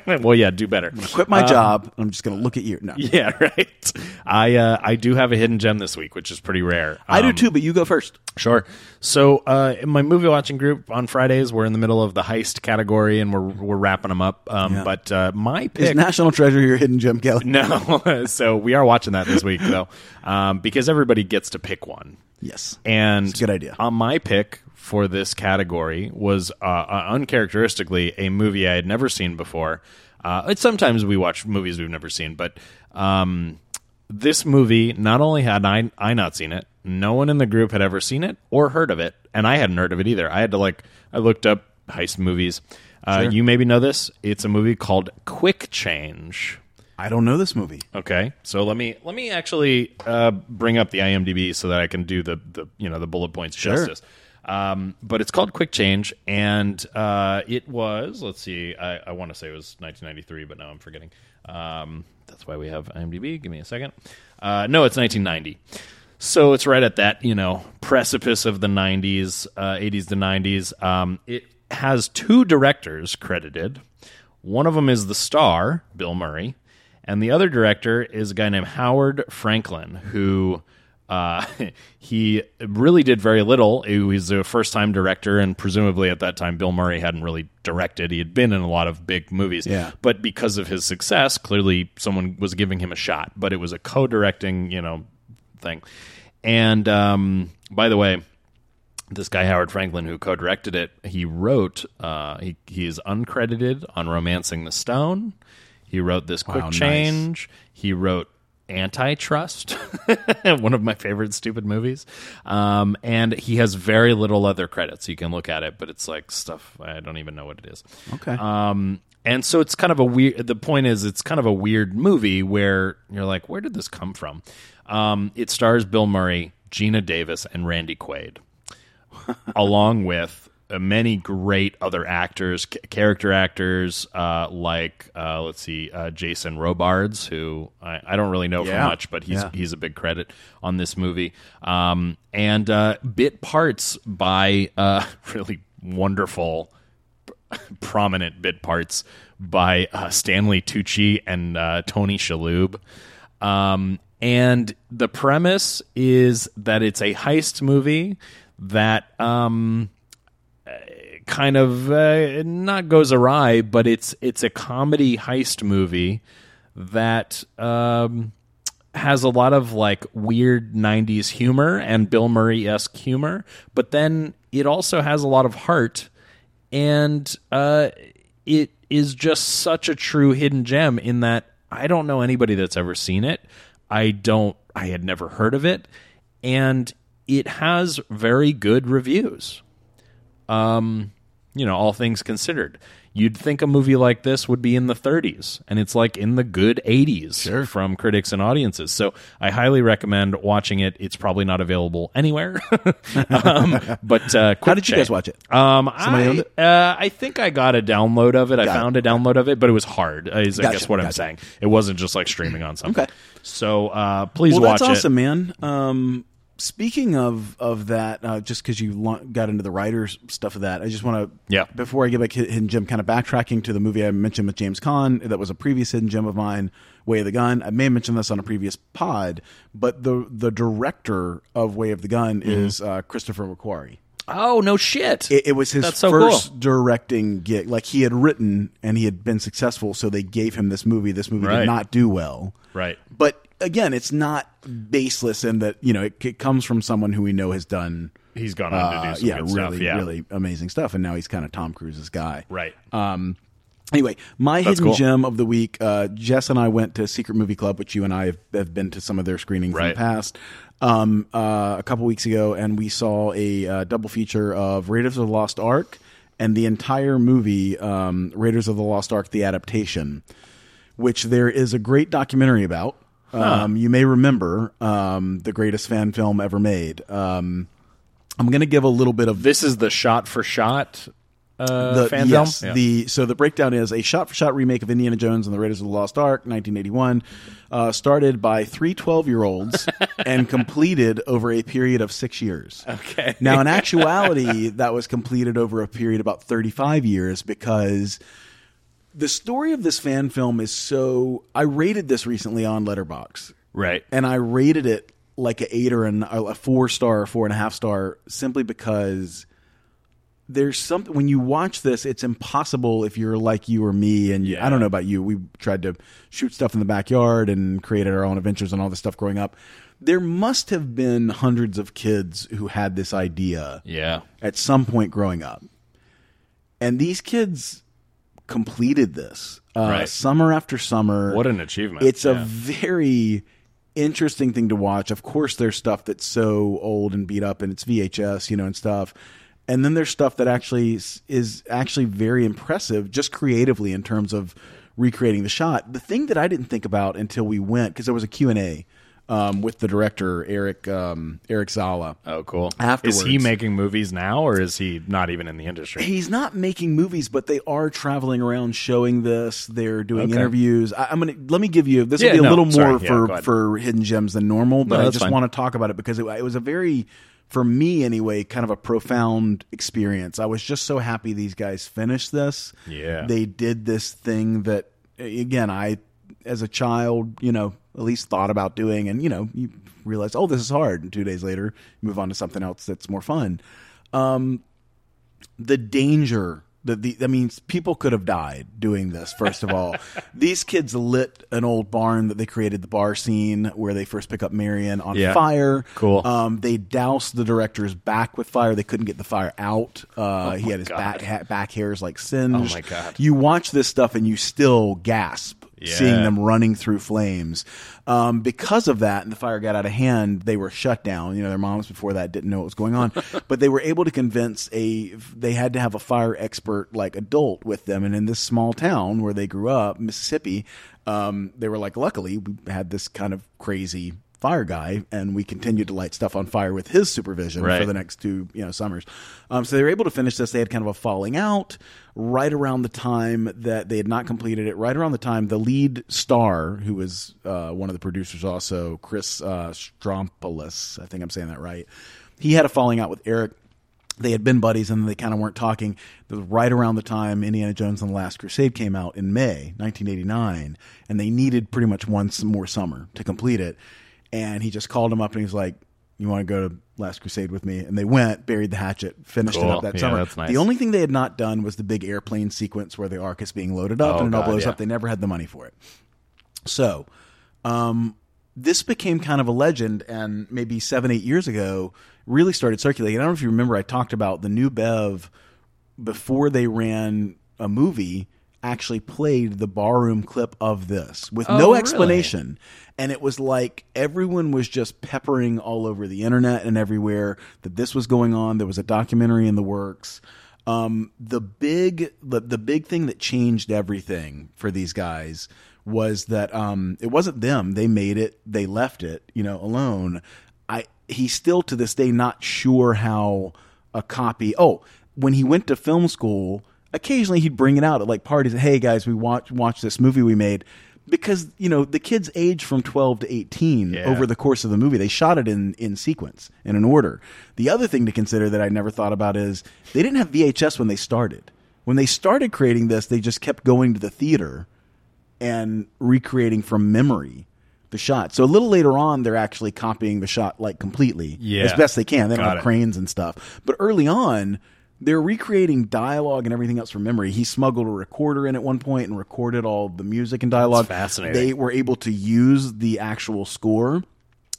Yeah. well, yeah. Do better. Quit my job. I'm just going to look at you. No, Yeah, right. I uh, I do have a hidden gem this week, which is pretty rare. I do Um, too. But you go first. Sure. So, uh, in my movie watching group on Fridays, we're in the middle of the heist category, and we're we're wrapping them up. Um, Yeah. But uh, my pick Is National Treasure your hidden gem, Kelly? no. so we are watching that this week though, um, because everybody gets to pick one. Yes. And It's a good idea. On my pick for this category was uh, uh, uncharacteristically a movie I had never seen before. Uh, sometimes we watch movies we've never seen, but um, this movie not only had I I not seen it, no one in the group had ever seen it or heard of it, and I hadn't heard of it either. I had to like I looked up heist movies. Uh, Sure. You maybe know this. It's a movie called Quick Change. I don't know this movie. Okay, so let me let me actually uh, bring up the IMDb so that I can do the the you know the bullet points Sure. justice. Um, but it's called Quick Change, and uh, it was let's see, I, I want to say it was 1993, but now I'm forgetting. Um, that's why we have IMDb. Give me a second. Uh, no, it's 1990. So it's right at that you know precipice of the 90s, uh, 80s to 90s. Um, it has two directors credited. One of them is the star, Bill Murray, and the other director is a guy named Howard Franklin, who uh, he really did very little. He was a first time director, and presumably at that time, Bill Murray hadn't really directed. He had been in a lot of big movies. Yeah. But because of his success, clearly someone was giving him a shot. But it was a co directing, you know, thing. And um, by the way, this guy Howard Franklin, who co-directed it, he wrote. Uh, he he is uncredited on *Romancing the Stone*. He wrote this quick Wow, nice. change. He wrote *Antitrust*, one of my favorite stupid movies. Um, and he has very little other credits. You can look at it, but it's like stuff I don't even know what it is. Okay. Um, and so it's kind of a weird. The point is, it's kind of a weird movie where you're like, where did this come from? Um, it stars Bill Murray, Geena Davis, and Randy Quaid, along with many great other actors, ca- character actors, uh, like uh, let's see, uh, Jason Robards, who I, I don't really know Yeah. for much, but he's Yeah. he's a big credit on this movie, um, and uh, bit parts by uh, really wonderful prominent bit parts by uh, Stanley Tucci and uh, Tony Shalhoub. Um, and the premise is that it's a heist movie that um, uh, kind of uh, not goes awry, but it's it's a comedy heist movie that um, has a lot of like weird 90s humor and Bill Murray esque humor, but then it also has a lot of heart and uh, it is just such a true hidden gem in that I don't know anybody that's ever seen it. I don't. I had never heard of it, and it has very good reviews. Um, you know, all things considered. You'd think a movie like this would be in the 30s, and it's like in the good 80s from critics and audiences. So I highly recommend watching it. It's probably not available anywhere, um, but uh, How did you guys watch it? Um, Somebody I, owned it? Uh, I think I got a download of it. I Got it. found a download of it, but it was hard. Is I guess what I'm saying. It wasn't just like streaming on something. Okay. So uh, please well, watch that's awesome, it. man. Um, speaking of of that, uh, just because you lo- got into the writers stuff of that, I just want to Yeah. Before I get back Hidden Gem, kind of backtracking to the movie I mentioned with James Caan, that was a previous Hidden Gem of mine, Way of the Gun. I may have mentioned this on a previous pod, but the the director of Way of the Gun Mm-hmm. is uh, Christopher McQuarrie. Oh no shit! It, it was his so first cool. directing gig. Like he had written and he had been successful, so they gave him this movie. This movie Right. did not do well. Right. But again, it's not baseless in that you know it, it comes from someone who we know has done. He's gone on to do uh, some yeah, really, stuff. Yeah. really amazing stuff, and now he's kind of Tom Cruise's guy. Right. Anyway, my That's hidden cool. gem of the week. Uh, Jess and I went to Secret Movie Club, which you and I have, have been to some of their screenings in the past. Um, uh, a couple weeks ago, and we saw a uh, double feature of Raiders of the Lost Ark and the entire movie um, Raiders of the Lost Ark: The Adaptation, which there is a great documentary about. Um, you may remember um, the greatest fan film ever made. Um, I'm going to give a little bit of This is the shot for shot uh, the, fan yes, film. Yeah. the so the breakdown is a shot-for-shot remake of Indiana Jones and the Raiders of the Lost Ark, 1981, uh, started by three 12-year-olds and completed over a period of six years. Okay. Now, in actuality, that was completed over a period of about 35 years because the story of this fan film is so. I rated this recently on Letterboxd right. and I rated it like a eight or an, a four star, or four and a half star, simply because there's something when you watch this, it's impossible if you're like you or me. And you, I don't know about you, we tried to shoot stuff in the backyard and created our own adventures and all this stuff growing up. There must have been hundreds of kids who had this idea Yeah. at some point growing up. And these kids completed this uh, Right. summer after summer. What an achievement. It's a very interesting thing to watch. Of course, there's stuff that's so old and beat up, and it's VHS, you know, and stuff. And then there's stuff that actually is, is actually very impressive, just creatively in terms of recreating the shot. The thing that I didn't think about until we went because there was a Q and A um, with the director Eric um, Eric Zala. Oh, cool. Afterwards. Is he making movies now, or is he not even in the industry? He's not making movies, but they are traveling around showing this. They're doing Okay. interviews. I, I'm gonna let me give you this Yeah, will be a no, little more for for hidden gems than normal, but No, I just fine. want to talk about it because it, it was a very, for me anyway, kind of a profound experience. I was just so happy these guys finished this. Yeah. they did this thing that again I, as a child, you know, at least thought about doing, and you know, you realize, oh, this is hard, and two days later, you move on to something else that's more fun the danger that the I mean people could have died doing this first of all. These kids lit an old barn that they created the bar scene where they first pick up Marion on Yeah. fire. Cool. Um they doused the director's back with fire. They couldn't get the fire out. Uh he had his God. back ha- back hairs like singed. Oh, my God. You watch this stuff and you still gasp Yeah. seeing them running through flames. Um, because of that, and the fire got out of hand, they were shut down. You know, their moms before that didn't know what was going on, but they were able to convince a. They had to have a fire expert, like adult, with them. And in this small town where they grew up, Mississippi, um, they were like, luckily, we had this kind of crazy fire guy, and we continued to light stuff on fire with his supervision for the next two you know summers. Um, so they were able to finish this. They had kind of a falling out right around the time that they had not completed it. Right around the time the lead star, who was uh, one of the producers, also Chris uh, Strompolos, I think I'm saying that right. He had a falling out with Eric. They had been buddies, and they kind of weren't talking. Right around the time Indiana Jones and the Last Crusade came out in May 1989, and they needed pretty much one more summer to complete it. And he just called him up, and he was like, "You want to go to Last Crusade with me?" And they went, buried the hatchet, finished it up that Yeah, summer. that's nice. The only thing they had not done was the big airplane sequence where the ark is being loaded up Oh, and it all blows yeah. up. They never had the money for it. So, um, this became kind of a legend, and maybe seven, eight years ago, really started circulating. I don't know if you remember, I talked about the new Bev before they ran a movie. Actually, played the barroom clip of this with Oh, no really? explanation, and it was like everyone was just peppering all over the internet and everywhere that this was going on. There was a documentary in the works. Um, the big the, the big thing that changed everything for these guys was that um, it wasn't them. They made it. They left it. You know, alone. I he's still to this day not sure how a copy. Oh, when he went to film school, occasionally he'd bring it out at like parties. Hey guys, we watch watch this movie we made because you know the kids age from 12 to 18 Yeah. over the course of the movie they shot it in in sequence in an order the other thing to consider that i never thought about is they didn't have vhs when they started when they started creating this they just kept going to the theater and recreating from memory the shot so a little later on they're actually copying the shot like completely Yeah. as best they can they don't Got have it. cranes and stuff but early on they're recreating dialogue and everything else from memory. He smuggled a recorder in at one point and recorded all the music and dialogue. That's fascinating. They were able to use the actual score.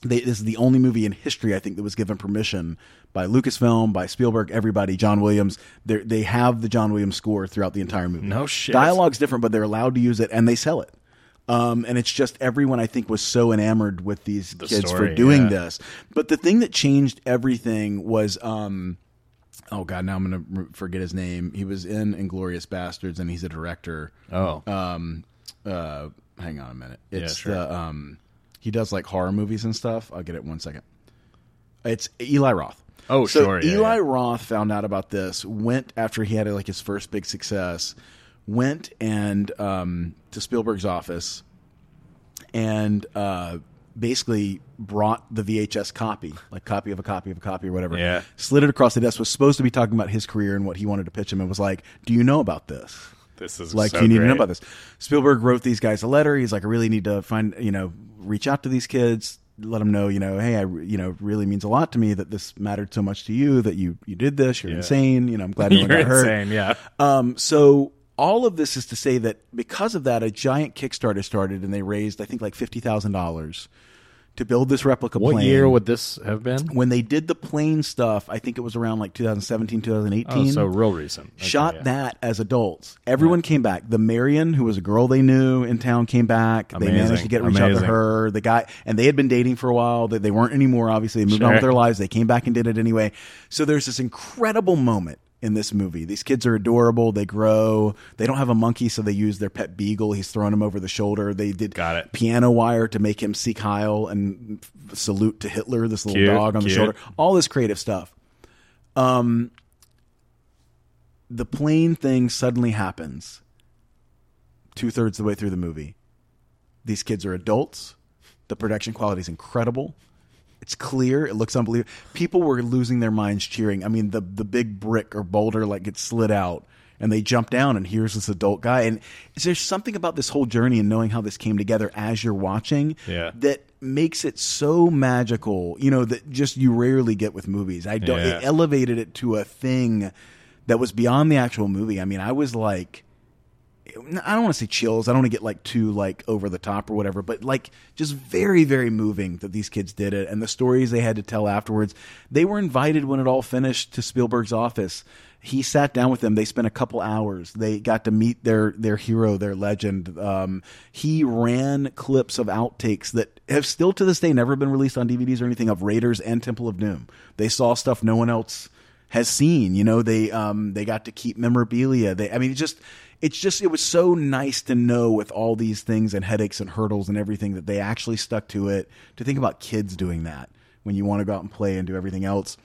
They, this is the only movie in history I think that was given permission by Lucasfilm, by Spielberg, everybody, John Williams. They they have the John Williams score throughout the entire movie. No shit. Dialogue's different, but they're allowed to use it and they sell it. Um, and it's just everyone I think was so enamored with these kids story, for doing yeah. this. But the thing that changed everything was. Um, oh god now i'm gonna forget his name. He was in Inglourious Basterds and he's a director. Oh, um uh hang on a minute. It's sure. the um he does like horror movies and stuff. I'll get it one second. It's eli roth. Oh, so sure, yeah, eli yeah. roth found out about this went after he had like his first big success went and um to spielberg's office and uh basically brought the VHS copy, like copy of a copy of a copy or whatever. Yeah. Slid it across the desk. Was supposed to be talking about his career and what he wanted to pitch him, and was like, "Do you know about this? this is Like, so you need to know about this." Spielberg wrote these guys a letter. He's like, "I really need to find, you know, reach out to these kids." Let them know, you know, hey, I, you know, really means a lot to me that this mattered so much to you that you you did this. You're Yeah. insane. You know, I'm glad no one You're got hurt. insane, yeah. Um, so all of this is to say that because of that, a giant Kickstarter started, and they raised, I think, like fifty thousand dollars to build this replica What plane. year would this have been? when they did the plane stuff, I think it was around like 2017, 2018. Oh, so real recent. Okay, Shot yeah. that as adults. Everyone came back. The Marion, who was a girl they knew in town, came back. They managed to get reach out to her. The guy, and they had been dating for a while. They, they weren't anymore. Obviously, they moved on with their lives. They came back and did it anyway. So there's this incredible moment in this movie. These kids are adorable. They grow. They don't have a monkey, so they use their pet beagle. He's throwing him over the shoulder. They did Got it. piano wire to make him Sieg Heil and salute to Hitler, this little Cute, dog on the shoulder. All this creative stuff. Um, the plane thing suddenly happens two thirds of the way through the movie. These kids are adults. The production quality is incredible. It's clear. It looks unbelievable. People were losing their minds cheering. I mean, the the big brick or boulder like gets slid out, and they jump down, and here's this adult guy. And is there something about this whole journey and knowing how this came together as you're watching Yeah. that makes it so magical? You know that just you rarely get with movies. I don't. Yeah. It elevated it to a thing that was beyond the actual movie. I mean, I was like. I don't want to say chills. I don't want to get like too like over the top or whatever, but like just very very moving that these kids did it and the stories they had to tell afterwards. They were invited when it all finished to Spielberg's office. He sat down with them. They spent a couple hours. They got to meet their their hero, their legend. Um, he ran clips of outtakes that have still to this day never been released on DVDs or anything of Raiders and Temple of Doom. They saw stuff no one else has seen. You know, they um they got to keep memorabilia. They I mean it just it's just it was so nice to know with all these things and headaches and hurdles and everything that they actually stuck to it. To think about kids doing that when you want to go out and play and do everything else.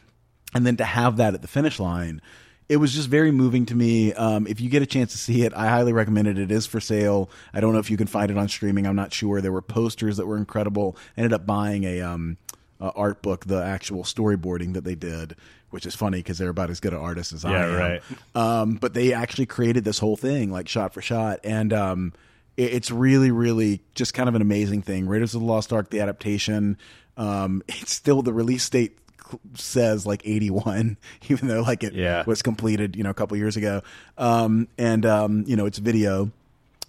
And then to have that at the finish line, it was just very moving to me. Um, if you get a chance to see it, I highly recommend it. It is for sale. I don't know if you can find it on streaming. I'm not sure. There were posters that were incredible. I ended up buying a um, uh, art book, the actual storyboarding that they did, which is funny because they're about as good an artist as I Yeah, am. right. Um, but they actually created this whole thing, like shot for shot, and um, it, it's really, really just kind of an amazing thing. Raiders of the Lost Ark, the adaptation, um, it's still the release date says like 81 even though like it Yeah. was completed you know a couple years ago um, and um, you know it's video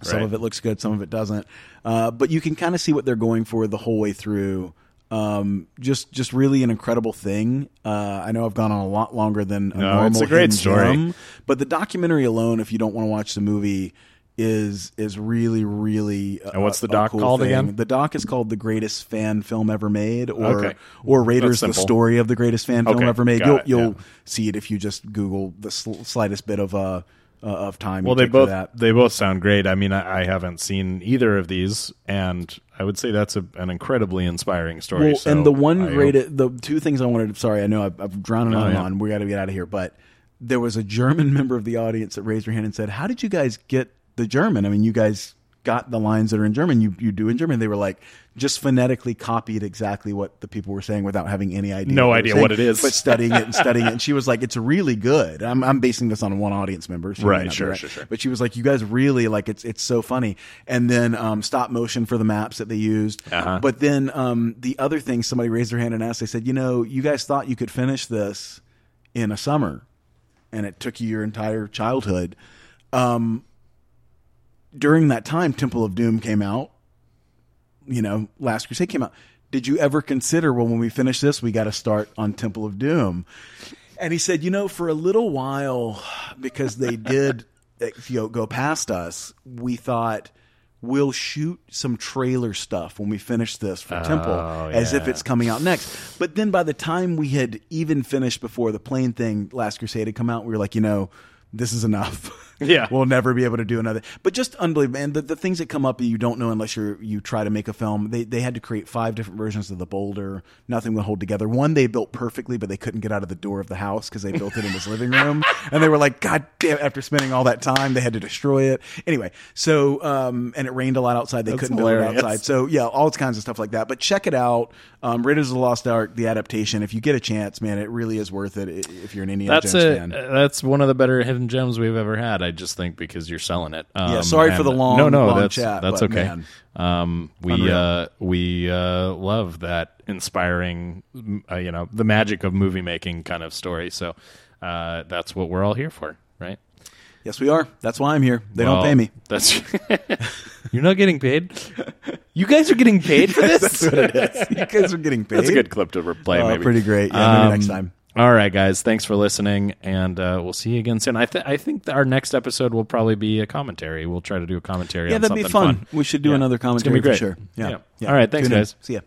some Right. of it looks good some of it doesn't uh, but you can kind of see what they're going for the whole way through um, just just really an incredible thing. Uh, I know I've gone on a lot longer than a No, normal it's a great story. gem, but the documentary alone, if you don't want to watch the movie, is is really really. And what's the doc cool called thing. again? The doc is called "The Greatest Fan Film Ever Made," or Okay. or Raiders: The. Story of the Greatest Fan Film Okay, Ever Made. You'll you'll yeah. see it if you just Google the sl- slightest bit of uh, uh of time. Well, they both that. they both sound great. I mean, I, I haven't seen either of these, and I would say that's a, an incredibly inspiring story. Well, so and the one I hope- the two things I wanted. Sorry, I know I've, I've drowned on and yeah. on. We got to get out of here. But there was a German member of the audience that raised her hand and said, "How did you guys get the German? I mean, you guys got the lines that are in German. You you do in German." They were like, just phonetically copied exactly what the people were saying without having any idea. No what idea saying, what it is. but studying it and studying it. And she was like, "It's really good." I'm I'm basing this on one audience member, She Right, sure, sure, sure. But she was like, "You guys really like it's it's so funny." And then um, stop motion for the maps that they used. Uh-huh. But then um, the other thing, somebody raised their hand and asked. They said, "You know, you guys thought you could finish this in a summer, and it took you your entire childhood." Um, during that time, Temple of Doom came out. You know, Last Crusade came out. Did you ever consider, well, when we finish this, we got to start on Temple of Doom? And he said, you know, for a little while, because they did you know, go past us, we thought we'll shoot some trailer stuff when we finish this for Temple, oh, as if it's coming out next. But then by the time we had even finished before the plane thing, Last Crusade had come out, we were like, you know, this is enough. Yeah. we'll never be able to do another. But just unbelievable, and the, the things that come up that you don't know unless you you try to make a film. They they had to create five different versions of the boulder. Nothing would hold together. One they built perfectly, but they couldn't get out of the door of the house because they built it in his living room, and they were like, God damn! After spending all that time, they had to destroy it. Anyway, so um, and it rained a lot outside. They That's couldn't build it outside. So yeah, all kinds of stuff like that. But check it out. Um, Raiders of the Lost Ark, the adaptation. If you get a chance, man, it really is worth it. If you're an Indiana That's Jones a fan. that's one of the better hidden gems we've ever had. I just think because you're selling it. Um, Yeah, sorry for the long- no no long that's chat, that's okay. man. Um, we uh, we uh, love that inspiring, uh, you know, the magic of movie making kind of story. So uh, that's what we're all here for, right? yes, we are. That's why I'm here. They Well, don't pay me. That's you're not getting paid. You guys are getting paid for this. you guys are getting paid. That's a good clip to replay. Oh, maybe pretty great. Yeah, maybe Um, next time. All right, guys. Thanks for listening, and uh, we'll see you again soon. I, th- I think our next episode will probably be a commentary. We'll try to do a commentary. Yeah, that'd be something fun. We should do Yeah. another It's gonna commentary be great. for sure. Yeah. Yeah. All right, thanks, Tune in. guys. See ya.